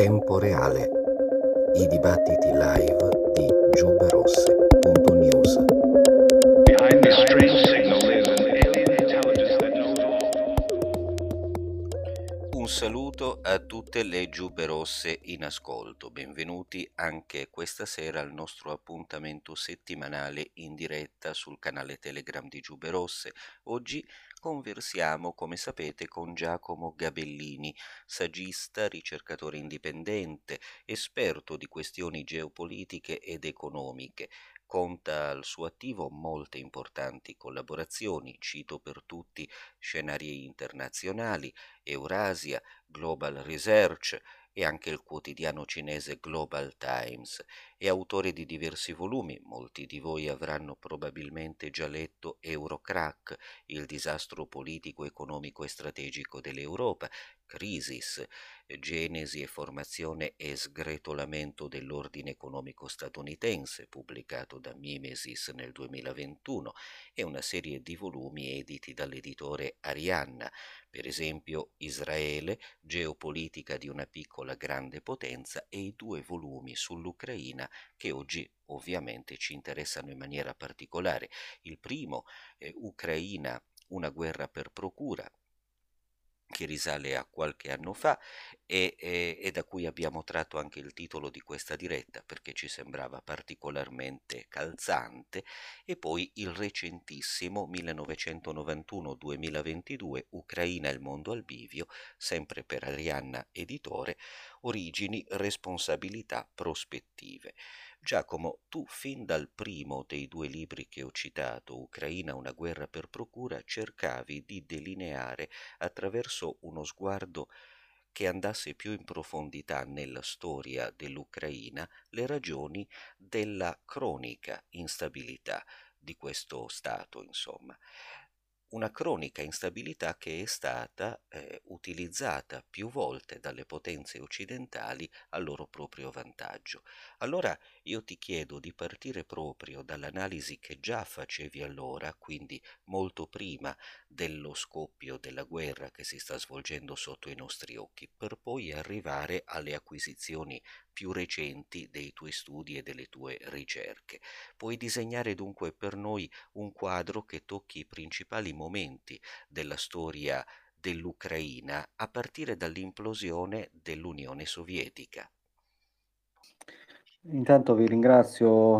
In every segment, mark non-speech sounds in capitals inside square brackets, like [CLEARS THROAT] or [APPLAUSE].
Tempo reale. I dibattiti live di giuberosse.news. Behind this strange saluto a tutte le giube rosse in ascolto, benvenuti anche questa sera al nostro appuntamento settimanale in diretta sul canale Telegram di Giube Rosse. Oggi conversiamo, come sapete, con Giacomo Gabellini, saggista, ricercatore indipendente, esperto di questioni geopolitiche ed economiche. Conta al suo attivo molte importanti collaborazioni, cito per tutti scenari internazionali, Eurasia, Global Research e anche il quotidiano cinese Global Times. È autore di diversi volumi, molti di voi avranno probabilmente già letto Eurocrack, il disastro politico, economico e strategico dell'Europa, Crisis, Genesi e formazione e sgretolamento dell'ordine economico statunitense, pubblicato da Mimesis nel 2021, e una serie di volumi editi dall'editore Arianna, per esempio Israele, geopolitica di una piccola grande potenza e i due volumi sull'Ucraina che oggi ovviamente ci interessano in maniera particolare. Il primo, eh, Ucraina, una guerra per procura, che risale a qualche anno fa e, e, e, da cui abbiamo tratto anche il titolo di questa diretta perché ci sembrava particolarmente calzante e poi il recentissimo 1991-2022 Ucraina e il mondo al bivio sempre per Arianna Editore origini, responsabilità, prospettive. Giacomo, tu fin dal primo dei due libri che ho citato, Ucraina, una guerra per procura, cercavi di delineare attraverso uno sguardo che andasse più in profondità nella storia dell'Ucraina le ragioni della cronica instabilità di questo Stato, insomma una cronica instabilità che è stata eh, utilizzata più volte dalle potenze occidentali a loro proprio vantaggio. Allora io ti chiedo di partire proprio dall'analisi che già facevi allora, quindi molto prima dello scoppio della guerra che si sta svolgendo sotto i nostri occhi, per poi arrivare alle acquisizioni più recenti dei tuoi studi e delle tue ricerche. Puoi disegnare dunque per noi un quadro che tocchi i principali momenti della storia dell'Ucraina a partire dall'implosione dell'Unione Sovietica. Intanto vi ringrazio,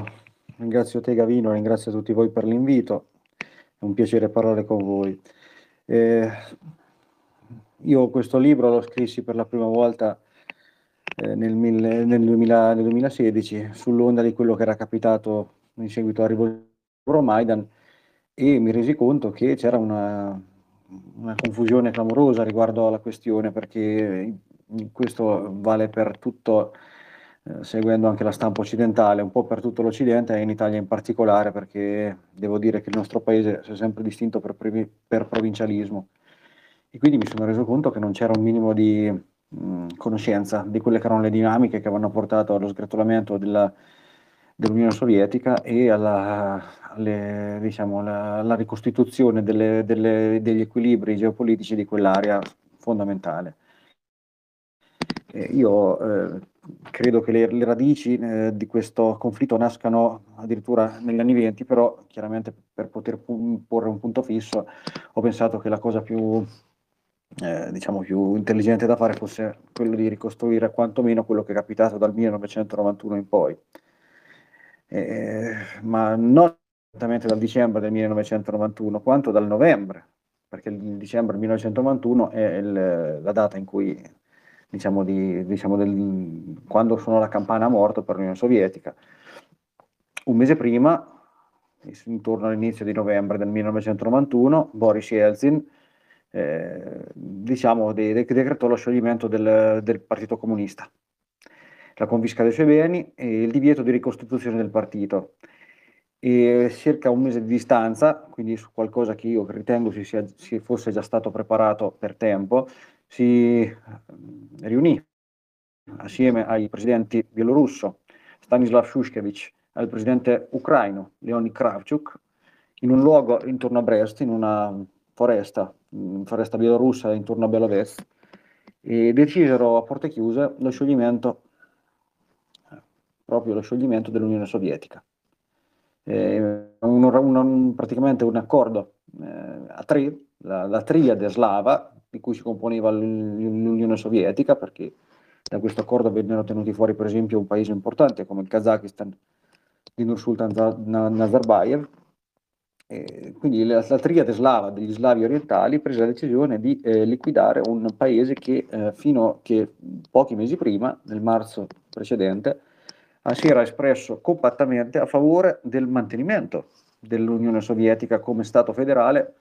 ringrazio te Gavino, ringrazio tutti voi per l'invito, è un piacere parlare con voi. Eh, io questo libro lo scrissi per la prima volta eh, nel, nel, 2000, nel, 2016 sull'onda di quello che era capitato in seguito all'arrivo di Euromaidan e mi resi conto che c'era una, una confusione clamorosa riguardo alla questione perché questo vale per tutto, eh, seguendo anche la stampa occidentale, un po' per tutto l'Occidente e in Italia in particolare perché devo dire che il nostro paese si è sempre distinto per, per provincialismo e quindi mi sono reso conto che non c'era un minimo di conoscenza di quelle che erano le dinamiche che avevano portato allo sgretolamento della, dell'Unione Sovietica e alla, alle, diciamo, alla, alla ricostituzione delle, delle, degli equilibri geopolitici di quell'area fondamentale. Eh, io eh, credo che le, le radici eh, di questo conflitto nascano addirittura negli anni venti, però chiaramente per poter porre un punto fisso ho pensato che la cosa più eh, diciamo più intelligente da fare fosse quello di ricostruire quantomeno quello che è capitato dal 1991 in poi, eh, ma non esattamente dal dicembre del 1991, quanto dal novembre, perché il dicembre del 1991 è il, la data in cui, diciamo, di, diciamo del, quando suonò la campana a morto per l'Unione Sovietica. Un mese prima, intorno all'inizio di novembre del 1991, Boris Yeltsin eh, diciamo, de- de- decretò lo scioglimento del, del, Partito Comunista, la confisca dei suoi beni e il divieto di ricostituzione del partito. E circa un mese di distanza, quindi su qualcosa che io ritengo si, sia, si fosse già stato preparato per tempo, si eh, riunì assieme ai presidenti bielorusso Stanislav Shushkevich e al presidente ucraino Leonid Kravchuk in un luogo intorno a Brest, in una foresta, foresta bielorussa intorno a Belovez, e decisero a porte chiuse lo scioglimento, proprio lo scioglimento dell'Unione Sovietica. Eh, un, un, praticamente un accordo eh, a tre, la, la triade slava di cui si componeva l'Unione Sovietica, perché da questo accordo vennero tenuti fuori per esempio un paese importante come il Kazakistan di Nursultan Nazarbayev, quindi la, la, triade slava degli slavi orientali prese la decisione di eh, liquidare un paese che eh, fino a pochi mesi prima, nel marzo precedente, si era espresso compattamente a favore del mantenimento dell'Unione Sovietica come Stato federale,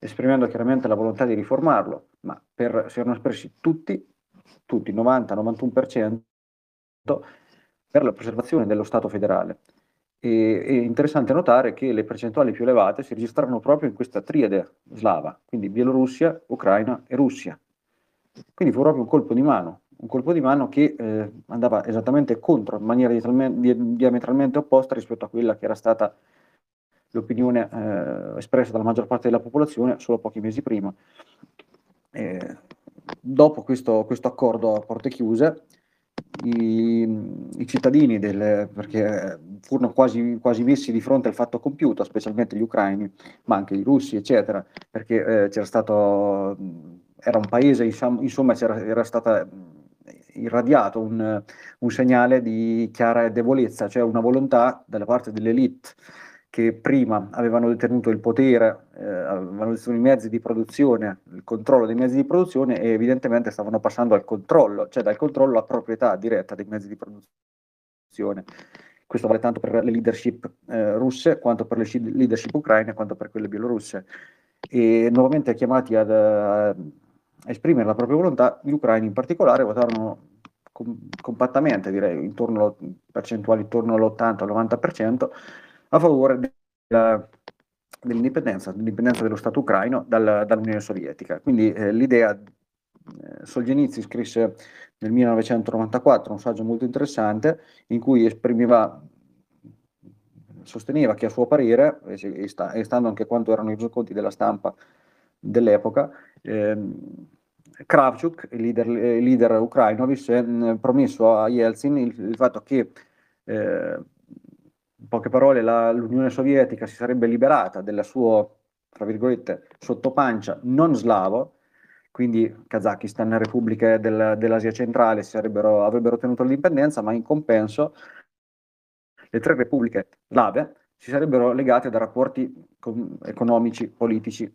esprimendo chiaramente la volontà di riformarlo, ma per, si erano espressi tutti, tutti, 90-91%, per la preservazione dello Stato federale. E, è interessante notare che le percentuali più elevate si registrano proprio in questa triade slava, quindi Bielorussia, Ucraina e Russia. Quindi fu proprio un colpo di mano, un colpo di mano che eh, andava esattamente contro, in maniera diametralmente opposta rispetto a quella che era stata l'opinione eh, espressa dalla maggior parte della popolazione solo pochi mesi prima. Eh, dopo questo, questo accordo a porte chiuse, i, i cittadini, del, perché furono quasi, quasi, messi di fronte al fatto compiuto, specialmente gli ucraini, ma anche i russi, eccetera, perché eh, c'era stato, era un paese, insomma, era stata irradiato un, un, segnale di chiara debolezza, cioè una volontà dalla parte dell'elite che prima avevano detenuto il potere, eh, avevano detenuto i mezzi di produzione, il controllo dei mezzi di produzione e evidentemente stavano passando al controllo, cioè dal controllo alla proprietà diretta dei mezzi di produzione. Questo vale tanto per le leadership eh, russe, quanto per le leadership ucraine, quanto per quelle bielorusse. E nuovamente chiamati ad, a esprimere la propria volontà, gli ucraini in particolare votarono com- compattamente, direi, intorno, percentuali intorno all'80-90%, a favore della, dell'indipendenza, dell'indipendenza, dello Stato ucraino dal, dall'Unione Sovietica. Quindi eh, l'idea, eh, Solzhenitsyn scrisse nel 1994 un saggio molto interessante in cui esprimeva, sosteneva che a suo parere, e, sta, e stando anche quanto erano i resoconti della stampa dell'epoca, eh, Kravchuk, il leader, il leader ucraino, avesse promesso a Yeltsin il, il fatto che eh, poche parole, la, l'Unione Sovietica si sarebbe liberata della sua, tra virgolette, sottopancia non slavo, quindi Kazakistan repubbliche del, dell'Asia centrale avrebbero ottenuto l'indipendenza, ma in compenso le tre repubbliche slave si sarebbero legate da rapporti com- economici, politici.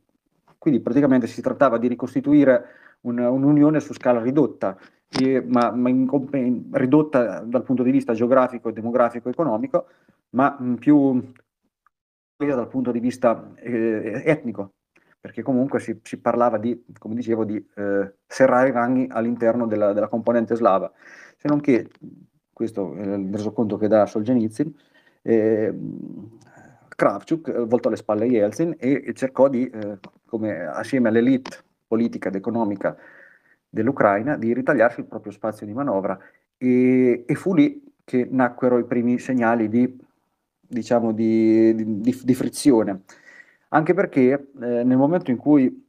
Quindi praticamente si trattava di ricostituire un, un'unione su scala ridotta, e, ma, ma in, ridotta dal punto di vista geografico, demografico, economico, ma mh, più dal punto di vista eh, etnico, perché comunque si, si, parlava di, come dicevo, di eh, serrare i ranghi all'interno della, della, componente slava, se non che, questo è il resoconto che dà Solzhenitsyn, eh, Kravchuk eh, voltò le spalle a Yeltsin e, e cercò di, eh, come, assieme all'elite politica ed economica dell'Ucraina, di ritagliarsi il proprio spazio di manovra e, e fu lì che nacquero i primi segnali di diciamo, di, di, di frizione, anche perché eh, nel momento in cui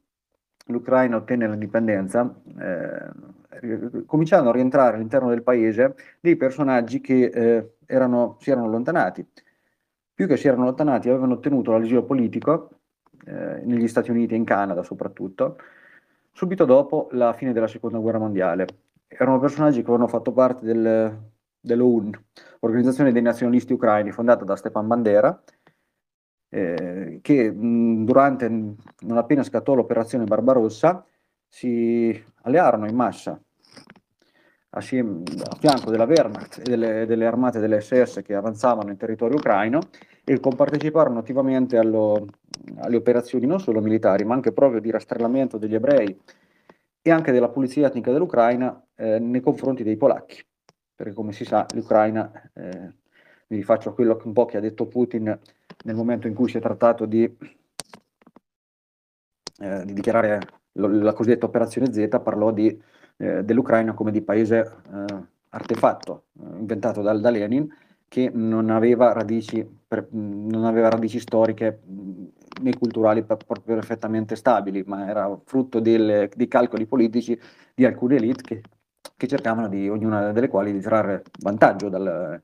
l'Ucraina ottenne l'indipendenza, eh, cominciarono a rientrare all'interno del paese dei personaggi che eh, erano, si erano allontanati. Più che si erano allontanati, avevano ottenuto l'asilo politico eh, negli Stati Uniti e in Canada soprattutto, subito dopo la fine della Seconda Guerra Mondiale. Erano personaggi che avevano fatto parte del, dell'OUN, Organizzazione dei Nazionalisti Ucraini, fondata da Stepan Bandera, eh, che mh, durante, non appena scattò l'operazione Barbarossa, si allearono in massa assieme, a fianco della Wehrmacht e delle, delle, armate delle SS che avanzavano in territorio ucraino e comparteciparono attivamente allo, alle operazioni non solo militari, ma anche proprio di rastrellamento degli ebrei e anche della pulizia etnica dell'Ucraina eh, nei confronti dei polacchi. Perché come si sa l'Ucraina, eh, mi rifaccio a quello che un po' che ha detto Putin nel momento in cui si è trattato di, eh, di dichiarare lo, la cosiddetta operazione Z, parlò di, eh, dell'Ucraina come di paese eh, artefatto, eh, inventato dal, da Lenin, che non aveva radici, per, non aveva radici storiche né culturali per- per- perfettamente stabili, ma era frutto del- dei calcoli politici di alcune elite che, che cercavano di, ognuna delle quali di trarre vantaggio dal,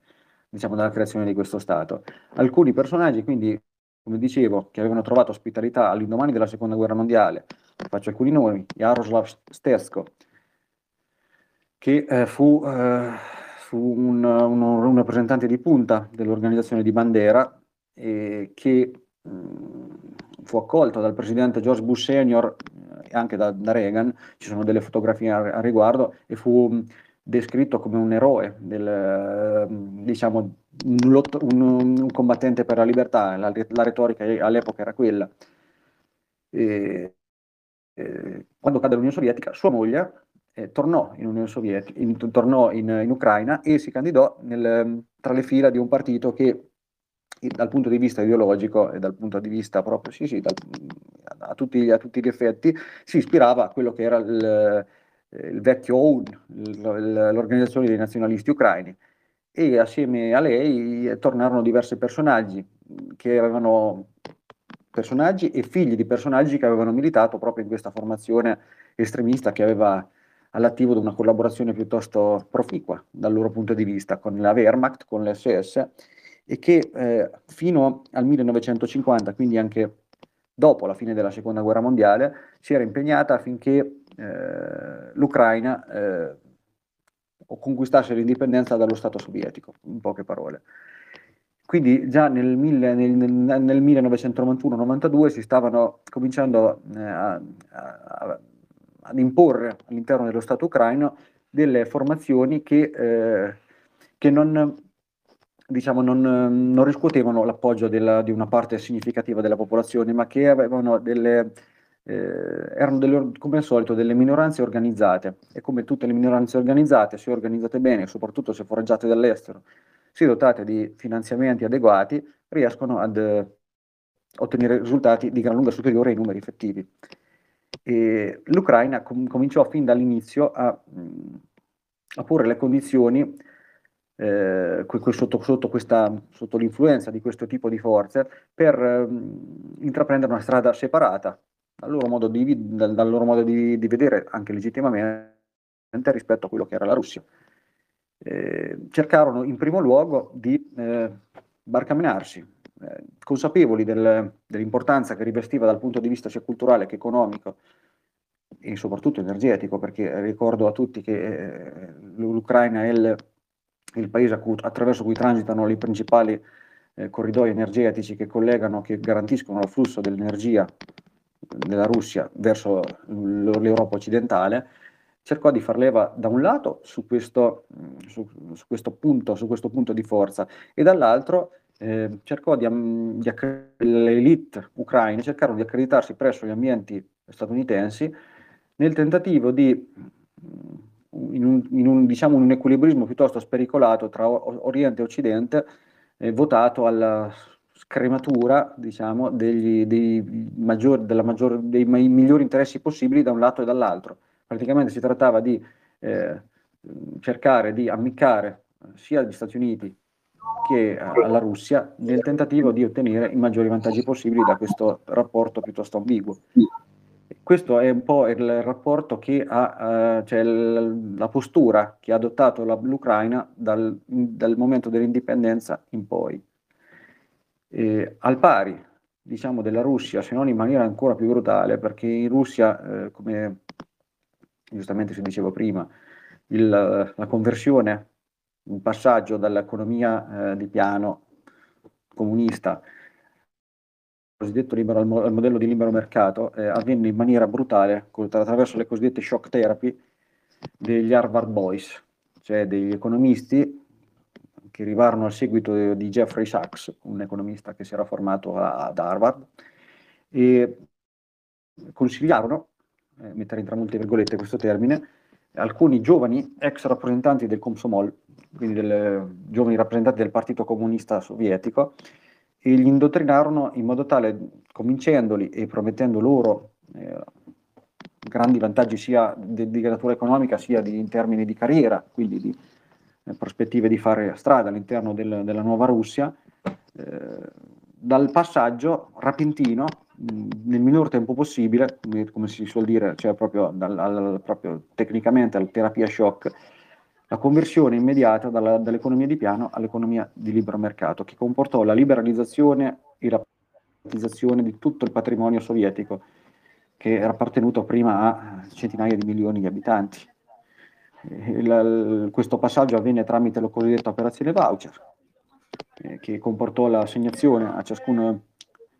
diciamo, dalla creazione di questo Stato. Alcuni personaggi, quindi, come dicevo, che avevano trovato ospitalità all'indomani della Seconda Guerra Mondiale, faccio alcuni nomi, Jaroslav Stersko, che eh, fu, eh, fu un, un- un rappresentante di punta dell'organizzazione di Bandera, e che mh, fu accolto dal presidente George Bush senior eh, e anche da, da Reagan, ci sono delle fotografie a, a riguardo, e fu mh, descritto come un eroe, del, eh, diciamo, un, lot- un- un combattente per la libertà, la, la retorica all'epoca era quella. E, eh, quando cadde l'Unione Sovietica, sua moglie eh, tornò, in, Sovietica, in, tornò in, in Ucraina e si candidò nel, tra le fila di un partito che dal punto di vista ideologico e dal punto di vista proprio, sì, sì, dal, a, tutti, a, tutti, gli effetti, si ispirava a quello che era il, il vecchio OUN, l'organizzazione dei nazionalisti ucraini. E assieme a lei tornarono diversi personaggi che avevano personaggi e figli di personaggi che avevano militato proprio in questa formazione estremista che aveva all'attivo una collaborazione piuttosto proficua dal loro punto di vista con la Wehrmacht, con l'SS e che eh, fino al 1950, quindi anche dopo la fine della seconda guerra mondiale, si era impegnata affinché eh, l'Ucraina eh, conquistasse l'indipendenza dallo Stato sovietico, in poche parole. Quindi già nel, nel, nel, nel 1991-92 si stavano cominciando eh, a, a, ad imporre all'interno dello Stato ucraino delle formazioni che, eh, che non, diciamo, non, non riscuotevano l'appoggio della, di una parte significativa della popolazione, ma che avevano delle, eh, erano delle, come al solito delle minoranze organizzate e come tutte le minoranze organizzate, se organizzate bene, soprattutto se foraggiate dall'estero, se dotate di finanziamenti adeguati, riescono ad eh, ottenere risultati di gran lunga superiori ai numeri effettivi. E L'Ucraina com- cominciò fin dall'inizio a, a porre le condizioni eh, sotto, sotto, questa, sotto, l'influenza di questo tipo di forze per eh, intraprendere una strada separata dal loro modo, di, dal, dal loro modo di, di, vedere, anche legittimamente, rispetto a quello che era la Russia. Eh, cercarono in primo luogo di eh, barcamenarsi, eh, consapevoli del, dell'importanza che rivestiva dal punto di vista sia culturale che economico e soprattutto energetico, perché ricordo a tutti che eh, l'Ucraina è il il paese attraverso cui transitano i principali eh, corridoi energetici che collegano, che garantiscono il flusso dell'energia della Russia verso l'Europa occidentale, cercò di far leva da un lato su questo, su, su questo, punto, su questo punto, di forza e dall'altro eh, cercò di, di le elite cercarono di accreditarsi presso gli ambienti statunitensi nel tentativo di in un, in un, diciamo, un equilibrismo piuttosto spericolato tra Oriente e Occidente, eh, votato alla scrematura diciamo, degli, dei, maggior, maggior, dei migliori interessi possibili da un lato e dall'altro. Praticamente si trattava di eh, cercare di ammiccare sia agli Stati Uniti che alla Russia nel tentativo di ottenere i maggiori vantaggi possibili da questo rapporto piuttosto ambiguo. Questo è un po' il rapporto che ha, uh, cioè la postura che ha adottato l'Ucraina dal, dal, momento dell'indipendenza in poi. E, al pari, diciamo, della Russia, se non in maniera ancora più brutale, perché in Russia, eh, come giustamente si diceva prima, il, la conversione, un passaggio dall'economia eh, di piano comunista cosiddetto libero, al, modello di libero mercato eh, avvenne in maniera brutale attraverso le cosiddette shock therapy degli Harvard Boys, cioè degli economisti che arrivarono al seguito di Jeffrey Sachs, un economista che si era formato ad Harvard, e consigliarono, eh, mettere tra molte virgolette questo termine, alcuni giovani ex rappresentanti del Komsomol, quindi delle giovani rappresentanti del Partito Comunista Sovietico, e li indottrinarono in modo tale, convincendoli e promettendo loro eh, grandi vantaggi sia di, di, natura economica sia di, in termini di carriera, quindi di eh, prospettive di fare strada all'interno del, della nuova Russia, eh, dal passaggio rapentino nel minor tempo possibile, come si suol dire, cioè proprio, dal, al, proprio tecnicamente alla terapia shock, la conversione immediata dalla, dall'economia di piano all'economia di libero mercato, che comportò la liberalizzazione e la privatizzazione di tutto il patrimonio sovietico, che era appartenuto prima a centinaia di milioni di abitanti. Il, questo passaggio avvenne tramite la cosiddetta operazione voucher, eh, che comportò l'assegnazione a ciascun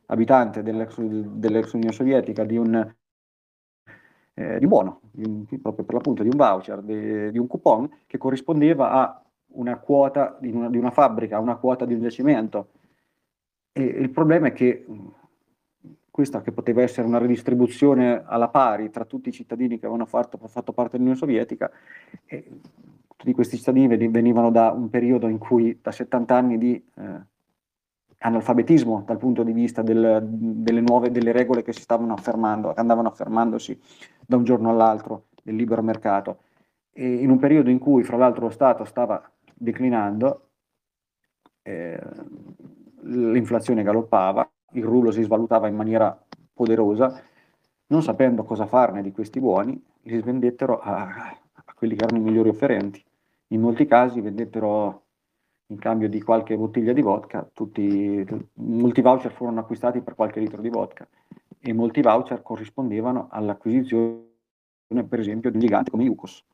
abitante dell'ex, dell'ex Unione Sovietica di un, eh, di buono, di un, proprio per l'appunto di un voucher, di, di, un coupon che corrispondeva a una quota di una, di una fabbrica, a una quota di un giacimento. E il problema è che questa che poteva essere una redistribuzione alla pari tra tutti i cittadini che avevano fatto, fatto parte dell'Unione Sovietica, tutti questi cittadini venivano da un periodo in cui, da 70 anni di eh, analfabetismo dal punto di vista del, delle nuove delle regole che si stavano affermando, che andavano affermandosi da un giorno all'altro del libero mercato. E in un periodo in cui, fra l'altro, lo Stato stava declinando, eh, l'inflazione galoppava, il rullo si svalutava in maniera poderosa, non sapendo cosa farne di questi buoni, li svendettero a, a quelli che erano i migliori offerenti. In molti casi vendettero in cambio di qualche bottiglia di vodka, tutti, molti voucher furono acquistati per qualche litro di vodka e molti voucher corrispondevano all'acquisizione, per esempio, di un gigante come Yukos,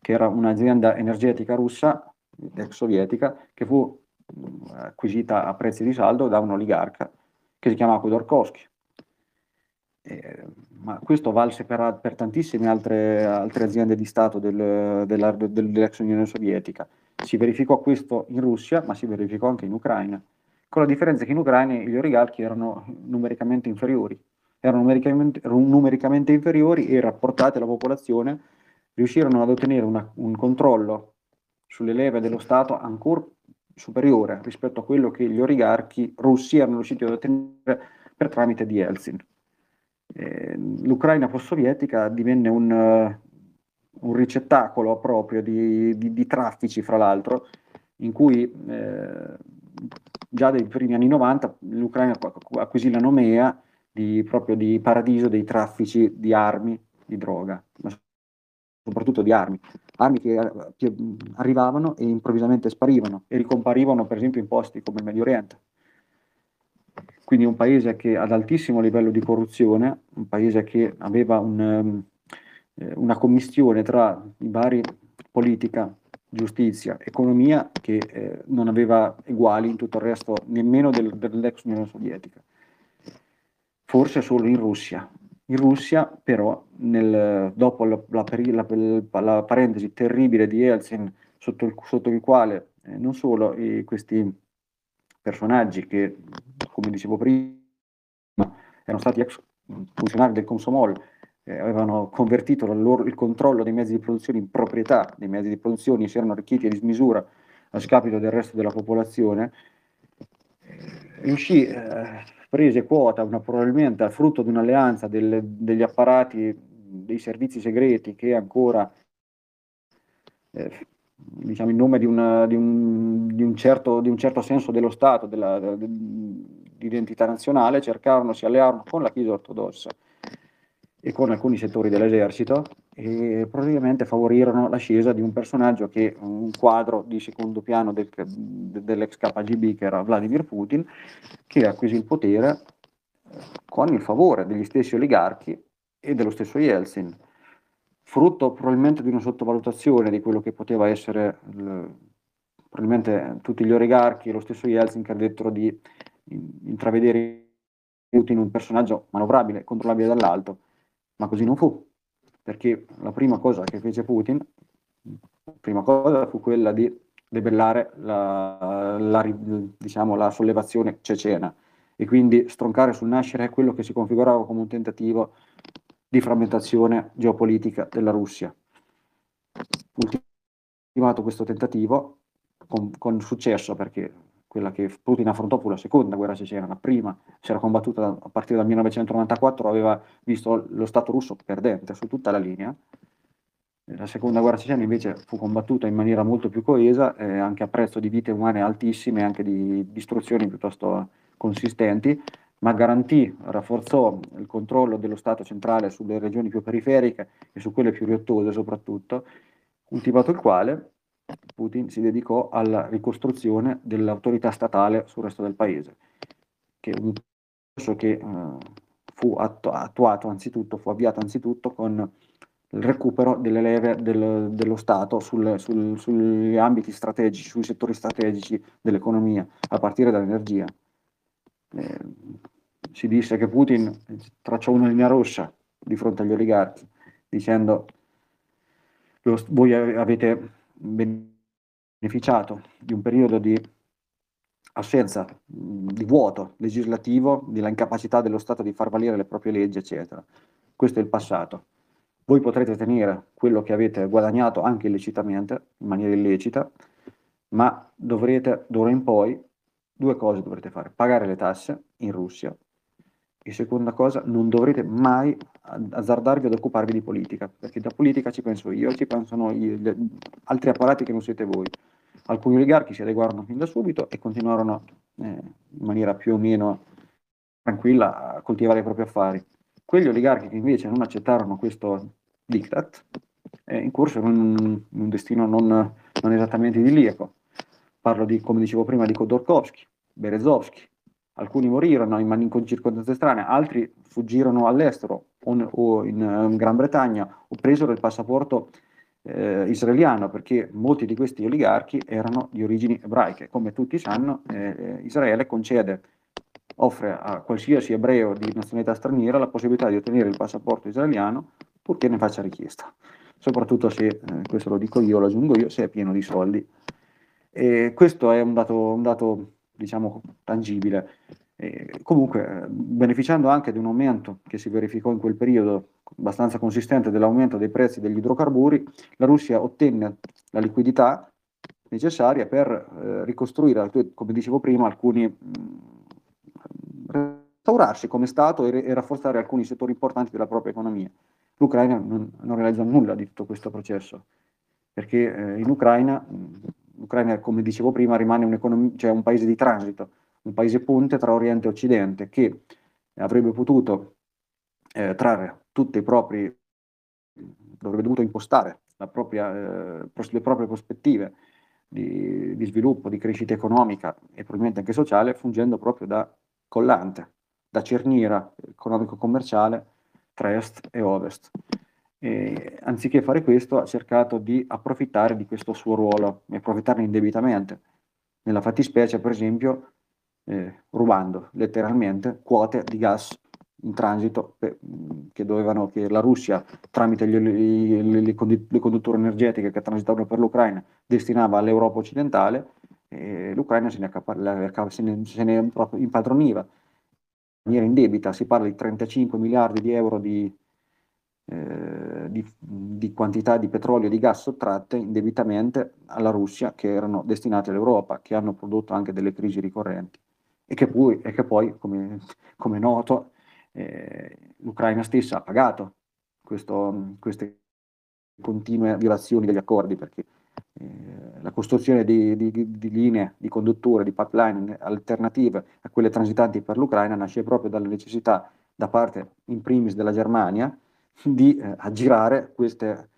che era un'azienda energetica russa, ex sovietica, che fu acquisita a prezzi di saldo da un oligarca che si chiamava Khodorkovsky. Eh, ma questo valse per, per tantissime altre, altre, aziende di Stato del, dell'ex Unione Sovietica. Si verificò questo in Russia, ma si verificò anche in Ucraina, con la differenza che in Ucraina gli oligarchi erano numericamente inferiori, erano numericamente, numericamente inferiori e rapportati alla popolazione riuscirono ad ottenere una, un controllo sulle leve dello Stato ancora superiore rispetto a quello che gli oligarchi russi erano riusciti ad ottenere per tramite di Eltsin. Eh, L'Ucraina post-sovietica divenne un, un ricettacolo proprio di, di, di, traffici, fra l'altro, in cui eh, già dai primi anni 90 l'Ucraina acquisì la nomea di, proprio di paradiso dei traffici di armi, di droga, ma soprattutto di armi, armi che, che arrivavano e improvvisamente sparivano e ricomparivano per esempio in posti come il Medio Oriente. Quindi un paese che ad altissimo livello di corruzione, un paese che aveva un, um, una commistione tra i vari politica, giustizia, economia che eh, non aveva uguali in tutto il resto nemmeno del, dell'ex Unione Sovietica. Forse solo in Russia, in Russia, però, nel, dopo la, la, la, la, parentesi terribile di Eltsin, sotto il, sotto il quale eh, non solo eh, questi personaggi che, come dicevo prima, erano stati ex funzionari del Consomol, eh, avevano convertito loro, il controllo dei mezzi di produzione in proprietà dei mezzi di produzione, si erano arricchiti a dismisura a scapito del resto della popolazione, riuscì eh, prese quota una, probabilmente frutto di un'alleanza del, degli apparati dei servizi segreti che ancora eh, diciamo in nome di, una, di, un, di, un certo, di, un, certo, senso dello Stato, della, di identità nazionale, cercarono, si allearono con la Chiesa ortodossa e con alcuni settori dell'esercito e praticamente favorirono l'ascesa di un personaggio che un quadro di secondo piano del, dell'ex KGB che era Vladimir Putin che acquisì il potere eh, con il favore degli stessi oligarchi e dello stesso Yeltsin. Frutto probabilmente di una sottovalutazione di quello che poteva essere il, probabilmente tutti gli oligarchi e lo stesso Yeltsin credettero di intravedere Putin un personaggio manovrabile, controllabile dall'alto, ma così non fu perché la prima cosa che fece Putin, la prima cosa fu quella di debellare la, la, diciamo, la sollevazione cecena e quindi stroncare sul nascere quello che si configurava come un tentativo di frammentazione geopolitica della Russia. Ultimato questo tentativo con, con successo perché quella che Putin affrontò fu la seconda guerra cecena, la prima si era combattuta a partire dal 1994, aveva visto lo Stato russo perdente su tutta la linea, la seconda guerra cecena invece fu combattuta in maniera molto più coesa, eh, anche a prezzo di vite umane altissime anche di distruzioni piuttosto consistenti, ma garantì, rafforzò il controllo dello Stato centrale sulle regioni più periferiche e su quelle più riottose soprattutto, ultimato il quale Putin si dedicò alla ricostruzione dell'autorità statale sul resto del paese, che è un processo che eh, fu attuato anzitutto, fu avviato anzitutto con il recupero delle leve del, dello Stato sul, sul, sugli ambiti strategici, sui settori strategici dell'economia, a partire dall'energia. Eh, si disse che Putin tracciò una linea rossa di fronte agli oligarchi, dicendo voi avete beneficiato di un periodo di assenza, di vuoto legislativo, della incapacità dello Stato di far valere le proprie leggi, eccetera. Questo è il passato. Voi potrete tenere quello che avete guadagnato anche illecitamente, in maniera illecita, ma dovrete, d'ora in poi, due cose dovrete fare. Pagare le tasse in Russia e seconda cosa, non dovrete mai azzardarvi ad occuparvi di politica, perché da politica ci penso io, ci pensano gli, altri apparati che non siete voi. Alcuni oligarchi si adeguarono fin da subito e continuarono eh, in maniera più o meno tranquilla a coltivare i propri affari. Quegli oligarchi che invece non accettarono questo diktat eh, incorsero in un, in un destino non, non esattamente idilliaco. Parlo di, come dicevo prima, di Khodorkovsky, Berezovsky, alcuni morirono in, in circostanze strane, altri fuggirono all'estero o, o in, in, Gran Bretagna o presero il passaporto eh, israeliano perché molti di questi oligarchi erano di origini ebraiche. Come tutti sanno, eh, Israele concede, offre a qualsiasi ebreo di nazionalità straniera la possibilità di ottenere il passaporto israeliano purché ne faccia richiesta, soprattutto se, eh, questo lo dico io, lo aggiungo io, se è pieno di soldi. E questo è un dato, un dato diciamo, tangibile. E comunque, beneficiando anche di un aumento che si verificò in quel periodo abbastanza consistente dell'aumento dei prezzi degli idrocarburi, la Russia ottenne la liquidità necessaria per eh, ricostruire, come dicevo prima, alcuni mh, restaurarsi come Stato e, e, rafforzare alcuni settori importanti della propria economia. L'Ucraina non, non realizza nulla di tutto questo processo, perché eh, in Ucraina l'Ucraina, come dicevo prima, rimane un, cioè un paese di transito, un paese ponte tra Oriente e Occidente che avrebbe potuto eh, trarre tutti i propri, avrebbe dovuto impostare propria, eh, le proprie prospettive di, di, sviluppo, di crescita economica e probabilmente anche sociale, fungendo proprio da collante, da cerniera economico-commerciale tra est e ovest. E, anziché fare questo ha cercato di approfittare di questo suo ruolo e approfittarne indebitamente. Nella fattispecie, per esempio, eh, rubando letteralmente quote di gas in transito per, che, dovevano, che la Russia, tramite gli, le, le, le, condutture energetiche che transitavano per l'Ucraina, destinava all'Europa occidentale, e l'Ucraina se ne, se, ne, se ne impadroniva in maniera indebita. Si parla di 35 miliardi di euro di, eh, di, di, quantità di petrolio e di gas sottratte indebitamente alla Russia che erano destinate all'Europa, che hanno prodotto anche delle crisi ricorrenti. E che poi, e che poi come, come noto, eh, l'Ucraina stessa ha pagato questo, queste continue violazioni degli accordi perché eh, la costruzione di, di, di, linee di condutture, di pipeline alternative a quelle transitanti per l'Ucraina nasce proprio dalla necessità da parte in primis della Germania di eh, aggirare queste,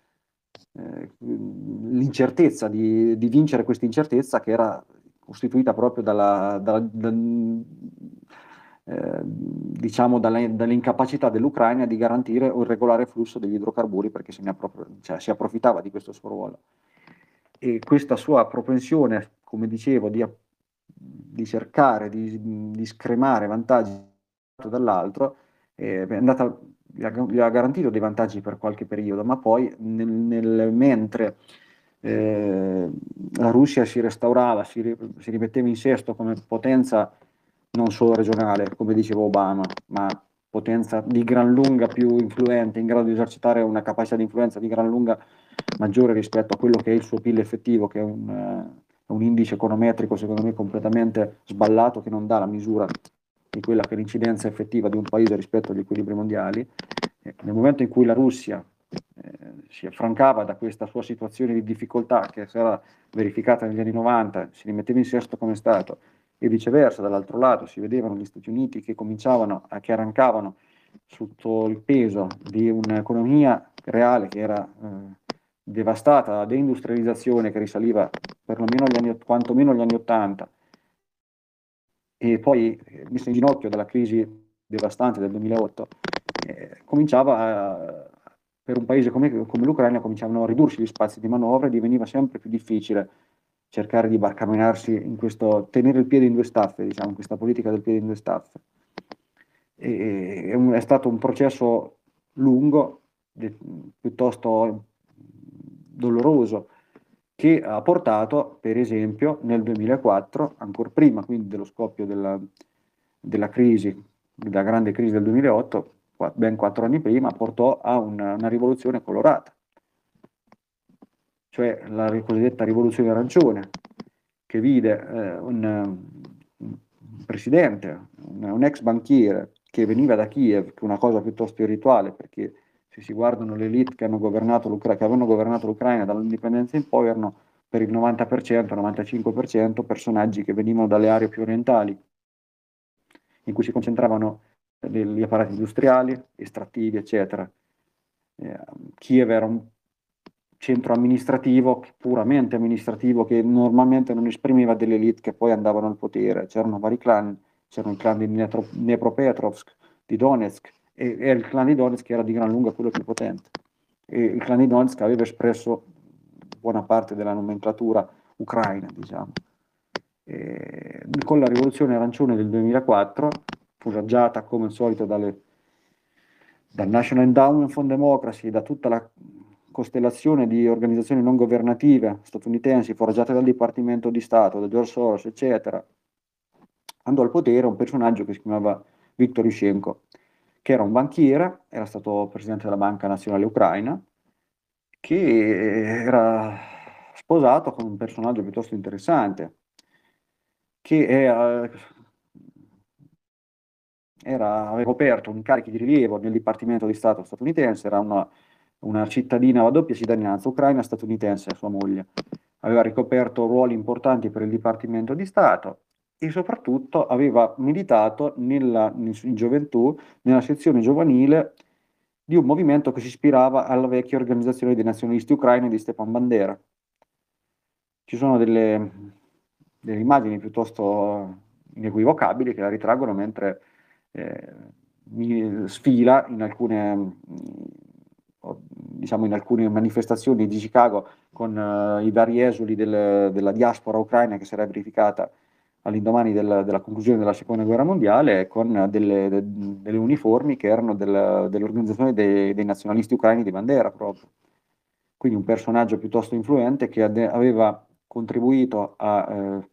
eh, l'incertezza, di, di, vincere questa incertezza che era costituita proprio dalla, dalla, da, eh, diciamo dalla, dall'incapacità dell'Ucraina di garantire un regolare flusso degli idrocarburi perché se ne appro- cioè, si approfittava di questo suo ruolo. E questa sua propensione, come dicevo, di, di cercare di, di scremare vantaggi dall'altro, eh, è andata gli ha, gli ha, garantito dei vantaggi per qualche periodo, ma poi nel, nel, mentre eh, la Russia si restaurava, si, si, rimetteva in sesto come potenza non solo regionale, come diceva Obama, ma potenza di gran lunga più influente, in grado di esercitare una capacità di influenza di gran lunga maggiore rispetto a quello che è il suo PIL effettivo, che è un, uh, un indice econometrico secondo me completamente sballato che non dà la misura di quella che è l'incidenza effettiva di un paese rispetto agli equilibri mondiali, eh, nel momento in cui la Russia eh, si affrancava da questa sua situazione di difficoltà che si era verificata negli anni 90, si rimetteva in sesto come Stato e viceversa, dall'altro lato si vedevano gli Stati Uniti che cominciavano, a, che arrancavano sotto il peso di un'economia reale che era eh, devastata da deindustrializzazione che risaliva perlomeno agli anni, quantomeno agli anni 80 e poi eh, messa in ginocchio dalla crisi devastante del 2008, eh, cominciava a, per un paese come, come l'Ucraina cominciavano a ridursi gli spazi di manovra e diveniva sempre più difficile cercare di barcamenarsi in questo, tenere il piede in due staffe, diciamo, in questa politica del piede in due staffe. E, è, un, è stato un processo lungo, de, piuttosto doloroso, che ha portato, per esempio, nel 2004, ancora prima quindi dello scoppio della, della crisi, della grande crisi del 2008, ben quattro anni prima, portò a una, una rivoluzione colorata, cioè la cosiddetta rivoluzione arancione, che vide eh, un, un, presidente, un, un, ex banchiere che veniva da Kiev, che è una cosa piuttosto irrituale, perché se si guardano le elite che, che avevano governato l'Ucraina dall'indipendenza in poi, erano per il 90%, 95% personaggi che venivano dalle aree più orientali, in cui si concentravano gli apparati industriali, estrattivi, eccetera. Eh, Kiev era un centro amministrativo, puramente amministrativo, che normalmente non esprimeva delle elite che poi andavano al potere. C'erano vari clan, c'erano il clan di Dnepropetrovsk, di Donetsk, e, e, il clan di Donetsk era di gran lunga quello più potente. E il clan di Donetsk aveva espresso buona parte della nomenclatura ucraina, diciamo. E, con la rivoluzione arancione del 2004, foraggiata come al solito dalle, dal National Endowment for Democracy, da tutta la costellazione di organizzazioni non governative statunitensi foraggiate dal Dipartimento di Stato, da George Soros, eccetera, andò al potere un personaggio che si chiamava Viktor Yushchenko, che era un banchiere, era stato presidente della Banca Nazionale Ucraina, che era sposato con un personaggio piuttosto interessante, che è, era, aveva coperto incarichi di rilievo nel Dipartimento di Stato statunitense, era una, una cittadina a doppia cittadinanza, ucraina statunitense, sua moglie. Aveva ricoperto ruoli importanti per il Dipartimento di Stato e soprattutto aveva militato nella, in gioventù nella sezione giovanile di un movimento che si ispirava alla vecchia organizzazione dei nazionalisti ucraini di Stepan Bandera. Ci sono delle, delle immagini piuttosto inequivocabili che la ritraggono mentre eh, sfila in alcune, diciamo in alcune manifestazioni di Chicago con uh, i vari esuli del, della diaspora ucraina che si era verificata all'indomani del, della conclusione della seconda guerra mondiale con delle, de, delle uniformi che erano del, dell'organizzazione dei, dei, nazionalisti ucraini di Bandera proprio. Quindi un personaggio piuttosto influente che ade, aveva contribuito a eh,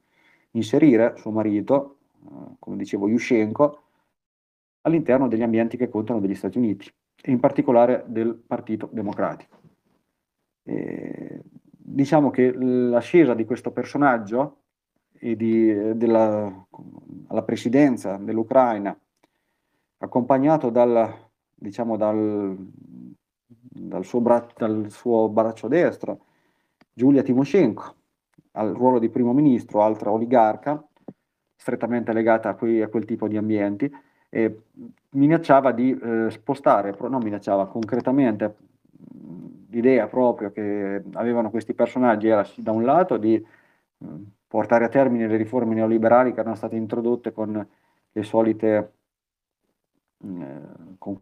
inserire suo marito, eh, come dicevo Yushchenko, all'interno degli ambienti che contano degli Stati Uniti e in particolare del Partito Democratico. E, diciamo che l'ascesa di questo personaggio e di, della, alla presidenza dell'Ucraina, accompagnato dal, diciamo, dal, dal, suo braccio, dal suo braccio destro, Giulia Timoshenko, al ruolo di primo ministro, altra oligarca, strettamente legata a, quei, a quel tipo di ambienti, e minacciava di eh, spostare, non minacciava concretamente, l'idea proprio che avevano questi personaggi era da un lato di portare a termine le riforme neoliberali che erano state introdotte con le solite, eh, con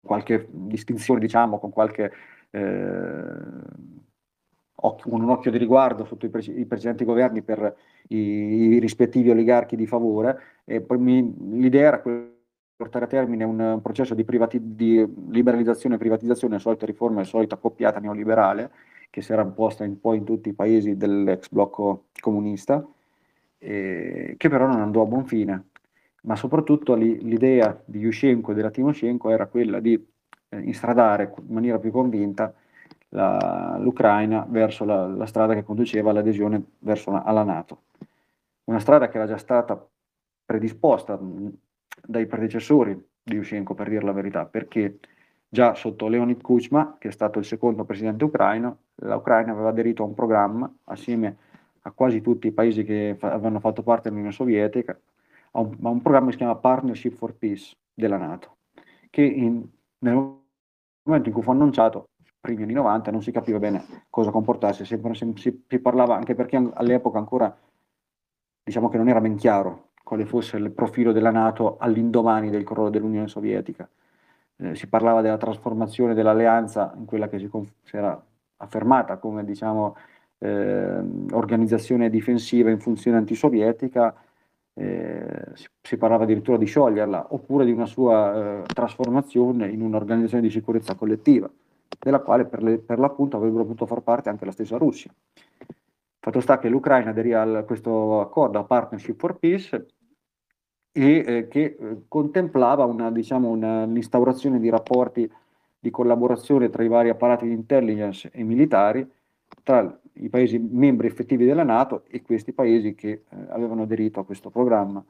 qualche distinzione, diciamo, con qualche eh, occhio, un occhio di riguardo sotto i, pre- i precedenti governi per i, i, rispettivi oligarchi di favore, l'idea era quella portare a termine un, processo di, di liberalizzazione e privatizzazione, le solite riforme, la solita accoppiata neoliberale, che si era imposta un po' in tutti i paesi dell'ex blocco comunista, eh, che però non andò a buon fine. Ma soprattutto li, l'idea di Yushchenko e della Timoshenko era quella di eh, instradare in maniera più convinta la, l'Ucraina verso la, la, strada che conduceva all'adesione la, alla Nato. Una strada che era già stata predisposta dai predecessori di Yushchenko, per dire la verità, perché già sotto Leonid Kuchma, che è stato il secondo presidente ucraino, l'Ucraina aveva aderito a un programma assieme a quasi tutti i paesi che fa- avevano fatto parte dell'Unione Sovietica, a un, a un, programma che si chiama Partnership for Peace della Nato, che in, nel momento in cui fu annunciato, primi anni 90, non si capiva bene cosa comportasse, sempre, si, si parlava anche perché all'epoca ancora diciamo che non era ben chiaro quale fosse il profilo della Nato all'indomani del crollo dell'Unione Sovietica. Eh, si parlava della trasformazione dell'alleanza in quella che si, si era affermata come diciamo, eh, organizzazione difensiva in funzione antisovietica, eh, si, si, parlava addirittura di scioglierla, oppure di una sua eh, trasformazione in un'organizzazione di sicurezza collettiva, della quale per, le, per l'appunto avrebbero potuto far parte anche la stessa Russia. Fatto sta che l'Ucraina aderì a questo accordo, a Partnership for Peace, e eh, che eh, contemplava una, diciamo, una, l'instaurazione di rapporti di collaborazione tra i vari apparati di intelligence e militari tra i paesi membri effettivi della Nato e questi paesi che eh, avevano aderito a questo programma.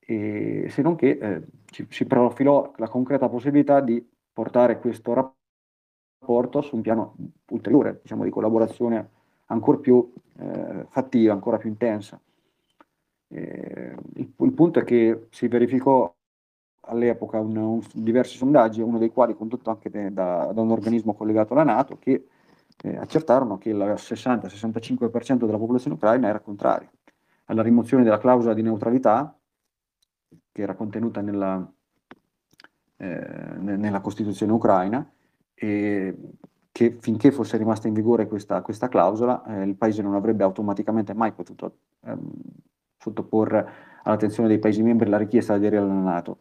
E, se non che eh, ci, si profilò la concreta possibilità di portare questo rapporto su un piano ulteriore, diciamo di collaborazione ancora più eh, fattiva, ancora più intensa. Eh, il, il, punto è che si verificò all'epoca un, un, diversi sondaggi, uno dei quali condotto anche da, da, un organismo collegato alla Nato, che eh, accertarono che il 60-65% della popolazione ucraina era contraria alla rimozione della clausola di neutralità che era contenuta nella, eh, nella Costituzione ucraina e che finché fosse rimasta in vigore questa, questa clausola eh, il paese non avrebbe automaticamente mai potuto ehm, sottoporre all'attenzione dei Paesi membri la richiesta di aderire alla Nato.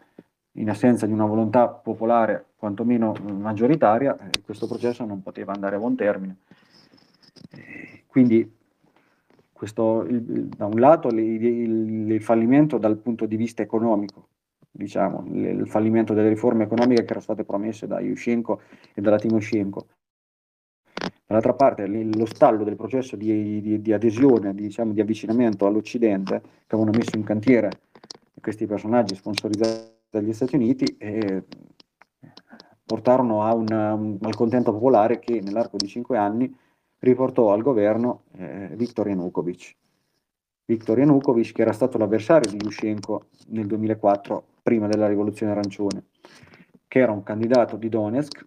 In assenza di una volontà popolare quantomeno maggioritaria, eh, questo processo non poteva andare a buon termine. Eh, quindi questo, il, da un lato il, il, fallimento dal punto di vista economico, diciamo, il, fallimento delle riforme economiche che erano state promesse da Yushchenko e dalla Timoshenko, Dall'altra parte lo stallo del processo di, di, di adesione, di, diciamo, di avvicinamento all'Occidente che avevano messo in cantiere questi personaggi sponsorizzati dagli Stati Uniti e portarono a un malcontento popolare che nell'arco di cinque anni riportò al governo eh, Viktor Yanukovych. Viktor Yanukovych che era stato l'avversario di Yushchenko nel 2004 prima della rivoluzione arancione, che era un candidato di Donetsk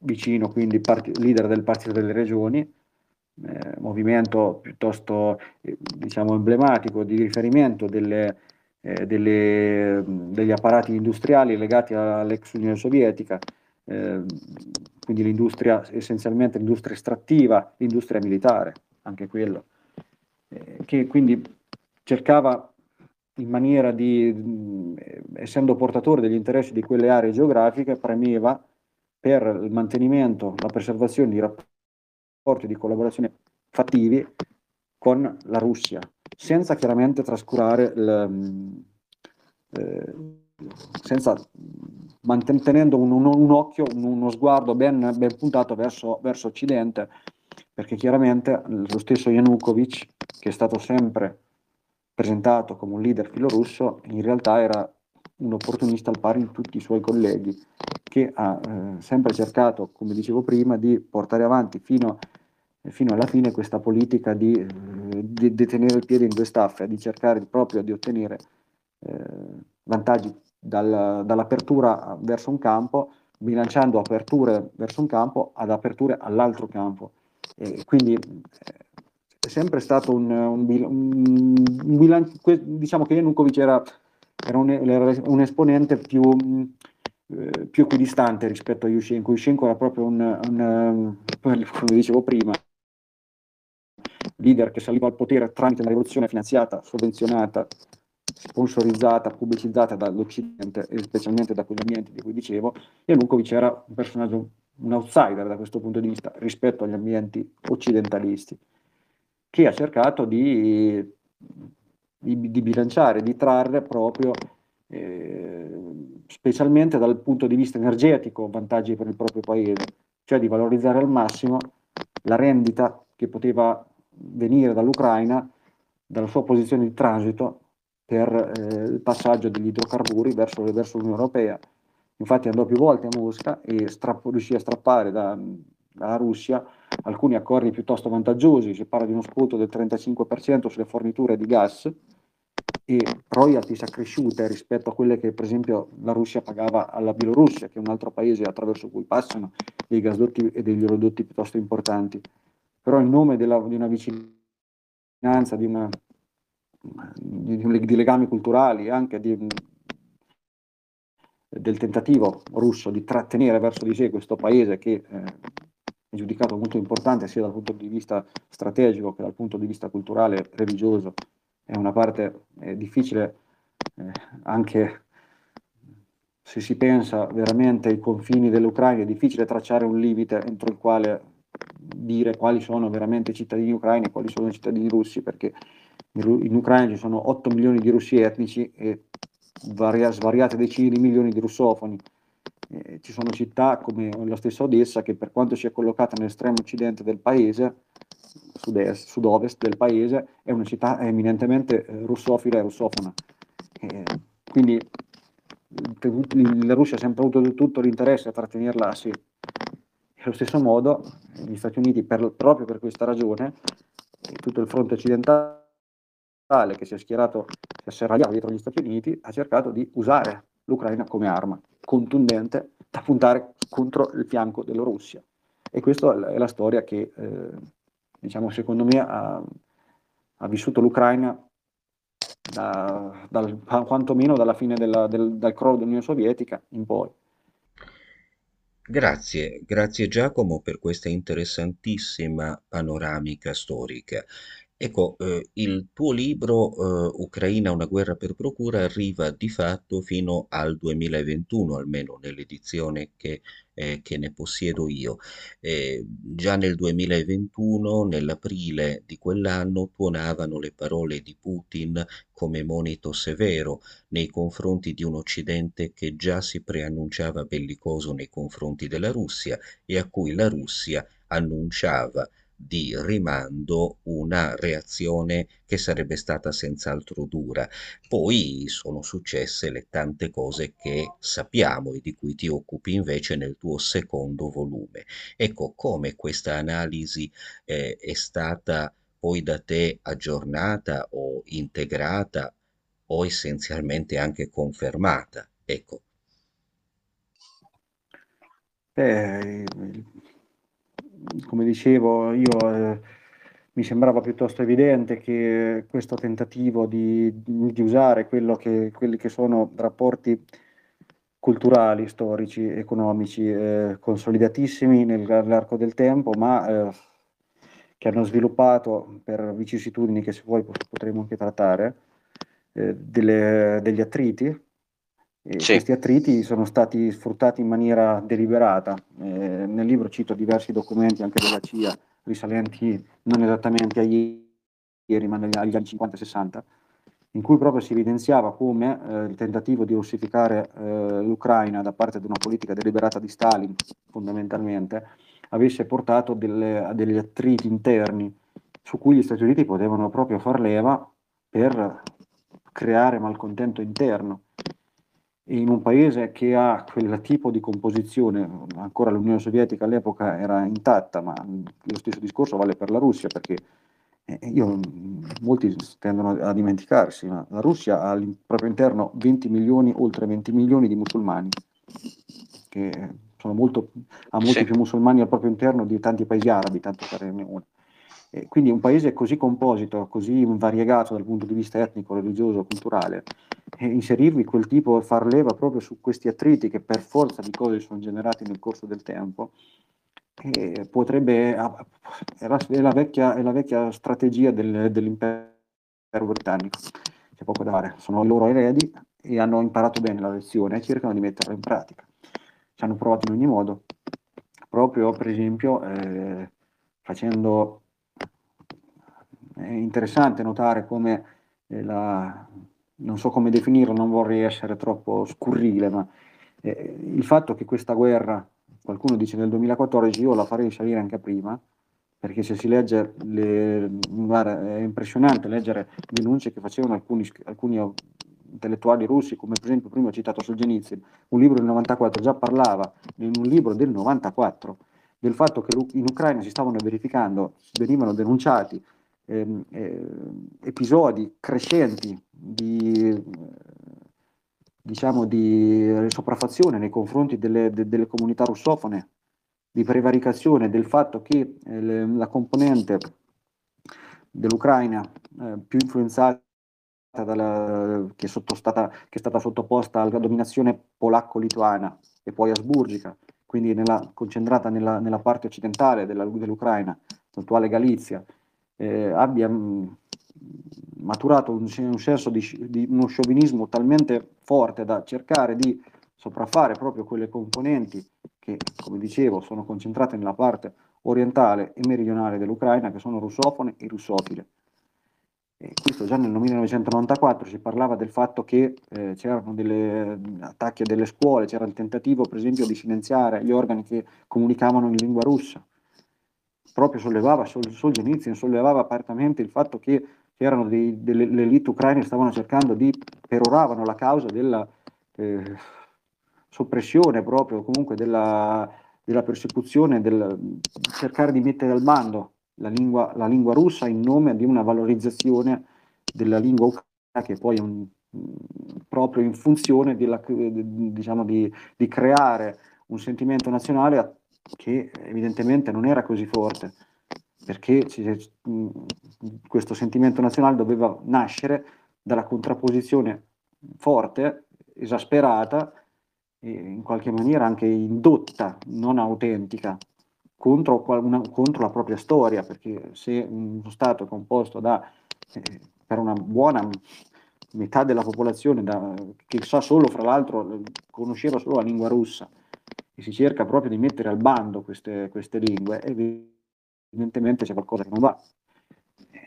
vicino quindi part- leader del Partito delle Regioni, eh, movimento piuttosto eh, diciamo emblematico di riferimento delle, eh, delle, degli apparati industriali legati all'ex Unione Sovietica, eh, quindi l'industria essenzialmente l'industria estrattiva, l'industria militare, anche quello, eh, che quindi cercava in maniera di, essendo portatore degli interessi di quelle aree geografiche, premeva per il mantenimento, la preservazione di rapporti di collaborazione fattivi con la Russia, senza chiaramente trascurare, il, mm, eh, senza mantenendo un, un, un, occhio, uno sguardo ben, ben puntato verso, verso Occidente, perché chiaramente lo stesso Yanukovych, che è stato sempre presentato come un leader filorusso, in realtà era un opportunista al pari di tutti i suoi colleghi, che ha eh, sempre cercato, come dicevo prima, di portare avanti fino, fino alla fine questa politica di, eh, di, di, tenere il piede in due staffe, di cercare proprio di ottenere eh, vantaggi dal, dall'apertura verso un campo, bilanciando aperture verso un campo ad aperture all'altro campo. E quindi eh, è sempre stato un, un, un, un bilancio, diciamo che Janukovic era era un, era un esponente più, eh, più, equidistante rispetto a Yushchenko. Yushchenko era proprio un, come dicevo prima, leader che saliva al potere tramite una rivoluzione finanziata, sovvenzionata, sponsorizzata, pubblicizzata dall'Occidente e specialmente da quegli ambienti di cui dicevo, Yanukovych era un personaggio, un outsider da questo punto di vista rispetto agli ambienti occidentalisti, che ha cercato di di, di bilanciare, di trarre proprio, eh, specialmente dal punto di vista energetico, vantaggi per il proprio paese, cioè di valorizzare al massimo la rendita che poteva venire dall'Ucraina, dalla sua posizione di transito per eh, il passaggio degli idrocarburi verso, verso, l'Unione Europea. Infatti andò più volte a Mosca e strapp- riuscì a strappare da, dalla Russia alcuni accordi piuttosto vantaggiosi, si parla di uno sconto del 35% sulle forniture di gas e royalties accresciute rispetto a quelle che per esempio la Russia pagava alla Bielorussia, che è un altro paese attraverso cui passano dei gasdotti e degli oleodotti piuttosto importanti. Però in nome della, di una vicinanza, di, una, di, di legami culturali, anche di, del tentativo russo di trattenere verso di sé questo paese che eh, è giudicato molto importante sia dal punto di vista strategico che dal punto di vista culturale e religioso, è una parte eh, difficile eh, anche se si pensa veramente ai confini dell'Ucraina, è difficile tracciare un limite entro il quale dire quali sono veramente i cittadini ucraini e quali sono i cittadini russi, perché in Ucraina ci sono 8 milioni di russi etnici e varia, svariate decine di milioni di russofoni. Eh, ci sono città come la stessa Odessa che per quanto sia collocata nell'estremo occidente del paese, sud-est, sud-ovest del paese, è una città eminentemente eh, russofila e russofona. Eh, quindi la Russia ha sempre avuto tutto l'interesse a trattenerla a. Allo stesso modo, gli Stati Uniti, per, proprio per questa ragione, tutto il fronte occidentale che si è schierato, si è serragliato dietro gli Stati Uniti, ha cercato di usare l'Ucraina come arma contundente da puntare contro il fianco della Russia. E questa è la storia che, eh, diciamo, secondo me ha, ha vissuto l'Ucraina da, dal, quantomeno dalla fine della, del, dal crollo dell'Unione Sovietica in poi. Grazie, grazie Giacomo per questa interessantissima panoramica storica. Ecco, eh, il tuo libro eh, Ucraina, una guerra per procura arriva di fatto fino al 2021, almeno nell'edizione che, eh, che ne possiedo io. Eh, già nel 2021, nell'aprile di quell'anno, tuonavano le parole di Putin come monito severo nei confronti di un Occidente che già si preannunciava bellicoso nei confronti della Russia e a cui la Russia annunciava di rimando una reazione che sarebbe stata senz'altro dura. Poi sono successe le tante cose che sappiamo e di cui ti occupi invece nel tuo secondo volume. Ecco come questa analisi eh, è stata poi da te aggiornata o integrata o essenzialmente anche confermata. Ecco. Eh, come dicevo, io eh, mi sembrava piuttosto evidente che questo tentativo di, di usare che, quelli che sono rapporti culturali, storici, economici, eh, consolidatissimi nell'arco del tempo, ma eh, che hanno sviluppato per vicissitudini che se vuoi potremo anche trattare, eh, delle, degli attriti sì. Questi attriti sono stati sfruttati in maniera deliberata. Eh, nel libro cito diversi documenti anche della CIA risalenti non esattamente a ieri, ma agli anni 50-60, in cui proprio si evidenziava come eh, il tentativo di russificare eh, l'Ucraina da parte di una politica deliberata di Stalin, fondamentalmente, avesse portato delle, a degli attriti interni su cui gli Stati Uniti potevano proprio far leva per creare malcontento interno in un paese che ha quel tipo di composizione, ancora l'Unione Sovietica all'epoca era intatta, ma lo stesso discorso vale per la Russia, perché eh, io, molti tendono a dimenticarsi, ma la Russia ha al proprio interno 20 milioni, oltre 20 milioni di musulmani, che sono molto, ha molti sì. più musulmani al proprio interno di tanti paesi arabi, tanto per una. E quindi un paese così composito, così variegato dal punto di vista etnico, religioso, culturale, inserirvi quel tipo, far leva proprio su questi attriti che per forza di cose sono generati nel corso del tempo, potrebbe, è la, è la, vecchia, è la vecchia strategia del, dell'impero britannico, c'è poco da fare, sono loro eredi e hanno imparato bene la lezione e cercano di metterla in pratica. Ci hanno provato in ogni modo, proprio per esempio eh, facendo è interessante notare come eh, la, non so come definirlo, non vorrei essere troppo scurrile, ma eh, il fatto che questa guerra, qualcuno dice nel 2014, io la farei salire anche prima, perché se si legge, le, guarda, è impressionante leggere denunce che facevano alcuni, alcuni intellettuali russi, come per esempio prima ho citato Solzhenitsyn, un libro del 94 già parlava in un libro del 94 del fatto che in Ucraina si stavano verificando, venivano denunciati eh, episodi crescenti di, diciamo, di sopraffazione nei confronti delle, de, delle, comunità russofone, di prevaricazione del fatto che eh, le, la componente dell'Ucraina eh, più influenzata dalla, che, è stata, che, è stata sottoposta alla dominazione polacco-lituana e poi asburgica, quindi nella, concentrata nella, nella, parte occidentale della, dell'Ucraina, l'attuale Galizia, eh, abbia mh, maturato un, un senso di, di, uno sciovinismo talmente forte da cercare di sopraffare proprio quelle componenti che, come dicevo, sono concentrate nella parte orientale e meridionale dell'Ucraina, che sono russofone e russofile. E questo già nel 1994 si parlava del fatto che eh, c'erano degli attacchi a delle scuole, c'era il tentativo per esempio di silenziare gli organi che comunicavano in lingua russa. Proprio sollevava, Solzhenitsyn sollevava apertamente il fatto che c'erano delle elite ucraine che stavano cercando di, peroravano la causa della eh, soppressione proprio, comunque della, della persecuzione, del cercare di mettere al bando la lingua, la lingua russa in nome di una valorizzazione della lingua ucraina che poi è un, proprio in funzione della, diciamo, di, di, creare un sentimento nazionale che evidentemente non era così forte, perché ci, questo sentimento nazionale doveva nascere dalla contrapposizione forte, esasperata e in qualche maniera anche indotta, non autentica, contro, una, contro, la propria storia, perché se uno Stato è composto da, eh, per una buona metà della popolazione, da, che sa solo, fra l'altro, conosceva solo la lingua russa, e si cerca proprio di mettere al bando queste, queste lingue, evidentemente c'è qualcosa che non va.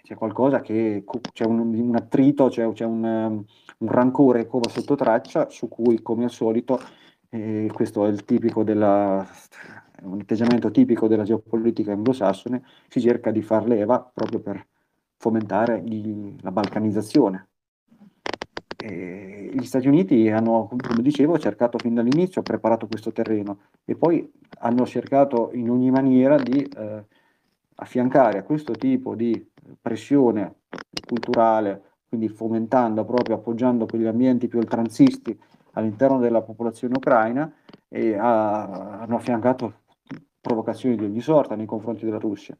C'è qualcosa che c'è un, un attrito, c'è, c'è un, un rancore cova sotto traccia su cui, come al solito, eh, questo è il tipico della, un atteggiamento tipico della geopolitica anglosassone, si cerca di far leva proprio per fomentare gli, la balcanizzazione. Gli Stati Uniti hanno, come dicevo, cercato fin dall'inizio, preparato questo terreno e poi hanno cercato in ogni maniera di eh, affiancare a questo tipo di pressione culturale, quindi fomentando proprio, appoggiando quegli ambienti più oltranzisti all'interno della popolazione ucraina e ha, hanno affiancato provocazioni di ogni sorta nei confronti della Russia,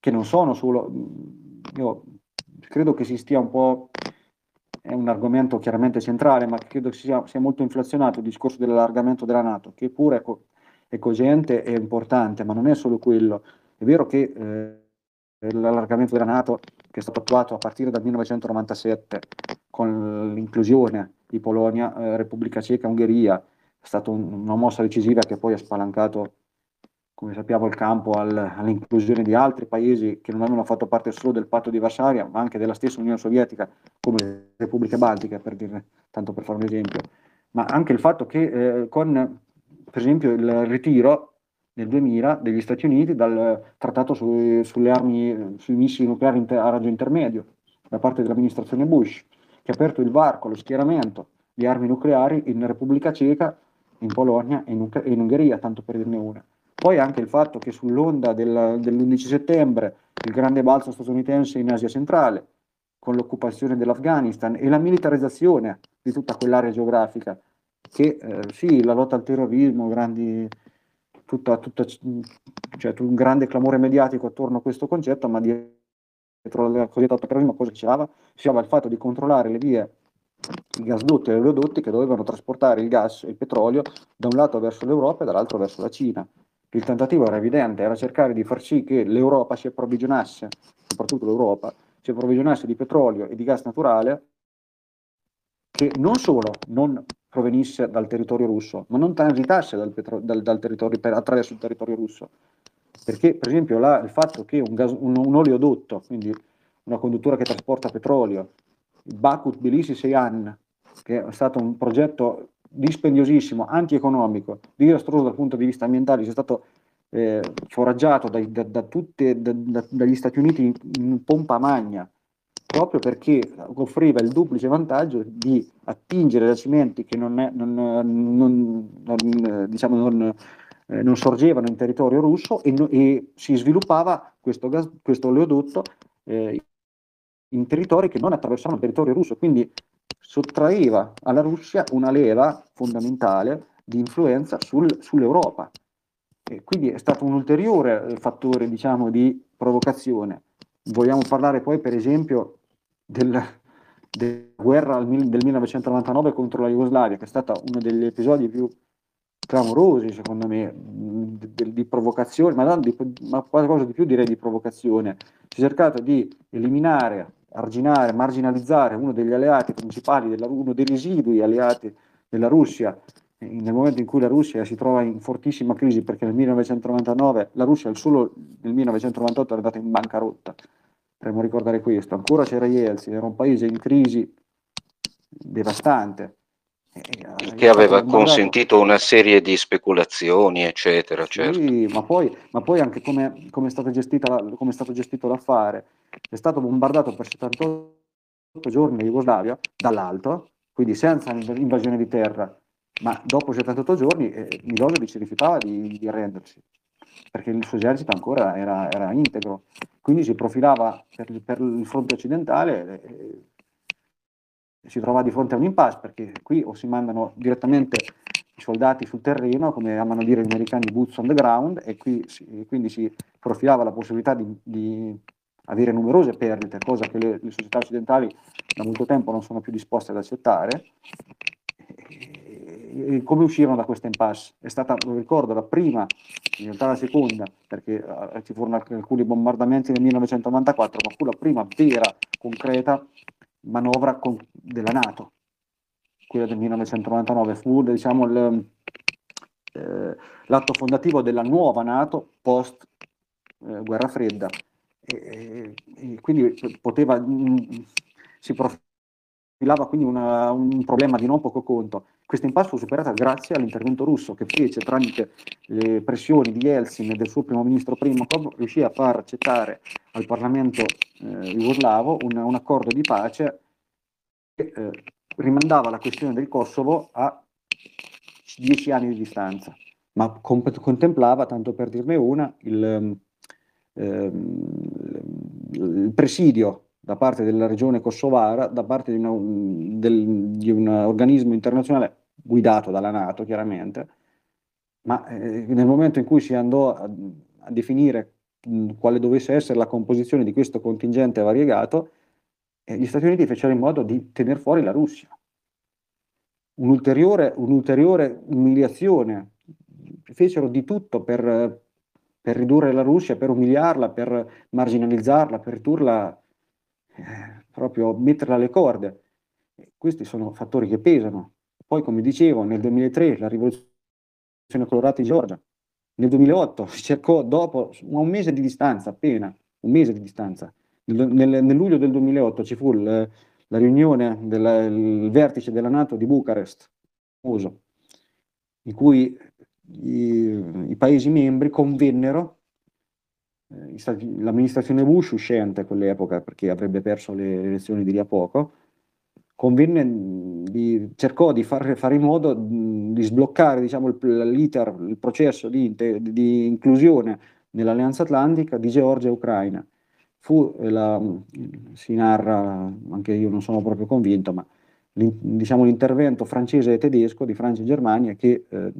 che non sono solo, io credo che si stia un po', è un argomento chiaramente centrale, ma credo sia, sia molto inflazionato il discorso dell'allargamento della Nato, che pure è, co- è cogente e importante, ma non è solo quello. È vero che eh, l'allargamento della Nato, che è stato attuato a partire dal 1997 con l'inclusione di Polonia, eh, Repubblica Ceca, Ungheria, è stata un, una mossa decisiva che poi ha spalancato come sappiamo, il campo al, all'inclusione di altri paesi che non avevano fatto parte solo del patto di Varsavia, ma anche della stessa Unione Sovietica, come le Repubbliche Baltiche, per dire, tanto per fare un esempio. Ma anche il fatto che eh, con, per esempio, il ritiro nel 2000 degli Stati Uniti dal trattato su, sulle armi, sui missili nucleari inter, a raggio intermedio da parte dell'amministrazione Bush, che ha aperto il varco allo schieramento di armi nucleari in Repubblica Ceca, in Polonia e in, in Ungheria, tanto per dirne una. Poi anche il fatto che sull'onda del, dell'11 settembre il grande balzo statunitense in Asia centrale, con l'occupazione dell'Afghanistan e la militarizzazione di tutta quell'area geografica, che eh, sì, la lotta al terrorismo, grandi, tutta, tutta, cioè, un grande clamore mediatico attorno a questo concetto, ma dietro la cosiddetta terrorismo cosa c'era? C'era il fatto di controllare le vie i gasdotti e gli oleodotti che dovevano trasportare il gas e il petrolio da un lato verso l'Europa e dall'altro verso la Cina. Il tentativo era evidente, era cercare di far sì che l'Europa si approvvigionasse, soprattutto l'Europa, si approvvigionasse di petrolio e di gas naturale che non solo non provenisse dal territorio russo, ma non transitasse dal petro- dal, dal per, attraverso il territorio russo. Perché, per esempio, la, il fatto che un, gas, un, un oleodotto, quindi una conduttura che trasporta petrolio, il Bakut Bilisi Seian, che è stato un progetto dispendiosissimo, antieconomico, disastroso dal punto di vista ambientale, sia stato eh, foraggiato dai, da, da tutte, da, dagli Stati Uniti in, pompa magna, proprio perché offriva il duplice vantaggio di attingere giacimenti che non, è, non, non, non diciamo non, eh, sorgevano in territorio russo e, e si sviluppava questo, gas, questo oleodotto eh, in territori che non attraversavano il territorio russo, quindi sottraeva alla Russia una leva fondamentale di influenza sul, sull'Europa. E quindi è stato un ulteriore eh, fattore diciamo, di provocazione. Vogliamo parlare poi per esempio del, della guerra del 1999 contro la Jugoslavia, che è stata uno degli episodi più clamorosi, secondo me, di, di provocazione, ma, di, ma qualcosa di più direi di provocazione. Si è cercato di eliminare, arginare, marginalizzare uno degli alleati principali, della, uno dei residui alleati della Russia, nel momento in cui la Russia si trova in fortissima crisi, perché nel 1999 la Russia solo nel 1998 era andata in bancarotta, dovremmo ricordare questo, ancora c'era Yeltsin, era un paese in crisi devastante, il che aveva consentito una serie di speculazioni, eccetera. Certo. Sì, ma, poi, ma poi anche come, come, è stato gestita, come è stato gestito l'affare. È stato bombardato per 78 giorni in Jugoslavia dall'alto, quindi senza invasione di terra, ma dopo 78 giorni eh, Milosevic si rifiutava di, di, arrendersi, perché il suo esercito ancora era, era integro. Quindi si profilava per, per il fronte occidentale. Eh, si trova di fronte a un impasse perché qui o si mandano direttamente i soldati sul terreno, come amano dire gli americani, boots on the ground, e qui si, quindi si profilava la possibilità di, di, avere numerose perdite, cosa che le, le, società occidentali da molto tempo non sono più disposte ad accettare. E, come uscirono da questa impasse? È stata, lo ricordo, la prima, in realtà la seconda, perché uh, ci furono alcuni bombardamenti nel 1994, ma fu la prima vera, concreta manovra con, della Nato, quella del 1999, fu diciamo, il, eh, l'atto fondativo della nuova Nato post eh, guerra fredda. E, e quindi poteva, mh, mm, si profilava quindi una, un problema di non poco conto. Questa impasse fu superata grazie all'intervento russo che fece tramite le pressioni di Yeltsin e del suo primo ministro Primakov, riuscì a far accettare al Parlamento eh, jugoslavo un, un, accordo di pace che eh, rimandava la questione del Kosovo a dieci anni di distanza, ma comp- contemplava, tanto per dirne una, il, ehm, il presidio da parte della regione kosovara, da parte di, una, del, di un organismo internazionale guidato dalla Nato chiaramente, ma eh, nel momento in cui si andò a, a definire mh, quale dovesse essere la composizione di questo contingente variegato, eh, gli Stati Uniti fecero in modo di tenere fuori la Russia. Un'ulteriore, un'ulteriore umiliazione, fecero di tutto per, per, ridurre la Russia, per umiliarla, per marginalizzarla, per ridurla, eh, proprio metterla alle corde. questi sono fattori che pesano. Poi, come dicevo, nel 2003 la rivoluzione colorata in Georgia, nel 2008 si cercò dopo un mese di distanza, appena un mese di distanza, nel, nel, nel luglio del 2008 ci fu il, la riunione del vertice della Nato di Bucarest, in cui i, i paesi membri convennero l'amministrazione Bush uscente a quell'epoca perché avrebbe perso le elezioni di lì a poco convenne, di, cercò di fare, fare in modo di sbloccare diciamo, l'iter, il processo di, di, inclusione nell'Alleanza Atlantica di Georgia e Ucraina. Fu la, si narra, anche io non sono proprio convinto, ma diciamo, l'intervento francese e tedesco di Francia e Germania che eh,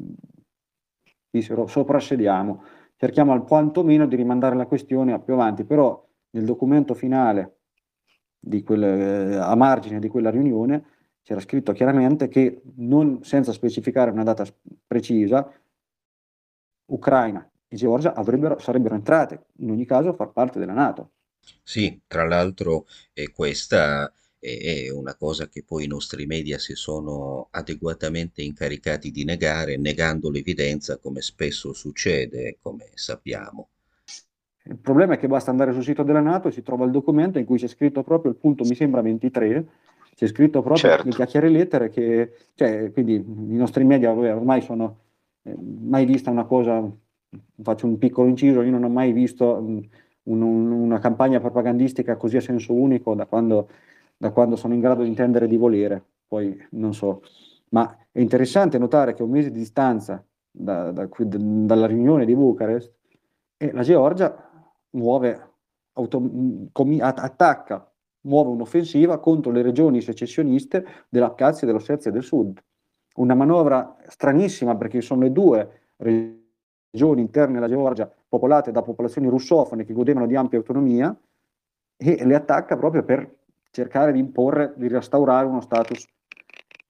dissero soprassediamo, cerchiamo al quantomeno di rimandare la questione a più avanti, però nel documento finale quel, eh, a margine di quella riunione c'era scritto chiaramente che non, senza specificare una data precisa, Ucraina e Georgia sarebbero entrate in ogni caso a far parte della Nato. Sì, tra l'altro eh, questa è, una cosa che poi i nostri media si sono adeguatamente incaricati di negare, negando l'evidenza come spesso succede, come sappiamo. Il problema è che basta andare sul sito della Nato e si trova il documento in cui c'è scritto proprio il punto, mi sembra 23, c'è scritto proprio certo. in chiacchiere lettere che, cioè, quindi i nostri media ormai sono, eh, mai vista una cosa, faccio un piccolo inciso, io non ho mai visto un, un, una campagna propagandistica così a senso unico da quando, da quando sono in grado di intendere di volere, poi non so, ma è interessante notare che un mese di distanza da, da, dalla riunione di Bucarest e la Georgia muove, auto, com, attacca, muove un'offensiva contro le regioni secessioniste dell'Abkhazia e dell'Ossetia del Sud. Una manovra stranissima perché sono le due regioni interne alla Georgia popolate da popolazioni russofone che godevano di ampia autonomia e le attacca proprio per cercare di imporre, di restaurare uno status,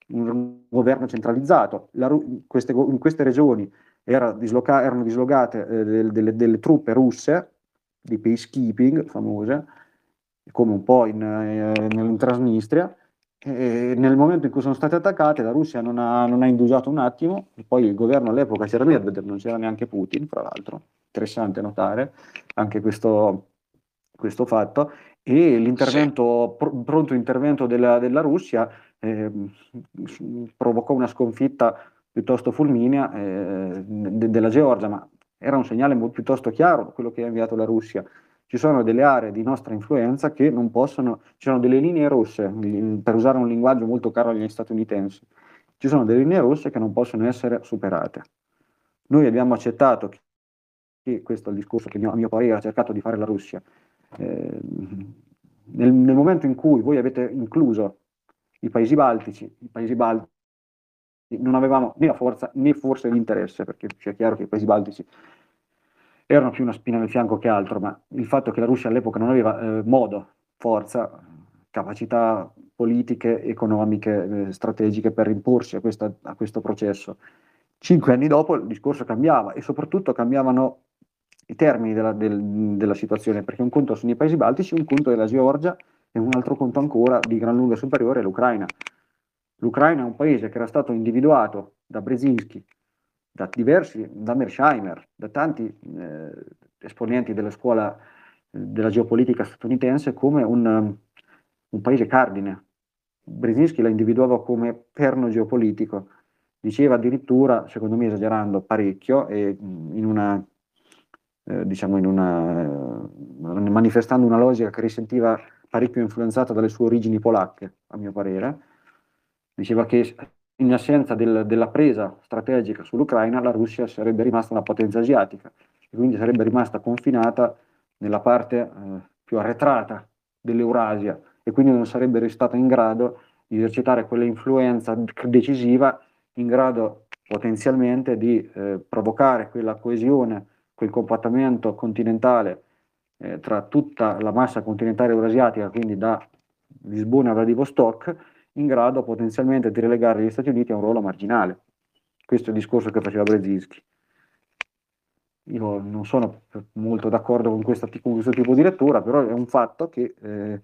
un governo centralizzato. La, queste, in queste regioni era disloca, erano dislocate eh, delle, delle, delle, truppe russe di peacekeeping famose, come un po' in, eh, in Transnistria, e nel momento in cui sono state attaccate la Russia non ha, non ha indugiato un attimo, poi il governo all'epoca c'era Medvedev, non c'era neanche Putin, fra l'altro, interessante notare anche questo, questo fatto, e l'intervento, sì. pr- pronto intervento della, della Russia eh, provocò una sconfitta piuttosto fulminea eh, de- della Georgia, ma era un segnale molto piuttosto chiaro quello che ha inviato la Russia. Ci sono delle aree di nostra influenza che non possono, ci sono delle linee rosse, per usare un linguaggio molto caro agli statunitensi, ci sono delle linee rosse che non possono essere superate. Noi abbiamo accettato che, questo è il discorso che a mio parere ha cercato di fare la Russia, eh, nel, nel, momento in cui voi avete incluso i paesi baltici, i paesi baltici non avevamo né la forza né forse l'interesse, perché sia chiaro che i paesi baltici erano più una spina nel fianco che altro, ma il fatto che la Russia all'epoca non aveva eh, modo, forza, capacità politiche, economiche, eh, strategiche per imporsi a, questa, a questo processo. Cinque anni dopo il discorso cambiava e soprattutto cambiavano i termini della, del, della, situazione, perché un conto sono i paesi baltici, un conto è la Georgia e un altro conto ancora di gran lunga superiore è l'Ucraina. L'Ucraina è un paese che era stato individuato da Brzezinski, da diversi, da Mersheimer, da tanti eh, esponenti della scuola eh, della geopolitica statunitense come un, un paese cardine. Brzezinski la individuava come perno geopolitico, diceva addirittura, secondo me esagerando parecchio, e in una eh, diciamo una, eh, manifestando una logica che risentiva parecchio influenzata dalle sue origini polacche, a mio parere. Diceva che in assenza del, della presa strategica sull'Ucraina, la Russia sarebbe rimasta una potenza asiatica e quindi sarebbe rimasta confinata nella parte eh, più arretrata dell'Eurasia e quindi non sarebbe stata in grado di esercitare quell'influenza decisiva in grado potenzialmente di eh, provocare quella coesione quel comportamento continentale eh, tra tutta la massa continentale eurasiatica, quindi da Lisbona a Vladivostok, in grado potenzialmente di relegare gli Stati Uniti a un ruolo marginale. Questo è il discorso che faceva Brzezinski. Io non sono molto d'accordo con, questa, con questo tipo di lettura, però è un fatto che eh,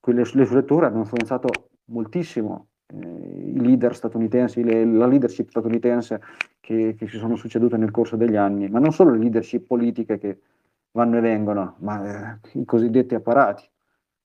quelle, le sue letture hanno influenzato moltissimo i leader statunitensi, le, la leadership statunitense che, che, si sono succedute nel corso degli anni, ma non solo le leadership politiche che vanno e vengono, ma eh, i cosiddetti apparati,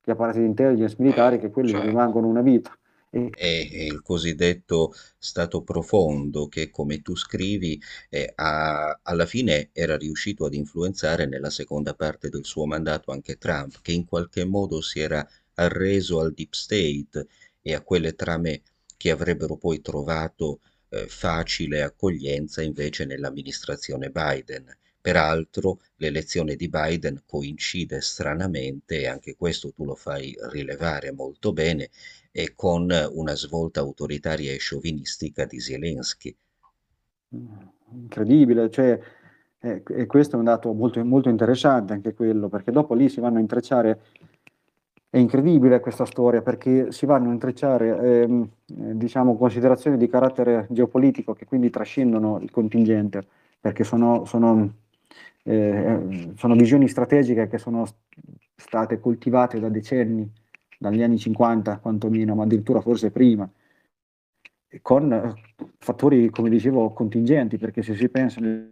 gli apparati di intelligence militari che quelli certo. rimangono una vita. E... È il cosiddetto stato profondo che, come tu scrivi, eh, a, alla fine era riuscito ad influenzare nella seconda parte del suo mandato anche Trump, che in qualche modo si era arreso al deep state e a quelle trame che avrebbero poi trovato eh, facile accoglienza invece nell'amministrazione Biden. Peraltro l'elezione di Biden coincide stranamente, e anche questo tu lo fai rilevare molto bene, e con una svolta autoritaria e sciovinistica di Zelensky. Incredibile, cioè, eh, e questo è un dato molto, molto interessante anche quello, perché dopo lì si vanno a intrecciare è incredibile questa storia perché si vanno a intrecciare ehm, eh, diciamo, considerazioni di carattere geopolitico che quindi trascendono il contingente, perché sono, sono, eh, sono visioni strategiche che sono state coltivate da decenni, dagli anni 50 quantomeno, ma addirittura forse prima, con eh, fattori, come dicevo, contingenti, perché se si pensa agli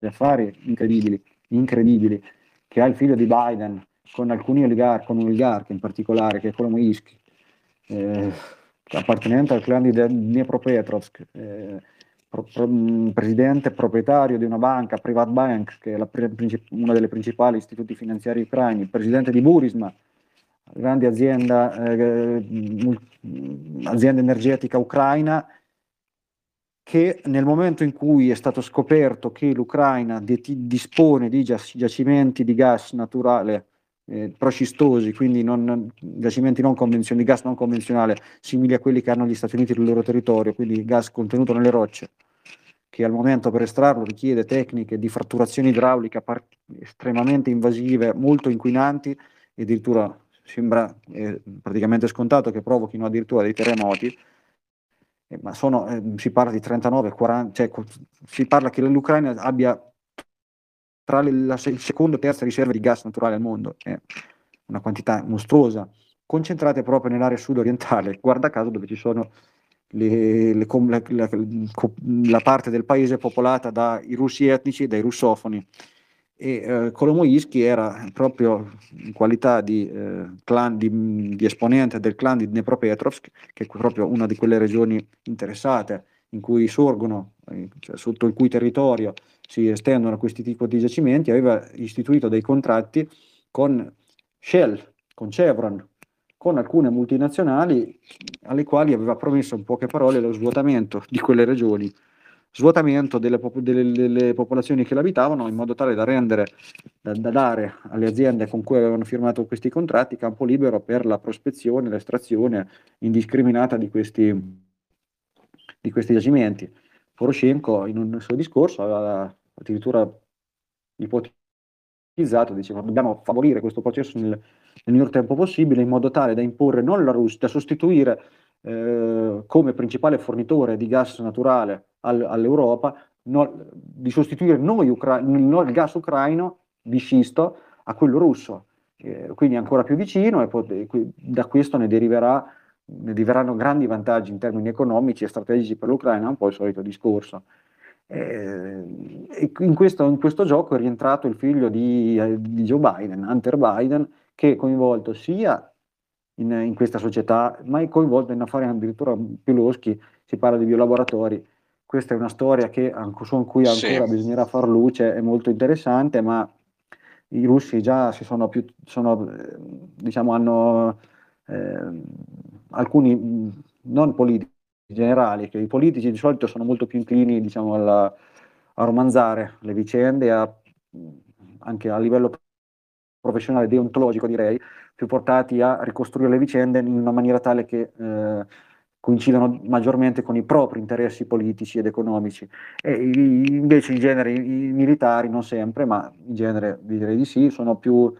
affari incredibili, incredibili, che ha il figlio di Biden, con alcuni oligarchi, con un oligarca in particolare, che è Kolomoisky, eh, appartenente al clan di Dnepropetrovsk, eh, pro, pro, presidente proprietario di una banca, Privat Bank, che è la, una delle principali istituti finanziari ucraini, presidente di Burisma, grande azienda, eh, azienda energetica ucraina, che nel momento in cui è stato scoperto che l'Ucraina dispone di giacimenti di gas naturale eh, proscistosi, quindi non, giacimenti non convenzionali, gas non convenzionale, simili a quelli che hanno gli Stati Uniti nel loro territorio, quindi gas contenuto nelle rocce, che al momento per estrarlo richiede tecniche di fratturazione idraulica par- estremamente invasive, molto inquinanti e addirittura sembra eh, praticamente scontato che provochino addirittura dei terremoti, eh, ma sono, eh, si parla di 39, 40, cioè si parla che l'Ucraina abbia tra le, la il secondo e terza riserva di gas naturale al mondo, è una quantità mostruosa, concentrate proprio nell'area sud-orientale, guarda caso dove ci sono le, le, la, la, la, parte del paese popolata dai russi etnici e dai russofoni. E eh, Kolomoisky era proprio in qualità di, eh, clan, di, di, esponente del clan di Dnepropetrovsk, che è proprio una di quelle regioni interessate in cui sorgono, eh, cioè sotto il cui territorio si estendono questi tipi di giacimenti, aveva istituito dei contratti con Shell, con Chevron, con alcune multinazionali alle quali aveva promesso in poche parole lo svuotamento di quelle regioni, svuotamento delle, pop- delle, delle popolazioni che l'abitavano in modo tale da rendere, da, da, dare alle aziende con cui avevano firmato questi contratti campo libero per la prospezione, l'estrazione indiscriminata di questi, di questi giacimenti. Poroshenko in un suo discorso aveva addirittura ipotizzato, diceva dobbiamo favorire questo processo nel, nel minor tempo possibile in modo tale da imporre non la Russia, da sostituire eh, come principale fornitore di gas naturale al, all'Europa, no, di sostituire noi Ucra- no, il gas ucraino di scisto a quello russo, eh, quindi ancora più vicino e poi, da questo ne deriverà ne deriveranno grandi vantaggi in termini economici e strategici per l'Ucraina, un po' il solito discorso. Eh, in, questo, in, questo, gioco è rientrato il figlio di, di, Joe Biden, Hunter Biden, che è coinvolto sia in, in, questa società, ma è coinvolto in affari addirittura più loschi, si parla di biolaboratori. Questa è una storia che, su cui ancora sì. bisognerà far luce, è molto interessante, ma i russi già si sono più, sono, diciamo, hanno eh, alcuni non politici generali, che i politici di solito sono molto più inclini diciamo, alla, a romanzare le vicende, a, anche a livello professionale, deontologico direi, più portati a ricostruire le vicende in una maniera tale che eh, coincidano maggiormente con i propri interessi politici ed economici. E invece in genere i, militari, non sempre, ma in genere direi di sì, sono più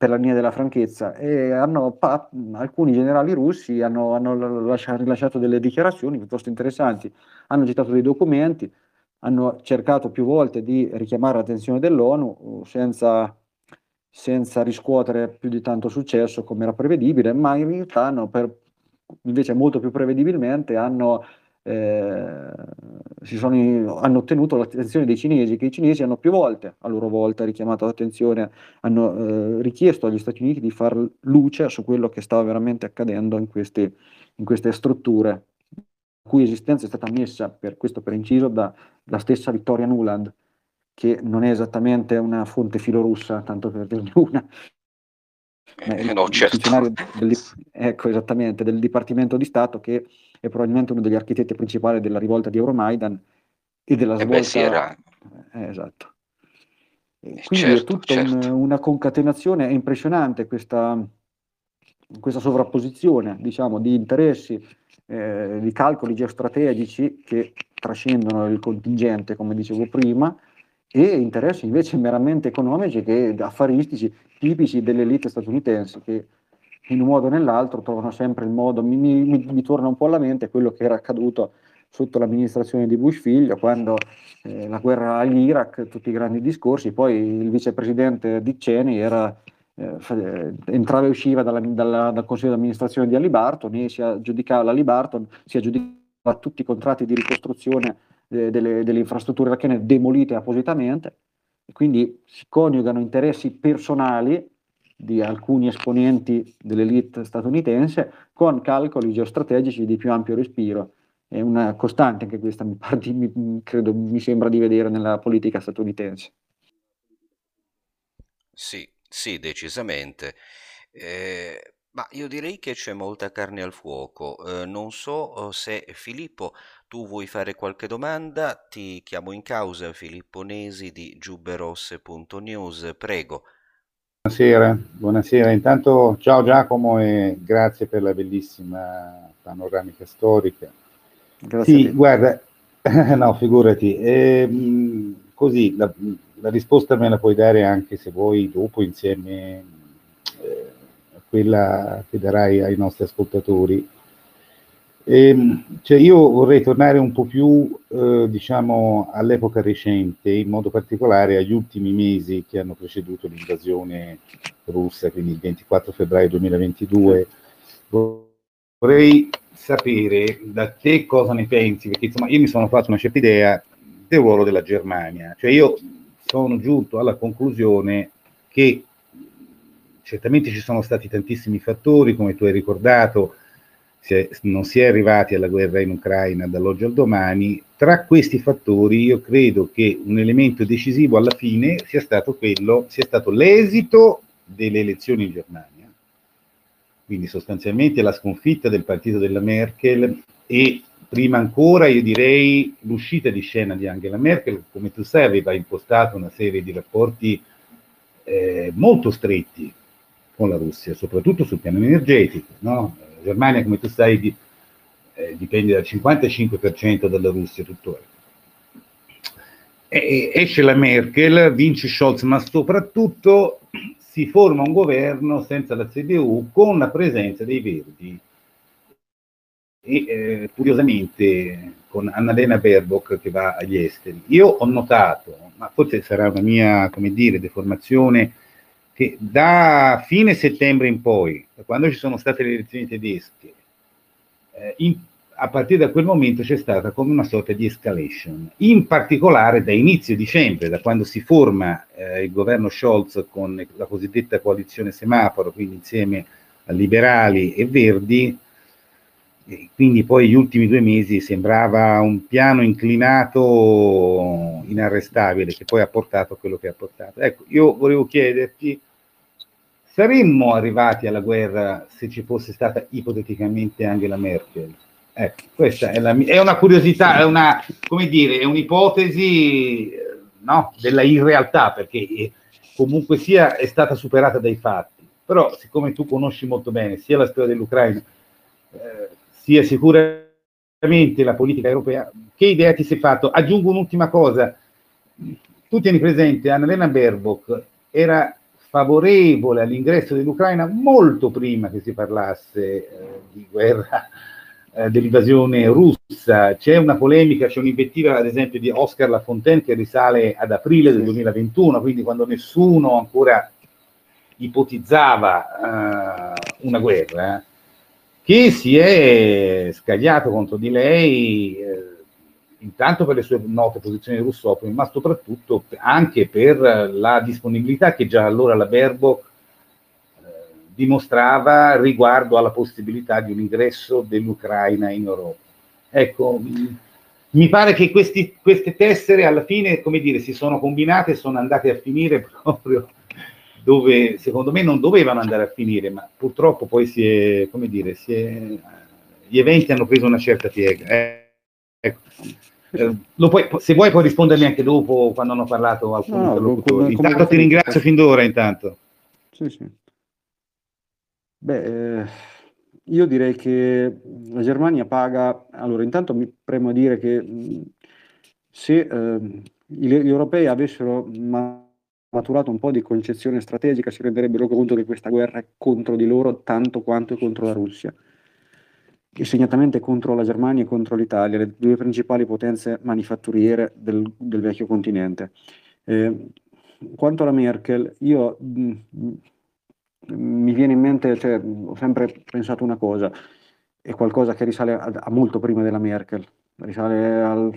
per la linea della franchezza e hanno, pa, alcuni generali russi hanno, hanno lasciato, rilasciato delle dichiarazioni piuttosto interessanti, hanno citato dei documenti, hanno cercato più volte di richiamare l'attenzione dell'ONU senza, senza riscuotere più di tanto successo come era prevedibile, ma in realtà hanno per, invece molto più prevedibilmente hanno eh, sono, hanno ottenuto l'attenzione dei cinesi, che i cinesi hanno più volte a loro volta richiamato l'attenzione, hanno eh, richiesto agli Stati Uniti di far luce su quello che stava veramente accadendo in queste, in queste strutture, la cui esistenza è stata messa, per questo per inciso, dalla stessa Vittoria Nuland, che non è esattamente una fonte filorussa, tanto per dirne una, eh, no, certo. del, ecco, esattamente, del Dipartimento di Stato che è probabilmente uno degli architetti principali della rivolta di Euromaidan e della svolta... Eh beh, sì, era... eh, esatto. Eh, quindi certo, è tutta certo. un, una concatenazione, è impressionante questa, questa sovrapposizione diciamo, di interessi, eh, di calcoli geostrategici che trascendono il contingente, come dicevo prima, e interessi invece meramente economici e affaristici tipici dell'elite statunitense che in un modo o nell'altro trovano sempre il modo, mi, mi, mi, torna un po' alla mente quello che era accaduto sotto l'amministrazione di Bush figlio, quando eh, la guerra all'Iraq, tutti i grandi discorsi, poi il vicepresidente Dick Cheney era, eh, entrava e usciva dalla, dalla, dal consiglio di amministrazione di Halliburton e si aggiudicava l'Halliburton, si aggiudicava tutti i contratti di ricostruzione eh, delle, delle infrastrutture irachene demolite appositamente, quindi si coniugano interessi personali di alcuni esponenti dell'elite statunitense con calcoli geostrategici di più ampio respiro. È una costante anche questa, mi, parti, mi, credo, mi sembra di vedere nella politica statunitense. Sì, sì, decisamente. Eh, Ma io direi che c'è molta carne al fuoco. Eh, non so eh, se Filippo, tu vuoi fare qualche domanda? Ti chiamo in causa Filippo Nesi di giubberosse.news. Prego. Buonasera, buonasera. Intanto ciao Giacomo e grazie per la bellissima panoramica storica. Grazie Sì, guarda, [LAUGHS] no, figurati. ehm, così la, la risposta me la puoi dare anche se vuoi dopo insieme eh, a quella che darai ai nostri ascoltatori. Ehm, cioè io vorrei tornare un po' più, eh, diciamo, all'epoca recente, in modo particolare agli ultimi mesi che hanno preceduto l'invasione russa, quindi il 24 febbraio 2022. Vorrei sapere da te cosa ne pensi, perché insomma io mi sono fatto una certa idea del ruolo della Germania, cioè io sono giunto alla conclusione che certamente ci sono stati tantissimi fattori, come tu hai ricordato, si è- non si è arrivati alla guerra in Ucraina dall'oggi al domani. Tra questi fattori io credo che un elemento decisivo alla fine sia stato quello, sia stato l'esito delle elezioni in Germania. Quindi sostanzialmente la sconfitta del partito della Merkel e prima ancora io direi l'uscita di scena di Angela Merkel, come tu sai aveva impostato una serie di rapporti eh, molto stretti con la Russia, soprattutto sul piano energetico. No? Germania, come tu sai, di- eh, dipende dal 55% dalla Russia tuttora. E- esce la Merkel, vince Scholz, ma soprattutto si forma un governo senza la CDU con la presenza dei Verdi e eh, curiosamente con Annalena Baerbock che va agli esteri. Io ho notato, ma forse sarà una mia, come dire, deformazione, che da fine settembre in poi, quando ci sono state le elezioni tedesche, eh, in- a partire da quel momento c'è stata come una sorta di escalation, in particolare da inizio dicembre, da quando si forma eh, il governo Scholz con la cosiddetta coalizione semaforo, quindi insieme a liberali e verdi, e quindi poi gli ultimi due mesi sembrava un piano inclinato inarrestabile che poi ha portato a quello che ha portato. Ecco, io volevo chiederti, saremmo arrivati alla guerra se ci fosse stata ipoteticamente Angela Merkel? Ecco, questa è, la è una curiosità, è una, come dire, è un'ipotesi eh, no, della irrealtà, perché eh, comunque sia è stata superata dai fatti. Però, siccome tu conosci molto bene sia la storia dell'Ucraina, eh, sia sicuramente la politica europea, che idea ti sei fatto? Aggiungo un'ultima cosa. Tu tieni presente, Annalena Baerbock era favorevole all'ingresso dell'Ucraina molto prima che si parlasse eh, di guerra, eh, dell'invasione russa. C'è una polemica, c'è un'invettiva ad esempio di Oscar Lafontaine che risale ad aprile del 2021, quindi quando nessuno ancora ipotizzava eh, una guerra, che si è scagliato contro di lei eh, intanto per le sue note posizioni russofone, ma soprattutto anche per la disponibilità che già allora la Baerbock eh, dimostrava riguardo alla possibilità di un ingresso dell'Ucraina in Europa. Ecco, mi pare che questi- queste tessere alla fine, come dire, si sono combinate e sono andate a finire proprio dove secondo me non dovevano andare a finire, ma purtroppo poi si è, come dire, si è, gli eventi hanno preso una certa piega. Eh, ecco. Eh, lo puoi- se vuoi puoi rispondermi anche dopo quando hanno parlato alcuni No, interlocutori. come- come- Intanto ti ringrazio fin d'ora intanto. Sì, sì. Beh, eh, io direi che la Germania paga. Allora, intanto mi premo a dire che mh, se ehm, gli, gli europei avessero ma- maturato un po' di concezione strategica, si renderebbero conto che questa guerra è contro di loro tanto quanto è contro la Russia, segnatamente contro la Germania e contro l'Italia, le due principali potenze manifatturiere del, del vecchio continente. Eh, quanto alla Merkel, io mh, mh, mi viene in mente, cioè, ho sempre pensato una cosa, è qualcosa che risale a, a molto prima della Merkel, risale al,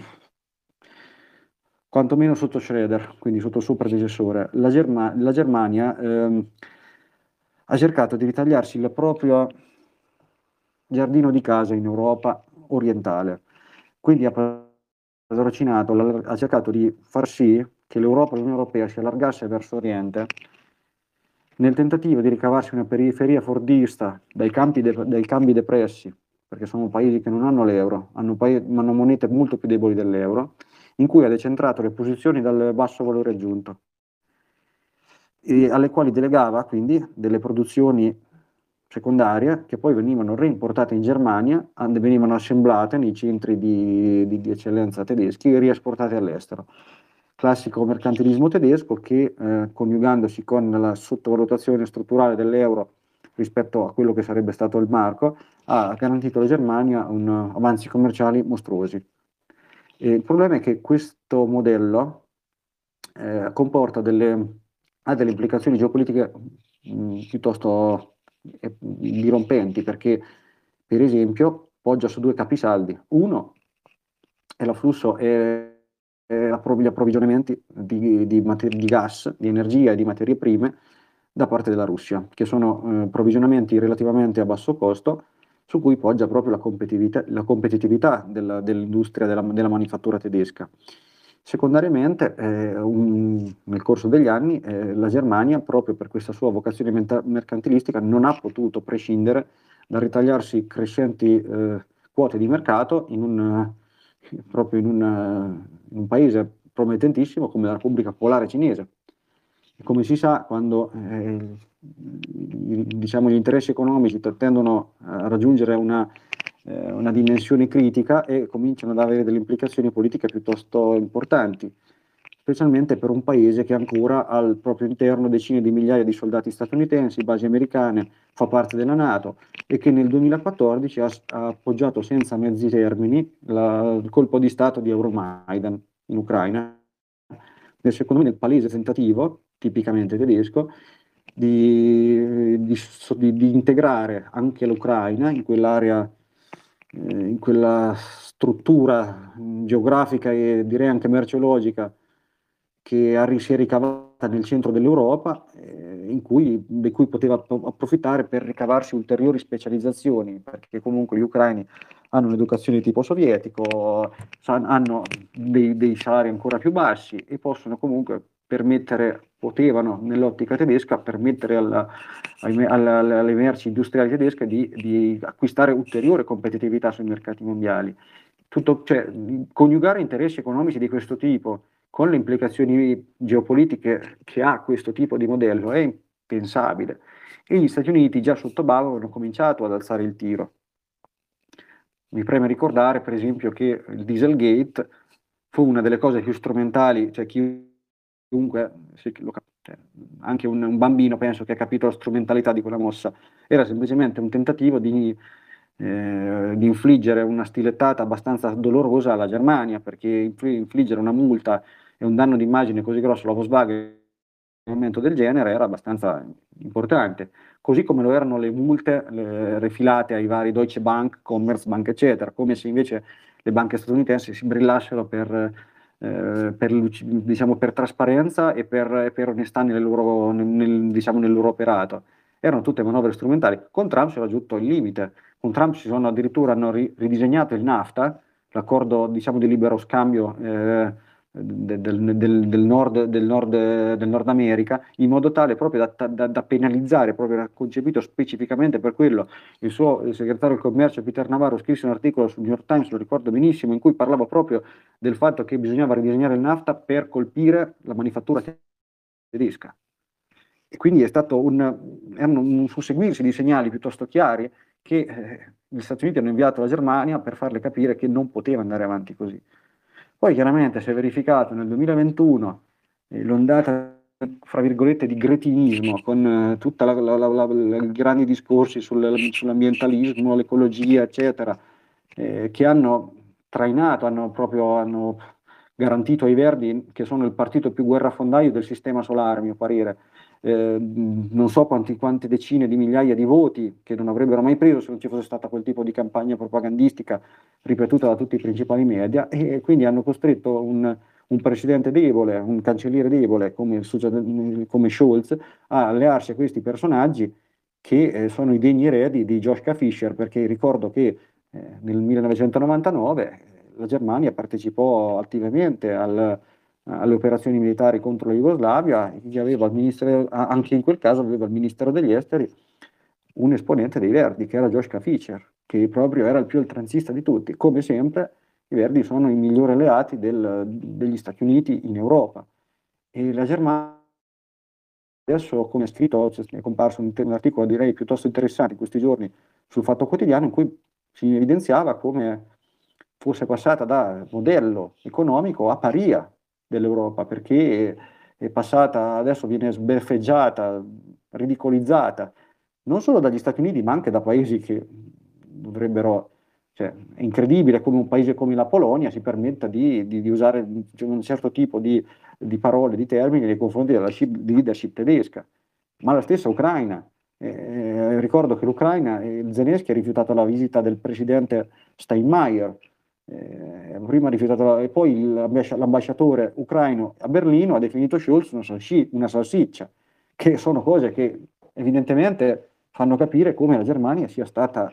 quantomeno sotto Schroeder, quindi sotto il suo predecessore. La, Germa- la Germania ehm, ha cercato di ritagliarsi il proprio giardino di casa in Europa orientale, quindi ha patrocinato, ha cercato di far sì che l'Europa, l'Unione Europea si allargasse verso Oriente nel tentativo di ricavarsi una periferia fordista dai, de- dai cambi depressi, perché sono paesi che non hanno l'euro, hanno, pa- hanno monete molto più deboli dell'euro, in cui ha decentrato le posizioni dal basso valore aggiunto, alle quali delegava quindi delle produzioni secondarie che poi venivano reimportate in Germania, venivano assemblate nei centri di, di, di eccellenza tedeschi e riesportate all'estero. Classico mercantilismo tedesco che, eh, coniugandosi con la sottovalutazione strutturale dell'euro rispetto a quello che sarebbe stato il marco, ha garantito alla Germania un, avanzi commerciali mostruosi. E il problema è che questo modello eh, comporta delle, ha delle implicazioni geopolitiche mh, piuttosto eh, dirompenti, perché per esempio poggia su due capisaldi. Uno è l'afflusso e gli approvvigionamenti di, di, mater- di, gas, di energia e di materie prime da parte della Russia, che sono eh, provvigionamenti relativamente a basso costo su cui poggia proprio la competitività, la competitività della, dell'industria della, della, manifattura tedesca. Secondariamente, eh, un, nel corso degli anni, eh, la Germania, proprio per questa sua vocazione mercantilistica, non ha potuto prescindere dal ritagliarsi crescenti eh, quote di mercato in un, proprio in, una, in un paese promettentissimo come la Repubblica Popolare Cinese. E come si sa, quando eh, diciamo, gli interessi economici tendono a raggiungere una, eh, una, dimensione critica e cominciano ad avere delle implicazioni politiche piuttosto importanti, specialmente per un paese che ancora ha al proprio interno decine di migliaia di soldati statunitensi, basi americane, fa parte della Nato e che nel 2014 ha, ha appoggiato senza mezzi termini la, il colpo di Stato di Euromaidan in Ucraina, nel, secondo me nel palese tentativo, tipicamente tedesco, di, di, di, integrare anche l'Ucraina in quell'area, in quella struttura geografica e direi anche merceologica che si è ricavata nel centro dell'Europa, eh, cui, di cui poteva approfittare per ricavarsi ulteriori specializzazioni, perché comunque gli ucraini hanno un'educazione di tipo sovietico, hanno dei, dei salari ancora più bassi e possono comunque permettere, potevano nell'ottica tedesca permettere alla, alla, alle merci industriali tedesche di, di, acquistare ulteriore competitività sui mercati mondiali. Tutto, cioè, coniugare interessi economici di questo tipo con le implicazioni geopolitiche che ha questo tipo di modello è impensabile e gli Stati Uniti già sotto Bava hanno cominciato ad alzare il tiro. Mi preme ricordare per esempio che il Dieselgate fu una delle cose più strumentali, cioè chi Dunque, cioè, anche un, un, bambino penso che ha capito la strumentalità di quella mossa. Era semplicemente un tentativo di, eh, di infliggere una stilettata abbastanza dolorosa alla Germania, perché infliggere una multa e un danno d'immagine così grosso alla Volkswagen in un momento del genere era abbastanza importante, così come lo erano le multe le, refilate ai vari Deutsche Bank, Commerzbank, eccetera, come se invece le banche statunitensi si brillassero per eh, per, diciamo, per, trasparenza e per, per onestà nel loro, nel, diciamo, nel loro, operato. Erano tutte manovre strumentali. Con Trump si è raggiunto il limite. Con Trump si sono addirittura hanno ridisegnato il NAFTA, l'accordo diciamo, di libero scambio eh, del, del, del, nord, nord, del, nord, America in modo tale proprio da, da, da penalizzare, proprio concepito specificamente per quello. Il suo il segretario del commercio Peter Navarro scrisse un articolo sul New York Times, lo ricordo benissimo, in cui parlava proprio del fatto che bisognava ridisegnare il NAFTA per colpire la manifattura tedesca. E quindi è stato un, erano un susseguirsi di segnali piuttosto chiari che eh, gli Stati Uniti hanno inviato alla Germania per farle capire che non poteva andare avanti così. Poi chiaramente si è verificato nel 2021 eh, l'ondata, fra virgolette, di gretinismo con eh, tutti i grandi discorsi sul, sull'ambientalismo, l'ecologia, eccetera, eh, che hanno trainato, hanno proprio hanno garantito ai Verdi, che sono il partito più guerrafondaio del sistema solare, a mio parere, eh, non so quanti, quante decine di migliaia di voti che non avrebbero mai preso se non ci fosse stata quel tipo di campagna propagandistica ripetuta da tutti i principali media e quindi hanno costretto un, un presidente debole, un cancelliere debole come, come Scholz a allearsi a questi personaggi che eh, sono i degni eredi di Joschka Fischer perché ricordo che eh, nel 1999 la Germania partecipò attivamente al, alle operazioni militari contro la Jugoslavia, anche in quel caso aveva il Ministero degli Esteri un esponente dei Verdi, che era Joschka Fischer, che proprio era il più oltranzista di tutti. Come sempre, i Verdi sono i migliori alleati del, degli Stati Uniti in Europa. E la Germania, adesso, come ha scritto, è comparso un, un articolo direi piuttosto interessante in questi giorni sul Fatto Quotidiano, in cui si evidenziava come fosse passata da modello economico a paria dell'Europa, perché è passata, adesso viene sbeffeggiata, ridicolizzata, non solo dagli Stati Uniti, ma anche da paesi che dovrebbero, cioè, è incredibile come un paese come la Polonia si permetta di, di, di usare un certo tipo di, di, parole, di termini nei confronti della leadership tedesca, ma la stessa Ucraina. Eh, ricordo che l'Ucraina, eh, Zelensky ha rifiutato la visita del presidente Steinmeier, eh, prima rifiutato, e poi l'ambasciatore ucraino a Berlino ha definito Scholz una, salsi, una salsiccia, che sono cose che evidentemente fanno capire come la Germania sia stata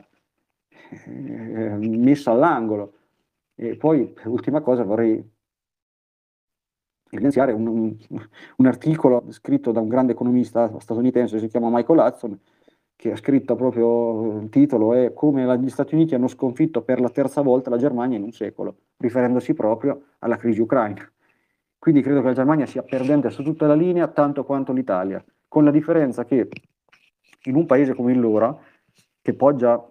eh, messa all'angolo. E poi, ultima cosa, vorrei evidenziare un, un, un, articolo scritto da un grande economista statunitense, si chiama Michael Hudson, che ha scritto proprio il titolo è come gli Stati Uniti hanno sconfitto per la terza volta la Germania in un secolo, riferendosi proprio alla crisi ucraina. Quindi credo che la Germania sia perdente su tutta la linea, tanto quanto l'Italia, con la differenza che in un paese come il loro, che poggia,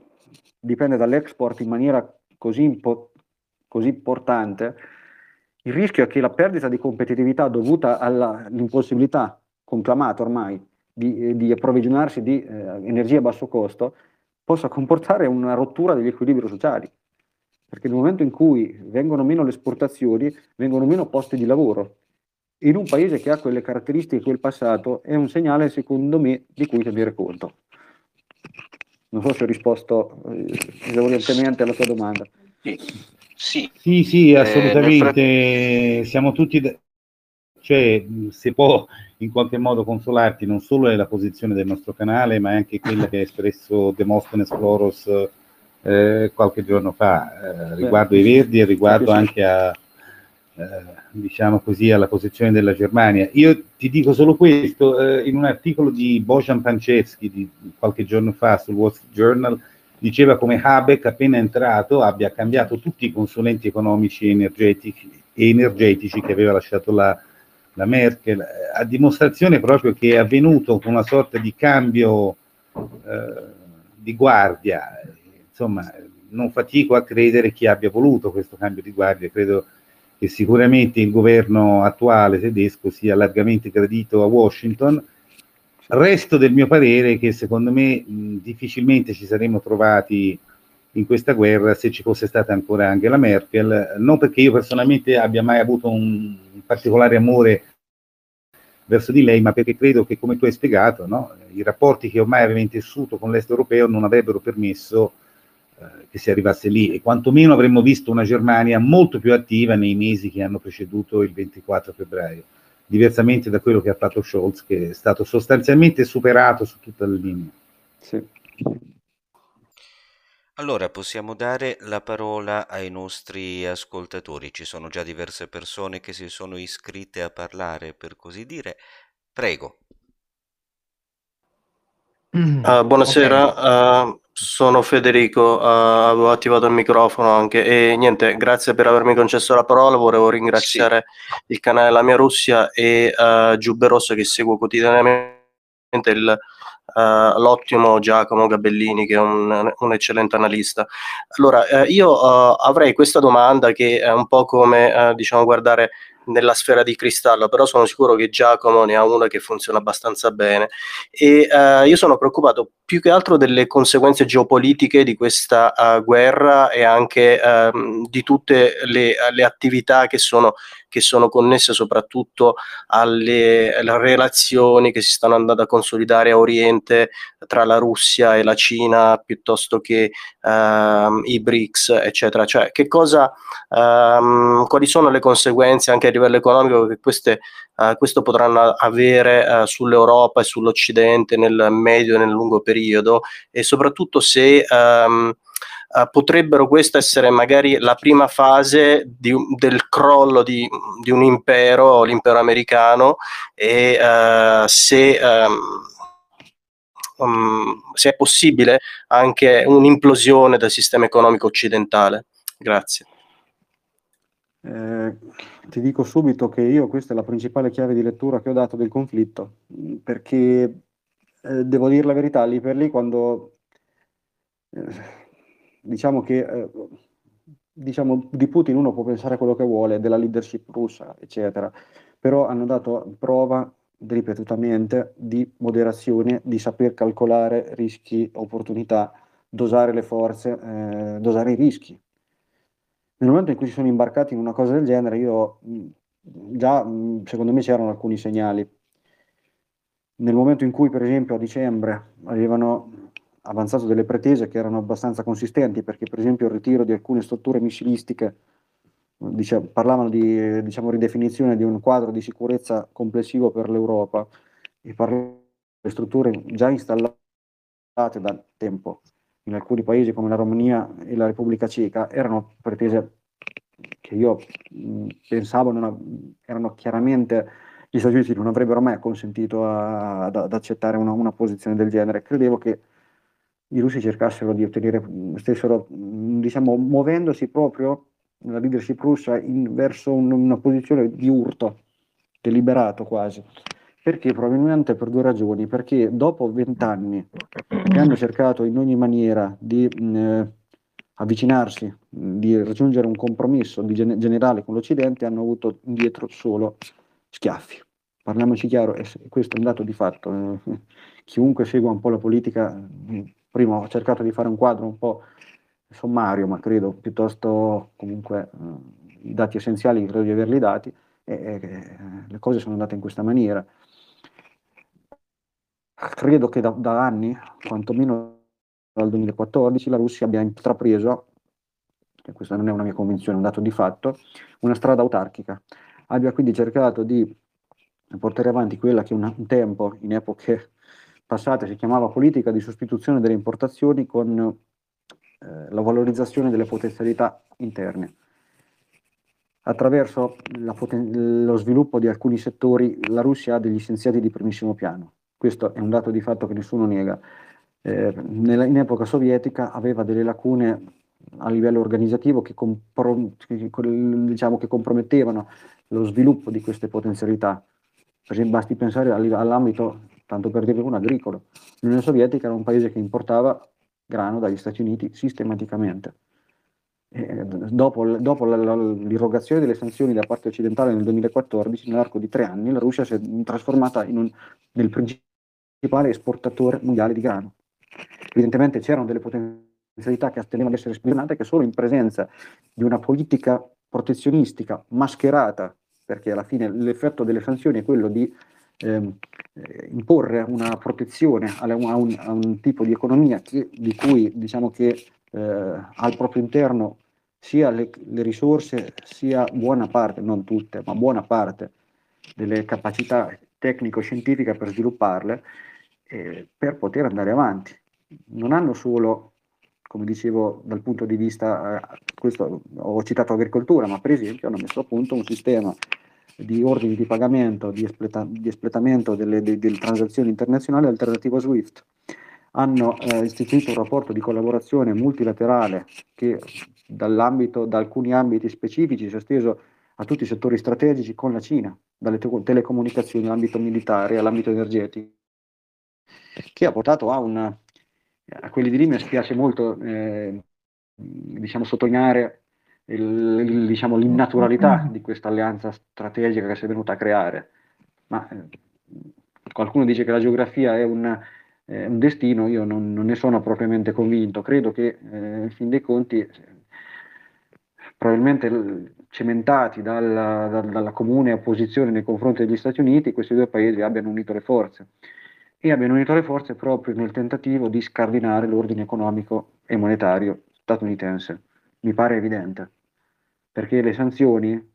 dipende dall'export in maniera così, impo- così importante, il rischio è che la perdita di competitività dovuta all'impossibilità conclamata ormai di, di approvvigionarsi di eh, energia a basso costo possa comportare una rottura degli equilibri sociali. Perché nel momento in cui vengono meno le esportazioni, vengono meno posti di lavoro. In un paese che ha quelle caratteristiche, quel passato, è un segnale, secondo me, di cui tenere conto. Non so se ho risposto eh, esaurentemente alla tua domanda. Sì, sì, sì assolutamente. Eh, Siamo tutti, cioè, se può in qualche modo consolarti, non solo è la posizione del nostro canale, ma anche quella che ha espresso Demosthenes Floros eh, qualche giorno fa, eh, riguardo ai Verdi e riguardo anche a, eh, diciamo così, alla posizione della Germania. Io ti dico solo questo, eh, in un articolo di Bojan Pancevski di qualche giorno fa sul Wall Street Journal, diceva come Habeck appena entrato abbia cambiato tutti i consulenti economici e energetici, e energetici che aveva lasciato la la Merkel, a dimostrazione proprio che è avvenuto con una sorta di cambio eh, di guardia. Insomma, non fatico a credere chi abbia voluto questo cambio di guardia, credo che sicuramente il governo attuale tedesco sia largamente gradito a Washington. Resto del mio parere che secondo me mh, difficilmente ci saremmo trovati in questa guerra se ci fosse stata ancora Angela Merkel, non perché io personalmente abbia mai avuto un particolare amore verso di lei, ma perché credo che, come tu hai spiegato, no, i rapporti che ormai aveva intessuto con l'est europeo non avrebbero permesso eh, che si arrivasse lì e quantomeno avremmo visto una Germania molto più attiva nei mesi che hanno preceduto il 24 febbraio, diversamente da quello che ha fatto Scholz, che è stato sostanzialmente superato su tutta la linea. Sì. Allora possiamo dare la parola ai nostri ascoltatori. Ci sono già diverse persone che si sono iscritte a parlare, per così dire. Prego. Uh, buonasera, okay. uh, sono Federico, uh, avevo attivato il microfono anche e niente, grazie per avermi concesso la parola, volevo ringraziare sì. il canale La Mia Russia e uh, Giubbe Rosso che seguo quotidianamente il, uh, l'ottimo Giacomo Gabellini, che è un, un eccellente analista. Allora, uh, io uh, avrei questa domanda che è un po' come, diciamo, guardare nella sfera di cristallo, però sono sicuro che Giacomo ne ha una che funziona abbastanza bene e io sono preoccupato più che altro delle conseguenze geopolitiche di questa guerra e anche uh, di tutte le, le attività che sono che sono connesse soprattutto alle, alle, relazioni che si stanno andando a consolidare a Oriente tra la Russia e la Cina piuttosto che uh, i BRICS, eccetera. Cioè, che cosa, um, quali sono le conseguenze anche a livello economico che queste, uh, questo potranno avere uh, sull'Europa e sull'Occidente nel medio e nel lungo periodo e soprattutto se um, uh, potrebbero queste essere magari la prima fase di, del crollo di, di, un impero, l'impero americano, e uh, se, um, um, se è possibile anche un'implosione del sistema economico occidentale. Grazie. Eh, ti dico subito che io questa è la principale chiave di lettura che ho dato del conflitto, perché eh, devo dire la verità, lì per lì quando eh, diciamo che eh, diciamo, di Putin uno può pensare quello che vuole, della leadership russa, eccetera, però hanno dato prova ripetutamente di moderazione, di saper calcolare rischi, opportunità, dosare le forze, eh, dosare i rischi. Nel momento in cui si sono imbarcati in una cosa del genere, io già secondo me c'erano alcuni segnali. Nel momento in cui, per esempio, a dicembre avevano avanzato delle pretese che erano abbastanza consistenti, perché per esempio il ritiro di alcune strutture missilistiche dice, parlavano di diciamo, ridefinizione di un quadro di sicurezza complessivo per l'Europa e parlavano di strutture già installate da tempo in alcuni paesi come la Romania e la Repubblica Ceca erano pretese che io pensavo non, erano chiaramente gli Stati Uniti non avrebbero mai consentito a, ad, ad, accettare una, una, posizione del genere. Credevo che i russi cercassero di ottenere, stessero diciamo, muovendosi proprio nella leadership russa in, verso un, una posizione di urto, deliberato quasi. Perché? Probabilmente per due ragioni. Perché dopo vent'anni che hanno cercato in ogni maniera di eh, avvicinarsi, di raggiungere un compromesso gen- generale con l'Occidente, hanno avuto indietro solo schiaffi. Parliamoci chiaro, questo è un dato di fatto. Eh, chiunque segua un po' la politica, prima ho cercato di fare un quadro un po' sommario, ma credo piuttosto comunque eh, i dati essenziali credo di averli dati, e, e, le cose sono andate in questa maniera credo che da, da anni, quantomeno dal 2014, la Russia abbia intrapreso, e questa non è una mia convinzione, è un dato di fatto, una strada autarchica. Abbia quindi cercato di portare avanti quella che un tempo, in epoche passate, si chiamava politica di sostituzione delle importazioni con eh, la valorizzazione delle potenzialità interne. Attraverso poten- lo sviluppo di alcuni settori la Russia ha degli scienziati di primissimo piano questo è un dato di fatto che nessuno nega. Eh, nella, in epoca sovietica aveva delle lacune a livello organizzativo che, compro, che, diciamo, che compromettevano lo sviluppo di queste potenzialità. Per esempio, basti pensare all'ambito, tanto per dire uno, agricolo. L'Unione Sovietica era un paese che importava grano dagli Stati Uniti sistematicamente. Eh, dopo, dopo l'irrogazione delle sanzioni da parte occidentale nel 2014, nell'arco di tre anni, la Russia si è trasformata in un, nel principale esportatore mondiale di grano. Evidentemente c'erano delle potenzialità che attendevano ad essere spionate che solo in presenza di una politica protezionistica mascherata, perché alla fine l'effetto delle sanzioni è quello di eh, imporre una protezione a un, a un, tipo di economia che, di cui diciamo che eh, al proprio interno sia le, le risorse sia buona parte, non tutte, ma buona parte delle capacità tecnico-scientifiche per svilupparle eh, per poter andare avanti. Non hanno solo, come dicevo, dal punto di vista, eh, questo ho citato agricoltura, ma per esempio hanno messo a punto un sistema di ordini di pagamento, di, espleta, di espletamento delle, de, delle, transazioni internazionali alternativo a SWIFT. Hanno eh, istituito un rapporto di collaborazione multilaterale che da alcuni ambiti specifici si è esteso a tutti i settori strategici con la Cina, dalle te- telecomunicazioni all'ambito militare all'ambito energetico che ha portato a un... A quelli di lì mi spiace molto eh, diciamo, sottolineare il, il, diciamo, l'innaturalità di questa alleanza strategica che si è venuta a creare. Ma eh, qualcuno dice che la geografia è un, eh, un destino, io non, non, ne sono propriamente convinto. Credo che, eh, in fin dei conti, probabilmente cementati dalla, dalla comune opposizione nei confronti degli Stati Uniti, questi due paesi abbiano unito le forze e abbiano unito le forze proprio nel tentativo di scardinare l'ordine economico e monetario statunitense. Mi pare evidente, perché le sanzioni,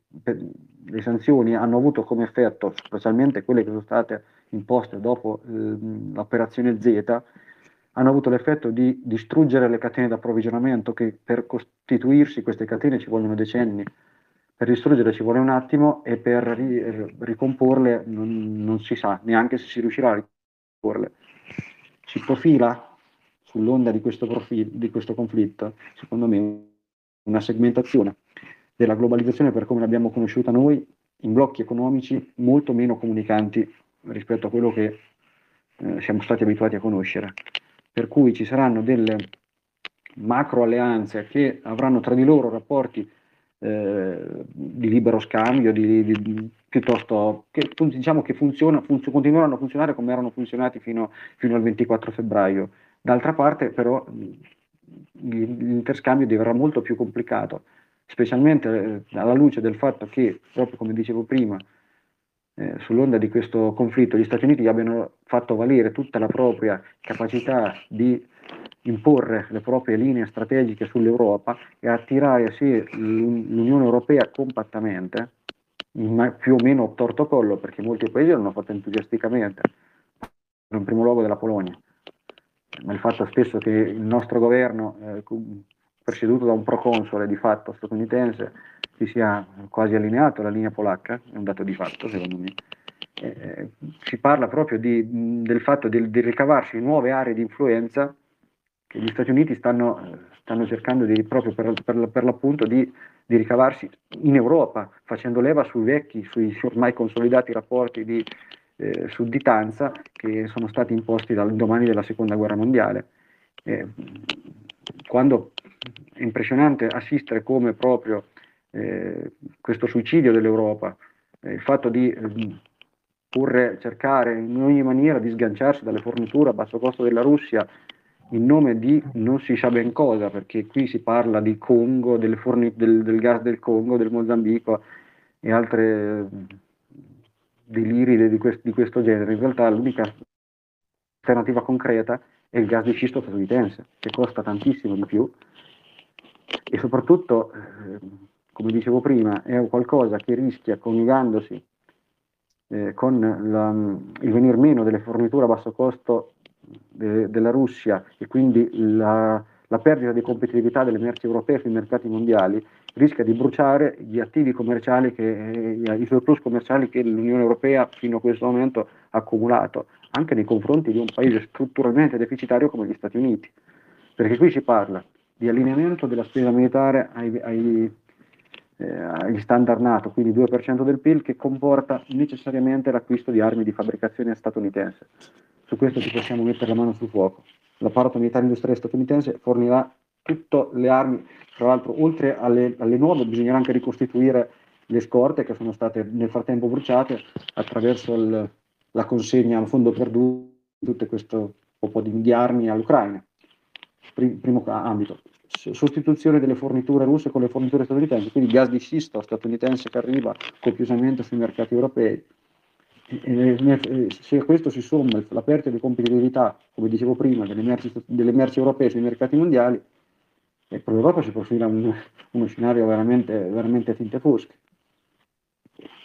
le sanzioni hanno avuto come effetto, specialmente quelle che sono state imposte dopo eh, l'operazione Z, hanno avuto l'effetto di distruggere le catene d'approvvigionamento che per costituirsi queste catene ci vogliono decenni, per distruggerle ci vuole un attimo e per ri- ricomporle non, non, si sa neanche se si riuscirà a ricomporle. Si profila sull'onda di questo, profilo, di questo conflitto, secondo me, una segmentazione della globalizzazione per come l'abbiamo conosciuta noi in blocchi economici molto meno comunicanti rispetto a quello che eh, siamo stati abituati a conoscere per cui ci saranno delle macro alleanze che avranno tra di loro rapporti eh, di libero scambio, di, di, piuttosto che diciamo che funziona, funzio, continueranno a funzionare come erano funzionati fino, fino al 24 febbraio. D'altra parte però l'interscambio diverrà molto più complicato, specialmente eh, alla luce del fatto che, proprio come dicevo prima, eh, sull'onda di questo conflitto gli Stati Uniti abbiano fatto valere tutta la propria capacità di imporre le proprie linee strategiche sull'Europa e attirare sé l'Unione Europea compattamente, più o meno torto collo, perché molti paesi l'hanno fatto entusiasticamente, in primo luogo della Polonia, ma il fatto stesso che il nostro governo, eh, presieduto da un proconsole di fatto statunitense, si sia quasi allineato alla linea polacca, è un dato di fatto secondo me. Eh, si parla proprio di, del fatto di, di, ricavarsi nuove aree di influenza che gli Stati Uniti stanno, stanno cercando di, proprio per, per, per l'appunto di, di, ricavarsi in Europa, facendo leva sui vecchi, sui ormai consolidati rapporti di eh, sudditanza che sono stati imposti dal domani della seconda guerra mondiale. Eh, quando è impressionante assistere come proprio eh, questo suicidio dell'Europa, eh, il fatto di eh, pur cercare in ogni maniera di sganciarsi dalle forniture a basso costo della Russia in nome di non si sa ben cosa, perché qui si parla di Congo, forni, del, del, gas del Congo, del Mozambico e altre deliri di, quest, di questo genere. In realtà l'unica alternativa concreta è il gas di scisto statunitense, che costa tantissimo di più. E soprattutto eh, come dicevo prima, è qualcosa che rischia, coniugandosi eh, con la, il venir meno delle forniture a basso costo de, della Russia e quindi la, la, perdita di competitività delle merci europee sui mercati mondiali, rischia di bruciare gli attivi commerciali, che, eh, i surplus commerciali che l'Unione Europea fino a questo momento ha accumulato, anche nei confronti di un paese strutturalmente deficitario come gli Stati Uniti. Perché qui si parla di allineamento della spesa militare ai, ai eh, agli standard NATO, quindi 2% del PIL, che comporta necessariamente l'acquisto di armi di fabbricazione statunitense. Su questo ci possiamo mettere la mano sul fuoco. L'apparato militare industriale statunitense fornirà tutte le armi, tra l'altro oltre alle, alle nuove bisognerà anche ricostituire le scorte che sono state nel frattempo bruciate attraverso il, la consegna a fondo perduto di tutto questo po' di, di armi all'Ucraina. Primo ambito sostituzione delle forniture russe con le forniture statunitensi, quindi gas di scisto statunitense che arriva copiosamente sui mercati europei. E, se a questo si somma la perdita di competitività, come dicevo prima, delle merci, delle merci europee sui mercati mondiali, e per l'Europa si profila un, uno scenario veramente, veramente a tinte fosche.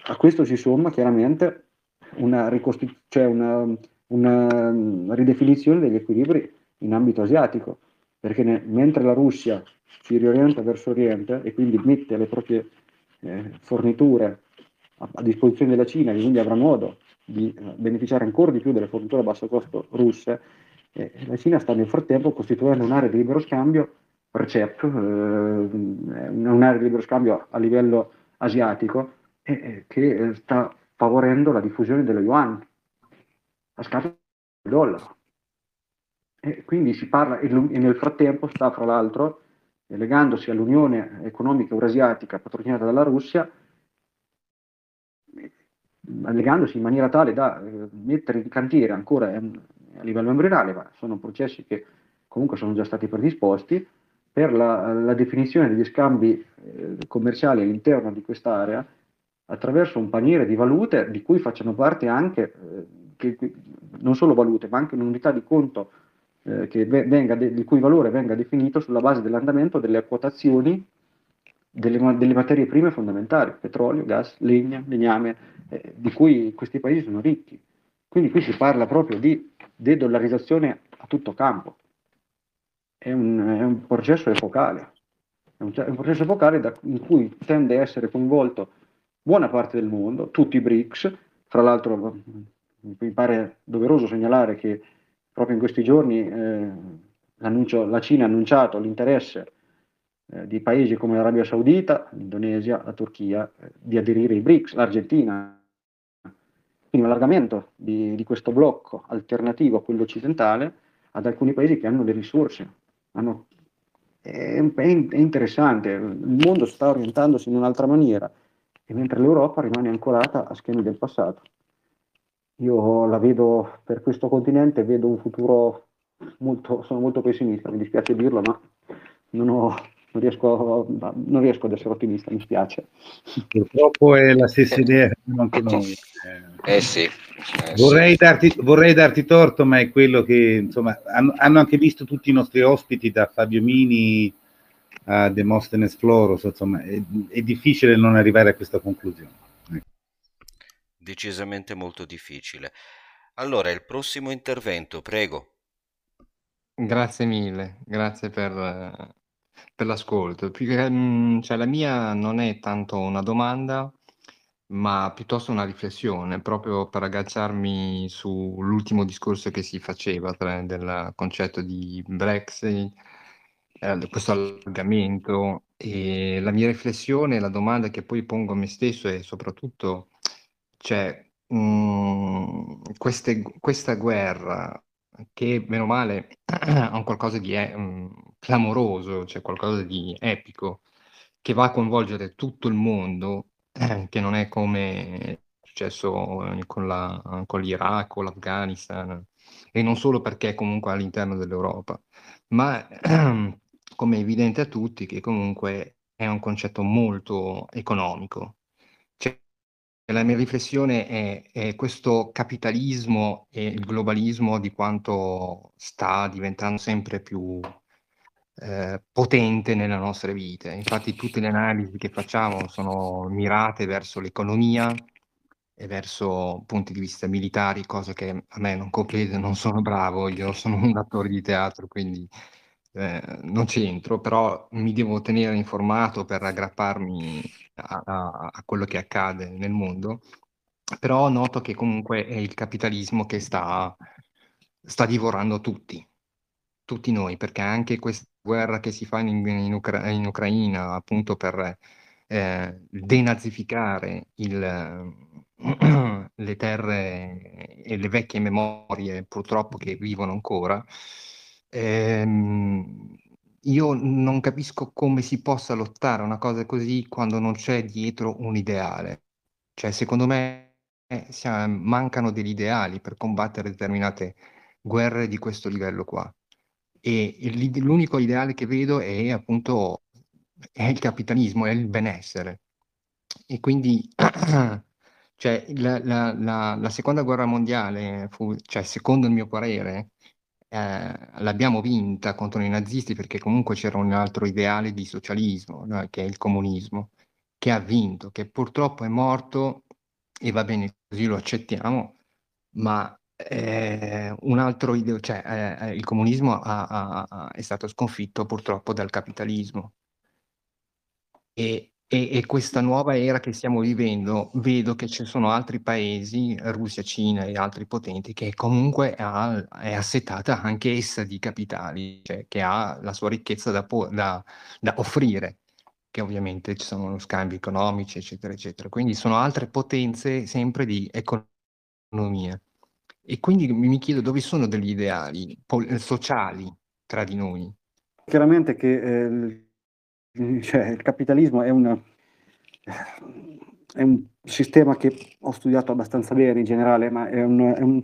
A questo si somma chiaramente una, ricostitu- cioè una, una ridefinizione degli equilibri in ambito asiatico perché ne, mentre la Russia si riorienta verso Oriente e quindi mette le proprie eh, forniture a, a, disposizione della Cina, e quindi avrà modo di eh, beneficiare ancora di più delle forniture a basso costo russe, eh, la Cina sta nel frattempo costituendo un'area di libero scambio, RCEP, eh, un'area di libero scambio a livello asiatico, che sta favorendo la diffusione dello yuan a scapito del dollaro. E quindi si parla, e nel frattempo sta fra l'altro legandosi all'Unione Economica Eurasiatica patrocinata dalla Russia, legandosi in maniera tale da eh, mettere in cantiere ancora ehm, a livello embrionale, ma sono processi che comunque sono già stati predisposti, per la, la definizione degli scambi eh, commerciali all'interno di quest'area attraverso un paniere di valute di cui facciano parte anche, eh, che, non solo valute, ma anche un'unità di conto eh, venga, il cui valore venga definito sulla base dell'andamento delle quotazioni delle, delle, materie prime fondamentali, petrolio, gas, legna, legname, eh, di cui questi paesi sono ricchi. Quindi qui si parla proprio di de-dollarizzazione a tutto campo. È un, è un processo epocale, è un, è un processo epocale da, in cui tende a essere coinvolto buona parte del mondo, tutti i BRICS, fra l'altro mi pare doveroso segnalare che proprio in questi giorni eh, la Cina ha annunciato l'interesse eh, di paesi come l'Arabia Saudita, l'Indonesia, la Turchia, eh, di aderire ai BRICS, l'Argentina. Quindi un allargamento di, di, questo blocco alternativo a quello occidentale ad alcuni paesi che hanno le risorse. Hanno, è, è, interessante, il mondo sta orientandosi in un'altra maniera, e mentre l'Europa rimane ancorata a schemi del passato. Io la vedo per questo continente, vedo un futuro molto, sono molto pessimista, mi dispiace dirlo, ma non ho, non riesco, non riesco, ad essere ottimista, mi spiace. Purtroppo è la stessa idea che abbiamo anche noi. Eh sì. Eh vorrei, sì. Darti, vorrei, Darti, torto, ma è quello che insomma hanno, hanno, anche visto tutti i nostri ospiti, da Fabio Mini a Demosthenes Floros, insomma, è, è difficile non arrivare a questa conclusione. Decisamente molto difficile. Allora, il prossimo intervento, prego. Grazie mille, grazie per, per l'ascolto. Più che- mm, cioè, la mia non è tanto una domanda, ma piuttosto una riflessione, proprio per agganciarmi sull'ultimo discorso che si faceva tra- del concetto di Brexit, eh, questo allargamento. E la mia riflessione, la domanda che poi pongo a me stesso è soprattutto, cioè, mm, queste- questa guerra che bene o male [CLEARS THROAT] ha un qualcosa di eh, clamoroso, cioè qualcosa di epico, che va a coinvolgere tutto il mondo, eh, [CLEARS THROAT] che non è come successo con, la, con l'Iraq o l'Afghanistan, e non solo perché è comunque all'interno dell'Europa, ma [CLEARS THROAT] come è evidente a tutti che comunque è un concetto molto economico. Cioè, la mia riflessione è, è, questo capitalismo e il globalismo di quanto sta diventando sempre più eh, potente nelle nostre vite. Infatti tutte le analisi che facciamo sono mirate verso l'economia e verso punti di vista militari, cosa che a me non compete, non sono bravo, io sono un [LAUGHS] attore di teatro, quindi eh, non c'entro, però mi devo tenere informato per aggrapparmi a, a, quello che accade nel mondo. Però noto che comunque è il capitalismo che sta, sta divorando tutti, tutti noi, perché anche questa guerra che si fa in, in, Ucra- in Ucraina, appunto per eh, denazificare il, [CLEARS THROAT] le terre e le vecchie memorie, purtroppo che vivono ancora, Ehm, io non capisco come si possa lottare una cosa così quando non c'è dietro un ideale. Cioè, secondo me eh, mancano degli ideali per combattere determinate guerre di questo livello qua. E l'unico ideale che vedo è appunto è il capitalismo, è il benessere. E quindi, [CLEARS THROAT] cioè, la, la, la, la seconda guerra mondiale fu, cioè, secondo il mio parere, eh, l'abbiamo vinta contro i nazisti perché comunque c'era un altro ideale di socialismo, no? che è il comunismo, che ha vinto, che purtroppo è morto e va bene così lo accettiamo, ma eh, un altro ideo, cioè eh, eh il comunismo ha, ha, ha, è stato sconfitto purtroppo dal capitalismo. E, e, e, questa nuova era che stiamo vivendo, vedo che ci sono altri paesi, Russia, Cina e altri potenti, che comunque ha, è assetata anche essa di capitali, cioè che ha la sua ricchezza da, da, da offrire, che ovviamente ci sono scambi economici, eccetera, eccetera. Quindi sono altre potenze sempre di economia. E quindi mi chiedo dove sono degli ideali sociali tra di noi. Chiaramente che eh, cioè, il capitalismo è un, è un, sistema che ho studiato abbastanza bene in generale, ma è un, è un,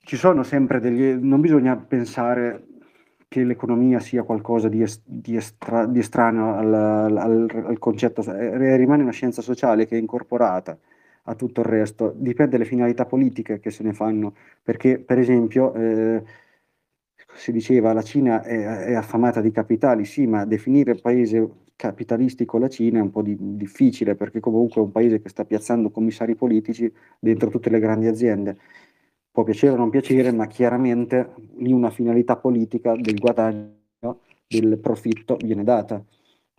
ci sono sempre degli... non bisogna pensare che l'economia sia qualcosa di, est, di, estra, di estraneo al, al, al, concetto, eh, rimane una scienza sociale che è incorporata a tutto il resto, dipende dalle finalità politiche che se ne fanno, perché per esempio... Eh, si diceva la Cina è, è, affamata di capitali, sì, ma definire paese capitalistico la Cina è un po' di, difficile perché comunque è un paese che sta piazzando commissari politici dentro tutte le grandi aziende. può piacere o non piacere, ma chiaramente lì una finalità politica del guadagno, del profitto viene data,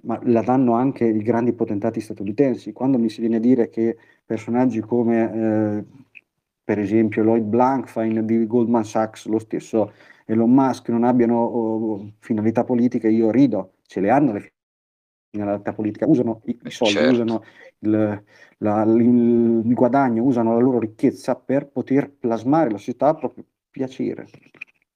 ma la danno anche i grandi potentati statunitensi. Quando mi si viene a dire che personaggi come eh, per esempio Lloyd Blankfein di Goldman Sachs, lo stesso Elon Musk non abbiano oh, finalità politiche, io rido, ce le hanno le finalità politiche, usano i, i soldi, certo. usano il, la, il, il, guadagno, usano la loro ricchezza per poter plasmare la società a proprio piacere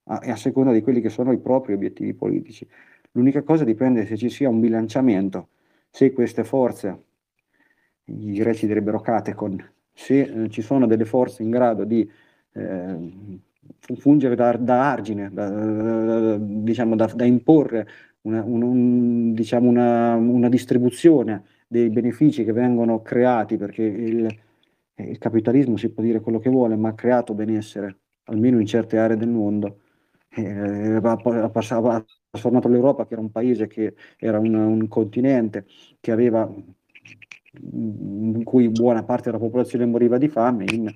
a, e a seconda di quelli che sono i propri obiettivi politici. L'unica cosa dipende se ci sia un bilanciamento, se queste forze, i greci direbbero catecon, se eh, ci sono delle forze in grado di eh, fungere da, da argine, da, diciamo, da, imporre una, un, un, diciamo una, una, distribuzione dei benefici che vengono creati, perché il, il, capitalismo si può dire quello che vuole, ma ha creato benessere, almeno in certe aree del mondo. Eh, ha, ha, ha, trasformato l'Europa, che era un paese che era un, un continente, che aveva in cui buona parte della popolazione moriva di fame, in,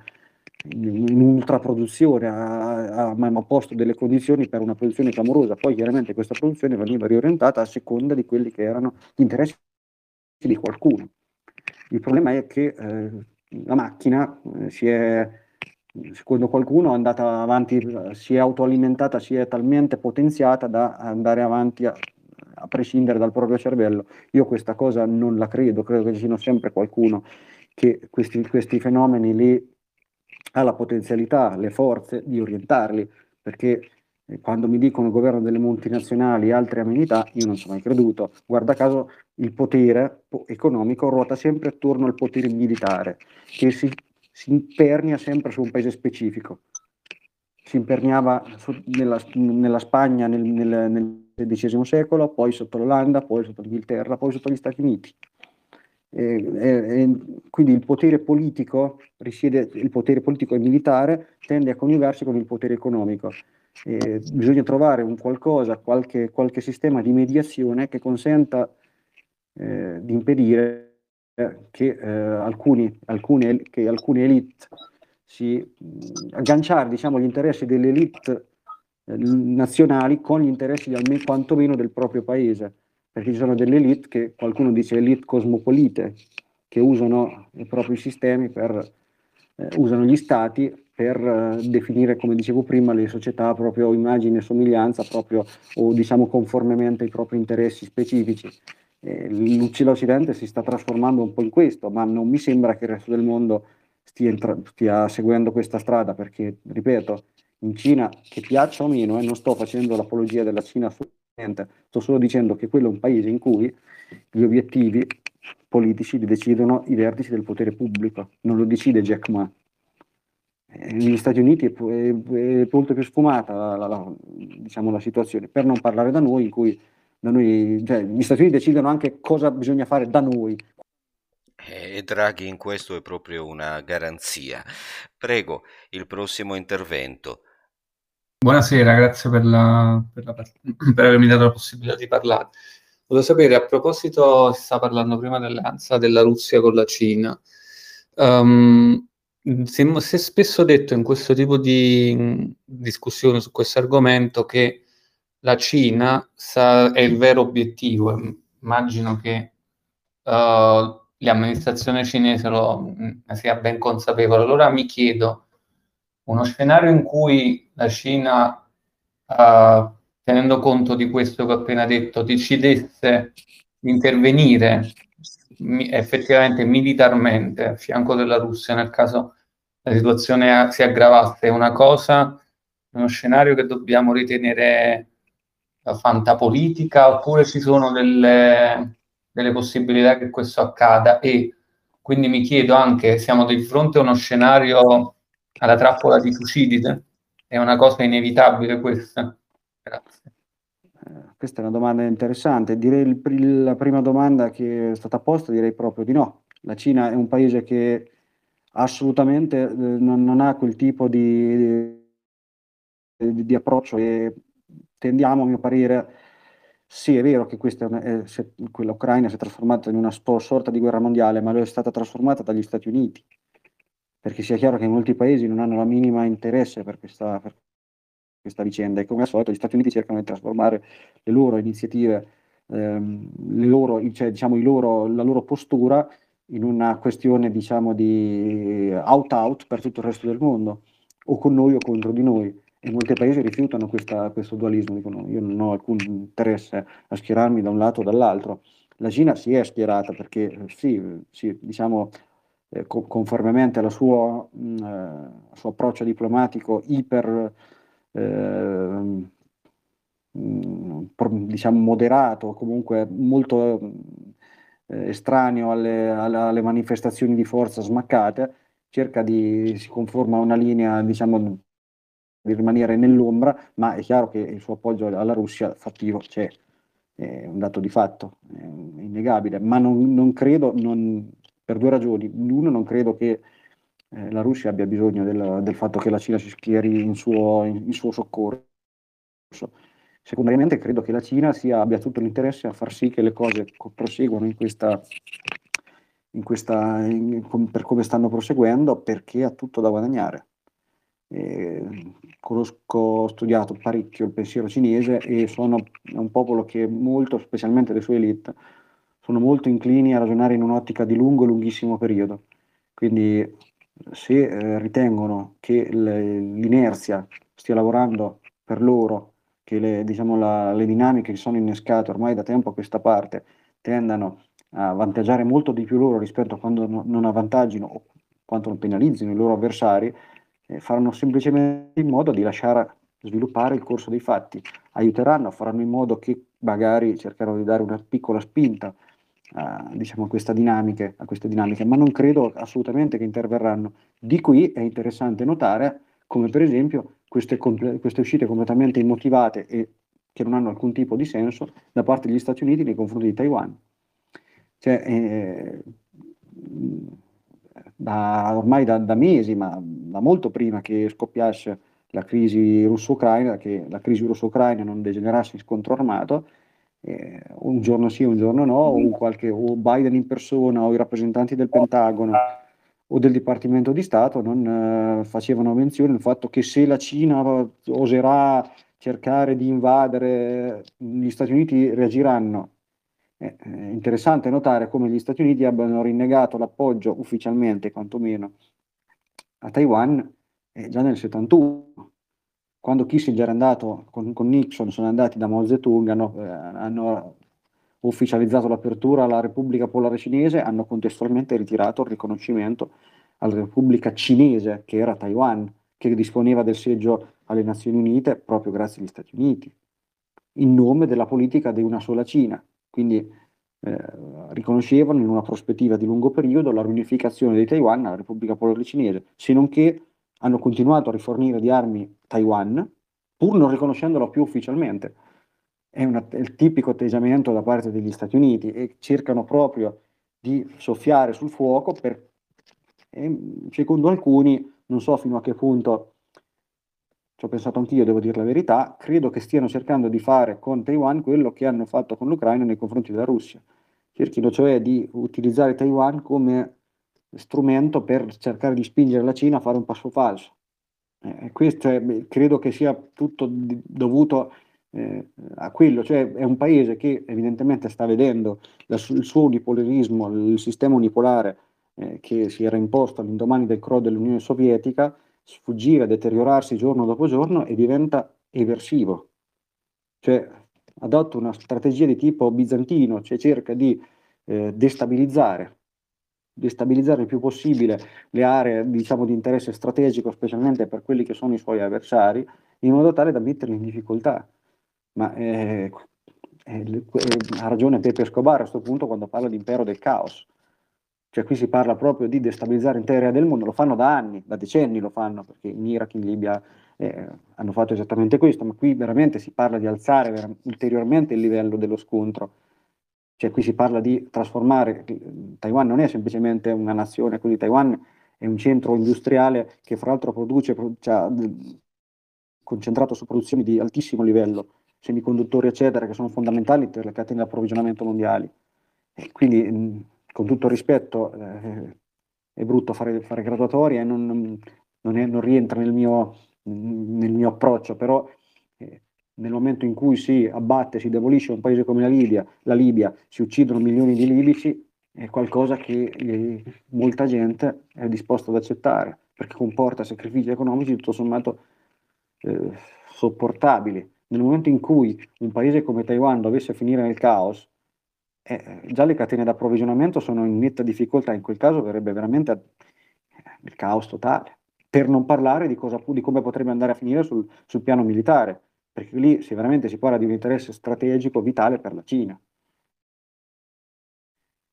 in ultraproduzione, ha, ha, posto delle condizioni per una produzione clamorosa. Poi chiaramente questa produzione veniva riorientata a seconda di quelli che erano gli interessi di qualcuno. Il problema è che eh, la macchina eh, si è, secondo qualcuno, andata avanti, si è autoalimentata, si è talmente potenziata da andare avanti a, a prescindere dal proprio cervello. Io questa cosa non la credo, credo che ci sia sempre qualcuno che questi, questi fenomeni li ha la potenzialità, le forze di orientarli, perché eh, quando mi dicono governo delle multinazionali e altre amenità, io non sono mai creduto. Guarda caso il potere economico ruota sempre attorno al potere militare, che si, si impernia sempre su un paese specifico. Si imperniava su, nella, nella, Spagna nel, nel, nel XVI secolo, poi sotto l'Olanda, poi sotto l'Inghilterra, poi sotto gli Stati Uniti. E, e, quindi il potere politico risiede, il potere politico e militare tende a coniugarsi con il potere economico. E bisogna trovare un qualcosa, qualche, qualche sistema di mediazione che consenta eh, di impedire che, eh, alcuni, alcune, che alcune elite si agganciare diciamo, gli interessi delle elite eh, nazionali con gli interessi almeno quantomeno del proprio paese perché ci sono delle elite che qualcuno dice elite cosmopolite, che usano i propri sistemi per, eh, usano gli stati per eh, definire, come dicevo prima, le società proprio immagine e somiglianza, proprio, o diciamo conformemente ai propri interessi specifici. Eh, L'Occidente si sta trasformando un po' in questo, ma non mi sembra che il resto del mondo stia, stia seguendo questa strada, perché, ripeto, in Cina, che piaccia o meno, e non sto facendo l'apologia della Cina niente, sto solo dicendo che quello è un paese in cui gli obiettivi politici li decidono i vertici del potere pubblico, non lo decide Jack Ma. Eh, negli Stati Uniti è, è, è molto più sfumata la, la, la, diciamo, la, situazione, per non parlare da noi, in cui noi, cioè, gli Stati Uniti decidono anche cosa bisogna fare da noi. E Draghi in questo è proprio una garanzia. Prego, il prossimo intervento. Buonasera, grazie per, la, per, la, [CLEARS THROAT] per, avermi dato la possibilità di parlare. Volevo sapere, a proposito, si sta parlando prima dell'alleanza della Russia con la Cina. Um, si, si è spesso detto in questo tipo di discussione su questo argomento che la Cina sa, è il vero obiettivo. Immagino che uh, l'amministrazione cinese lo, ne sia ben consapevole. Allora mi chiedo, uno scenario in cui la Cina, uh, tenendo conto di questo che ho appena detto, decidesse di intervenire mi, effettivamente militarmente a fianco della Russia nel caso la situazione si aggravasse, è una cosa, uno scenario che dobbiamo ritenere fantapolitica oppure ci sono delle, delle possibilità che questo accada? E quindi mi chiedo anche, siamo di fronte a uno scenario alla trappola di Tucidide? È una cosa inevitabile questa? Grazie. Eh, questa è una domanda interessante. Direi il, la prima domanda che è stata posta, direi proprio di no. La Cina è un paese che assolutamente eh, non, non, ha quel tipo di, di, di, approccio e tendiamo, a mio parere, sì, è vero che questa è, se, quella ucraina si è trasformata in una sorta di guerra mondiale, ma lo è stata trasformata dagli Stati Uniti perché sia chiaro che molti paesi non hanno la minima interesse per questa, per questa vicenda e come al solito gli Stati Uniti cercano di trasformare le loro iniziative, ehm, le loro, cioè, diciamo, loro, la loro postura in una questione diciamo, di out-out per tutto il resto del mondo, o con noi o contro di noi. E molti paesi rifiutano questa, questo dualismo, dicono io non ho alcun interesse a schierarmi da un lato o dall'altro. La Cina si è schierata perché sì, sì diciamo, eh, conformemente al suo, eh, suo, approccio diplomatico iper eh, diciamo moderato, comunque molto eh, estraneo alle, alle, manifestazioni di forza smaccate, cerca di, si conforma a una linea, diciamo, di rimanere nell'ombra, ma è chiaro che il suo appoggio alla Russia fattivo c'è, è un dato di fatto, è innegabile, ma non, non credo, non, per due ragioni. Uno, non credo che eh, la Russia abbia bisogno del, del, fatto che la Cina si schieri in suo, in, in suo soccorso. Secondariamente credo che la Cina sia, abbia tutto l'interesse a far sì che le cose proseguano in questa, in questa in, per come stanno proseguendo perché ha tutto da guadagnare. Eh, conosco, ho studiato parecchio il pensiero cinese e sono un popolo che molto, specialmente le sue elite, sono molto inclini a ragionare in un'ottica di lungo, lunghissimo periodo. Quindi se eh, ritengono che l'inerzia stia lavorando per loro, che le, diciamo, la, le dinamiche che sono innescate ormai da tempo a questa parte tendano a vantaggiare molto di più loro rispetto a quando no, non avvantaggino o quanto non penalizzino i loro avversari, eh, faranno semplicemente in modo di lasciare sviluppare il corso dei fatti, aiuteranno, faranno in modo che magari cercheranno di dare una piccola spinta a, diciamo, a, questa dinamiche, a queste dinamiche, ma non credo assolutamente che interverranno. Di qui è interessante notare come per esempio queste, queste uscite completamente immotivate e che non hanno alcun tipo di senso da parte degli Stati Uniti nei confronti di Taiwan. Cioè, eh, da, ormai da, da, mesi, ma da molto prima che scoppiasse la crisi russo-ucraina, che la crisi russo-ucraina non degenerasse in scontro armato, eh, un giorno sì, un giorno no, o, qualche, o Biden in persona o i rappresentanti del Pentagono o del Dipartimento di Stato non eh, facevano menzione del fatto che se la Cina oserà cercare di invadere gli Stati Uniti reagiranno. Eh, è interessante notare come gli Stati Uniti abbiano rinnegato l'appoggio ufficialmente, quantomeno, a Taiwan eh, già nel 71 quando Kissinger è andato con, con Nixon, sono andati da Mao Zedong, hanno, eh, hanno ufficializzato l'apertura alla Repubblica Polare Cinese, hanno contestualmente ritirato il riconoscimento alla Repubblica Cinese, che era Taiwan, che disponeva del seggio alle Nazioni Unite proprio grazie agli Stati Uniti, in nome della politica di una sola Cina. Quindi eh, riconoscevano in una prospettiva di lungo periodo la riunificazione di Taiwan alla Repubblica Polare Cinese, se non che hanno continuato a rifornire di armi Taiwan, pur non riconoscendolo più ufficialmente. È, una, è, il tipico atteggiamento da parte degli Stati Uniti e cercano proprio di soffiare sul fuoco per, secondo alcuni, non so fino a che punto, ci ho pensato anch'io, devo dire la verità, credo che stiano cercando di fare con Taiwan quello che hanno fatto con l'Ucraina nei confronti della Russia. Cerchino cioè di utilizzare Taiwan come strumento per cercare di spingere la Cina a fare un passo falso. Eh, questo è, credo che sia tutto di, dovuto eh, a quello, cioè è un paese che evidentemente sta vedendo la, il suo unipolarismo, il sistema unipolare eh, che si era imposto all'indomani del crollo dell'Unione Sovietica, sfuggire, deteriorarsi giorno dopo giorno e diventa eversivo. Cioè adotta una strategia di tipo bizantino, cioè cerca di eh, destabilizzare destabilizzare il più possibile le aree diciamo, di interesse strategico, specialmente per quelli che sono i suoi avversari, in modo tale da metterli in difficoltà. Ma eh, eh, eh, ha ragione Pepe Escobar a questo punto quando parla di impero del caos. Cioè qui si parla proprio di destabilizzare intere aree del mondo, lo fanno da anni, da decenni lo fanno, perché in Iraq, in Libia eh, hanno fatto esattamente questo, ma qui veramente si parla di alzare ulteriormente il livello dello scontro cioè qui si parla di trasformare, Taiwan non è semplicemente una nazione, quindi Taiwan è un centro industriale che fra l'altro produce, cioè, concentrato su produzioni di altissimo livello, semiconduttori eccetera, che sono fondamentali per le catene di approvvigionamento mondiali. E quindi con tutto rispetto, eh, è brutto fare, fare graduatoria e non, non, non rientra nel mio, nel mio, approccio, però nel momento in cui si abbatte, si demolisce un paese come la Libia, la Libia si uccidono milioni di libici, è qualcosa che eh, molta gente è disposta ad accettare, perché comporta sacrifici economici tutto sommato eh, sopportabili. Nel momento in cui un paese come Taiwan dovesse finire nel caos, eh, già le catene d'approvvigionamento sono in netta difficoltà, in quel caso verrebbe veramente eh, il caos totale, per non parlare di, cosa, di come potrebbe andare a finire sul, sul piano militare, perché lì si, veramente si parla di un interesse strategico vitale per la Cina.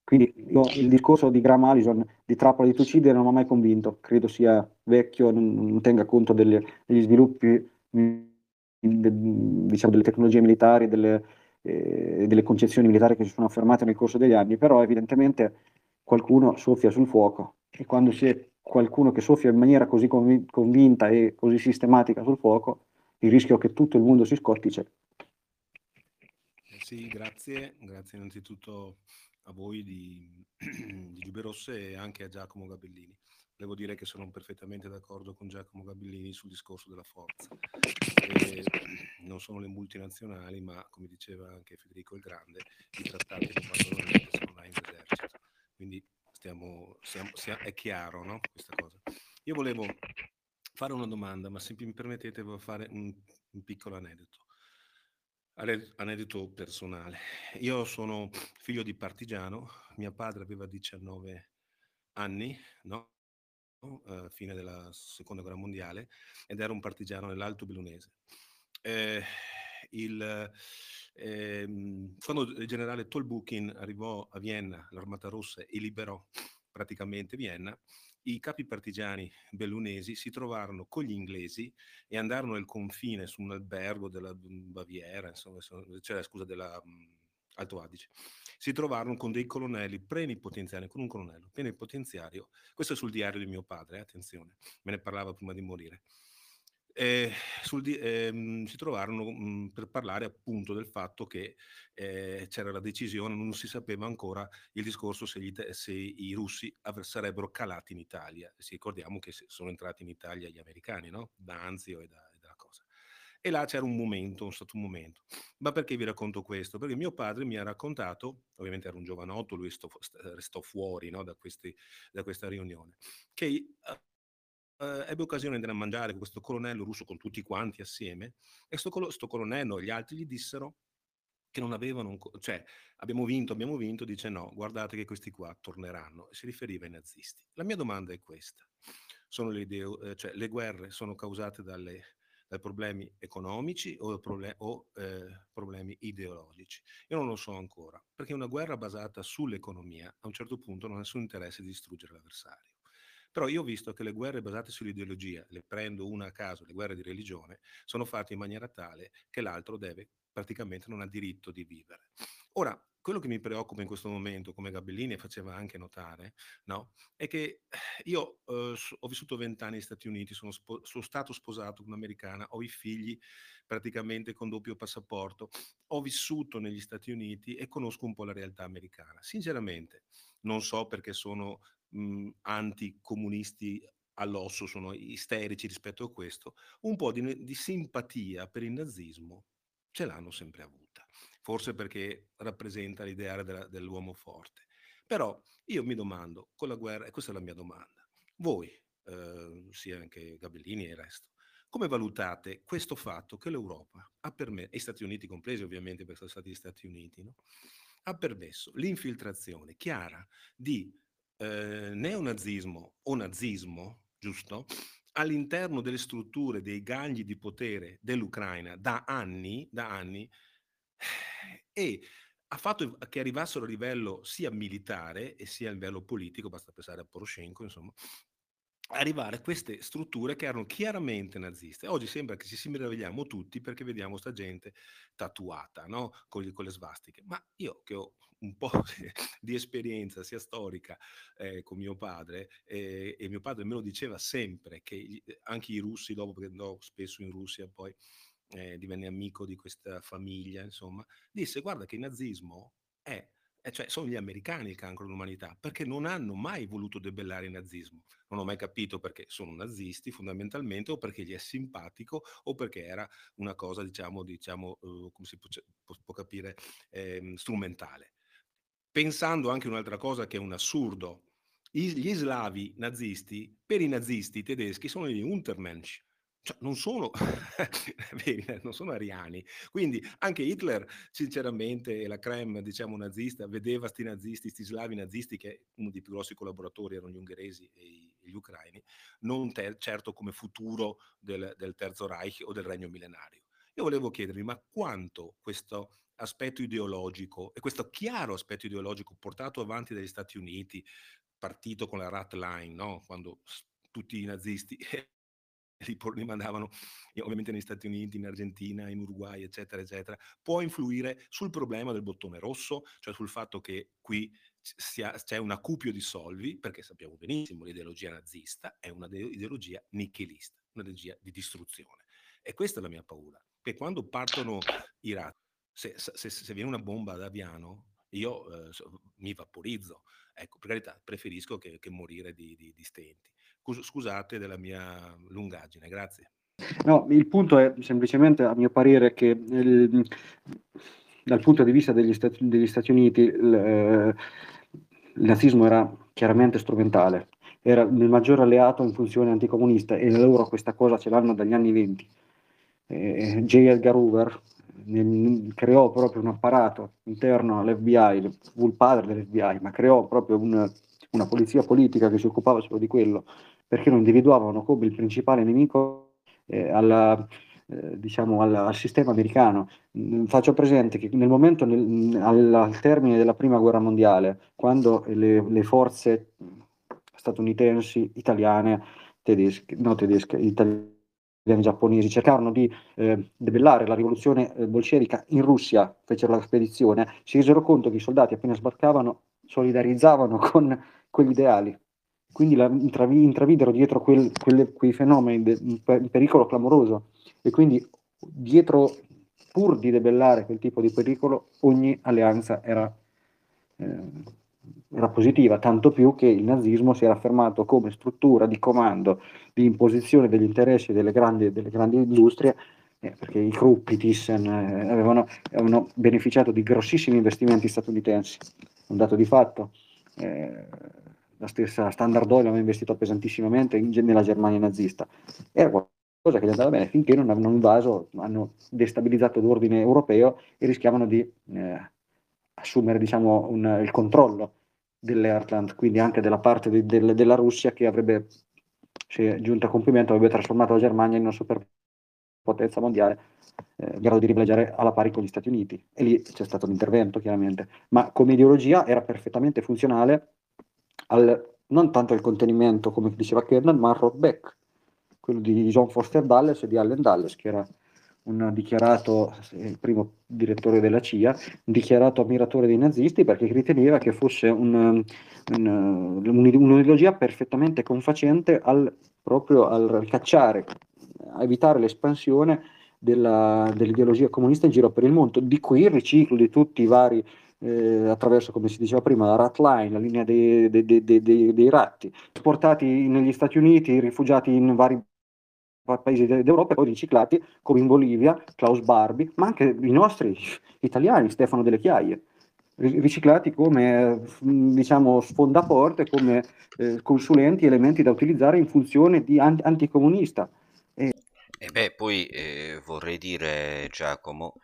Quindi io, il discorso di Graham Allison di trappola di Tucidide non mi ha mai convinto, credo sia vecchio, non, non tenga conto delle, degli sviluppi diciamo, delle tecnologie militari, delle, eh, delle concezioni militari che si sono affermate nel corso degli anni, però evidentemente qualcuno soffia sul fuoco. E quando c'è qualcuno che soffia in maniera così convinta e così sistematica sul fuoco, il rischio che tutto il mondo si scotti c'è. Eh sì, grazie, grazie innanzitutto a voi di, [CLEARS THROAT] di Giube Rosse e anche a Giacomo Gabellini. Devo dire che sono perfettamente d'accordo con Giacomo Gabellini sul discorso della forza. E non sono le multinazionali, ma come diceva anche Federico il Grande, i trattati non vanno niente se non hai un esercito. Quindi stiamo, siamo, siamo, è chiaro no? questa cosa. Io volevo fare una domanda, ma se mi permettete volevo fare un, un piccolo aneddoto. Aneddoto personale. Io sono figlio di partigiano, mio padre aveva 19 anni, no? eh, fine della seconda guerra mondiale, ed era un partigiano nell'Alto Bellunese. Eh, il, ehm, quando il generale Tolbukin arrivò a Vienna, l'Armata Rossa, e liberò praticamente Vienna, i capi partigiani bellunesi si trovarono con gli inglesi e andarono al confine su un albergo della Baviera, insomma, cioè, scusa, della um, Alto Adige. Si trovarono con dei colonnelli plenipotenziari, con un colonnello plenipotenziario, questo è sul diario di mio padre, eh, attenzione, me ne parlava prima di morire, eh, sul, eh, si trovarono mh, mm, per parlare appunto del fatto che eh, c'era la decisione, non si sapeva ancora il discorso se, gli, se i russi sarebbero calati in Italia. Si ricordiamo che sono entrati in Italia gli americani, no? da Anzio e da, e là c'era un momento, è stato un momento. Ma perché vi racconto questo? Perché mio padre mi ha raccontato, ovviamente era un giovanotto, lui sto, restò fuori no, da, questi, da, questa riunione, che uh, ebbe occasione di andare a mangiare con questo colonnello russo con tutti quanti assieme e questo colonnello e gli altri gli dissero che non avevano, cioè abbiamo vinto, abbiamo vinto, dice no, guardate che questi qua torneranno si riferiva ai nazisti. La mia domanda è questa, le, idee, eh, cioè, le guerre sono causate dalle eh, problemi economici o, problem- o eh, problemi ideologici. Io non lo so ancora, perché una guerra basata sull'economia a un certo punto non ha nessun interesse di distruggere l'avversario. Però io ho visto che le guerre basate sull'ideologia, le prendo una a caso, le guerre di religione, sono fatte in maniera tale che l'altro deve praticamente non ha diritto di vivere. Ora, quello che mi preoccupa in questo momento, come Gabellini faceva anche notare, no, è che io eh, ho vissuto vent'anni negli Stati Uniti, sono, spo- sono, stato sposato con un'americana, ho i figli praticamente con doppio passaporto, ho vissuto negli Stati Uniti e conosco un po' la realtà americana. Sinceramente, non so perché sono mh, anticomunisti all'osso, sono isterici rispetto a questo, un po' di, di simpatia per il nazismo ce l'hanno sempre avuto forse perché rappresenta l'ideale della, dell'uomo forte. Però io mi domando, con la guerra, e questa è la mia domanda, voi, eh, sia anche Gabellini e il resto, come valutate questo fatto che l'Europa ha permesso, e Stati Uniti compresi ovviamente perché sono stati gli Stati Uniti, no? ha permesso l'infiltrazione chiara di eh, neonazismo o nazismo, giusto? All'interno delle strutture dei gangli di potere dell'Ucraina da anni, da anni e ha fatto che arrivassero a livello sia militare e sia a livello politico, basta pensare a Poroshenko, insomma, arrivare a queste strutture che erano chiaramente naziste. Oggi sembra che ci si meravigliamo tutti perché vediamo sta gente tatuata, no? con, con, le svastiche. Ma io che ho un po' [LAUGHS] di esperienza sia storica eh, con mio padre eh, e mio padre me lo diceva sempre che anche i russi, dopo perché andò spesso in Russia poi, eh, divenne amico di questa famiglia, insomma, disse guarda che il nazismo è eh, cioè sono gli americani il cancro dell'umanità, perché non hanno mai voluto debellare il nazismo. Non ho mai capito perché sono nazisti fondamentalmente o perché gli è simpatico o perché era una cosa, diciamo, diciamo uh, come si può, può, può capire, eh, strumentale. Pensando anche un'altra cosa che è un assurdo, gli slavi nazisti, per i nazisti tedeschi sono gli Untermensch, cioè, non sono [LAUGHS] non sono ariani. Quindi anche Hitler, sinceramente, e la creme, diciamo, nazista, vedeva sti nazisti, sti slavi nazisti, che uno dei più grossi collaboratori erano gli ungheresi e gli ucraini, non te, certo come futuro del, del Terzo Reich o del Regno millenario. Io volevo chiedervi, ma quanto questo aspetto ideologico e questo chiaro aspetto ideologico portato avanti dagli Stati Uniti, partito con la rat line, no? quando tutti i nazisti [LAUGHS] li, li mandavano ovviamente negli Stati Uniti, in Argentina, in Uruguay, eccetera, eccetera, può influire sul problema del bottone rosso, cioè sul fatto che qui c'è un accupio di solvi, perché sappiamo benissimo l'ideologia nazista è una ideologia nichilista, un'ideologia di distruzione. E questa è la mia paura, che quando partono i razzi, se, se, se, viene una bomba ad Aviano, io eh, mi vaporizzo. Ecco, per carità, preferisco che, che morire di, di, di stenti. Scusate della mia lungaggine, grazie. No, il punto è semplicemente, a mio parere, che il, dal punto di vista degli Stati, degli Stati Uniti il, eh, il, nazismo era chiaramente strumentale, era il maggiore alleato in funzione anticomunista e loro questa cosa ce l'hanno dagli anni 20. Eh, J. Edgar Hoover creò proprio un apparato interno all'FBI, fu il padre dell'FBI, ma creò proprio un, una polizia politica che si occupava solo di quello perché lo individuavano come il principale nemico eh, alla, eh, diciamo al, al, sistema americano. Mm, faccio presente che nel momento, nel, al, al, termine della prima guerra mondiale, quando le, le forze statunitensi, italiane, tedesche, no tedesche, italiane, giapponesi cercarono di eh, debellare la rivoluzione eh, bolscevica in Russia, fecero la spedizione, si resero conto che i soldati appena sbarcavano solidarizzavano con quegli ideali. Quindi la, intravi, intravidero dietro quel, quelle, quei fenomeni de, un pericolo clamoroso. E quindi dietro, pur di debellare quel tipo di pericolo, ogni alleanza era, eh, era positiva, tanto più che il nazismo si era affermato come struttura di comando, di imposizione degli interessi delle grandi, delle grandi industrie, eh, perché i Krupp, i Thyssen eh, avevano, avevano, beneficiato di grossissimi investimenti statunitensi, un dato di fatto. Eh, la stessa Standard Oil aveva investito pesantissimamente in, nella Germania nazista. Era qualcosa che gli andava bene finché non hanno invaso, hanno destabilizzato l'ordine europeo e rischiavano di eh, assumere diciamo, un, il controllo dell'Eartland, quindi anche della parte di, del, della Russia che avrebbe, se giunta a compimento, avrebbe trasformato la Germania in una superpotenza mondiale eh, in grado di rivaleggiare alla pari con gli Stati Uniti. E lì c'è stato l'intervento, chiaramente. Ma come ideologia era perfettamente funzionale al, non tanto al contenimento, come diceva Kernan, ma al rollback, quello di John Foster Dulles e di Allen Dulles, che era un dichiarato, il primo direttore della CIA, dichiarato ammiratore dei nazisti perché riteneva che fosse un, un, un'ideologia perfettamente confacente al, proprio al ricacciare, a evitare l'espansione della, dell'ideologia comunista in giro per il mondo, di cui il riciclo di tutti i vari eh, attraverso, come si diceva prima, la rat line, la linea dei, dei, dei, dei ratti, portati negli Stati Uniti, rifugiati in vari paesi d'Europa e poi riciclati come in Bolivia, Klaus Barbie, ma anche i nostri italiani, Stefano Delle Chiaie, riciclati come diciamo sfondaporte, come eh, consulenti, elementi da utilizzare in funzione di anticomunista. E, e beh, poi eh, vorrei dire Giacomo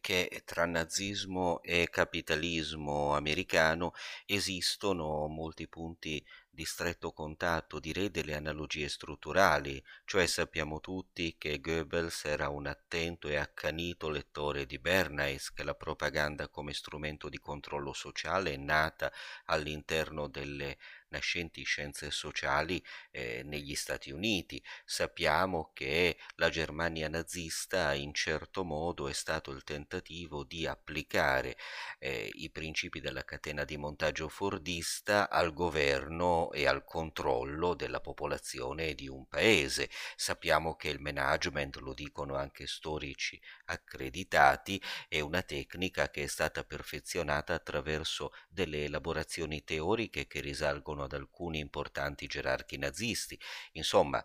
che tra nazismo e capitalismo americano esistono molti punti di stretto contatto, direi delle analogie strutturali, cioè sappiamo tutti che Goebbels era un attento e accanito lettore di Bernays, che la propaganda come strumento di controllo sociale è nata all'interno delle nascenti scienze sociali eh, negli Stati Uniti. Sappiamo che la Germania nazista in certo modo è stato il tentativo di applicare eh, i principi della catena di montaggio fordista al governo e al controllo della popolazione di un paese. Sappiamo che il management, lo dicono anche storici accreditati, è una tecnica che è stata perfezionata attraverso delle elaborazioni teoriche che risalgono ad alcuni importanti gerarchi nazisti. Insomma,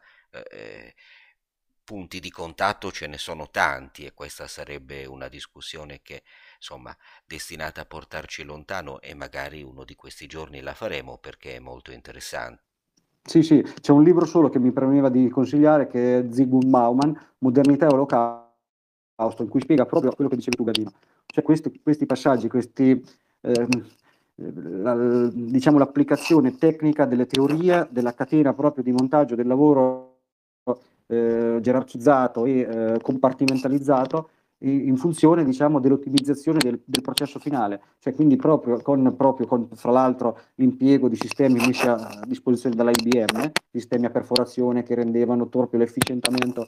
eh, punti di contatto ce ne sono tanti e questa sarebbe una discussione che insomma destinata a portarci lontano e magari uno di questi giorni la faremo perché è molto interessante. Sì, sì, c'è un libro solo che mi premeva di consigliare che è Zygmunt Bauman, Modernità e Olocausto, in cui spiega proprio quello che dicevi tu Gavino. Cioè questi, questi passaggi, questi, eh, la, diciamo l'applicazione tecnica delle teorie della catena proprio di montaggio del lavoro eh, gerarchizzato e eh, compartimentalizzato in funzione diciamo, dell'ottimizzazione del, del, processo finale, cioè quindi proprio con, proprio con fra l'altro l'impiego di sistemi messi a disposizione dall'IBM, sistemi a perforazione che rendevano torpio l'efficientamento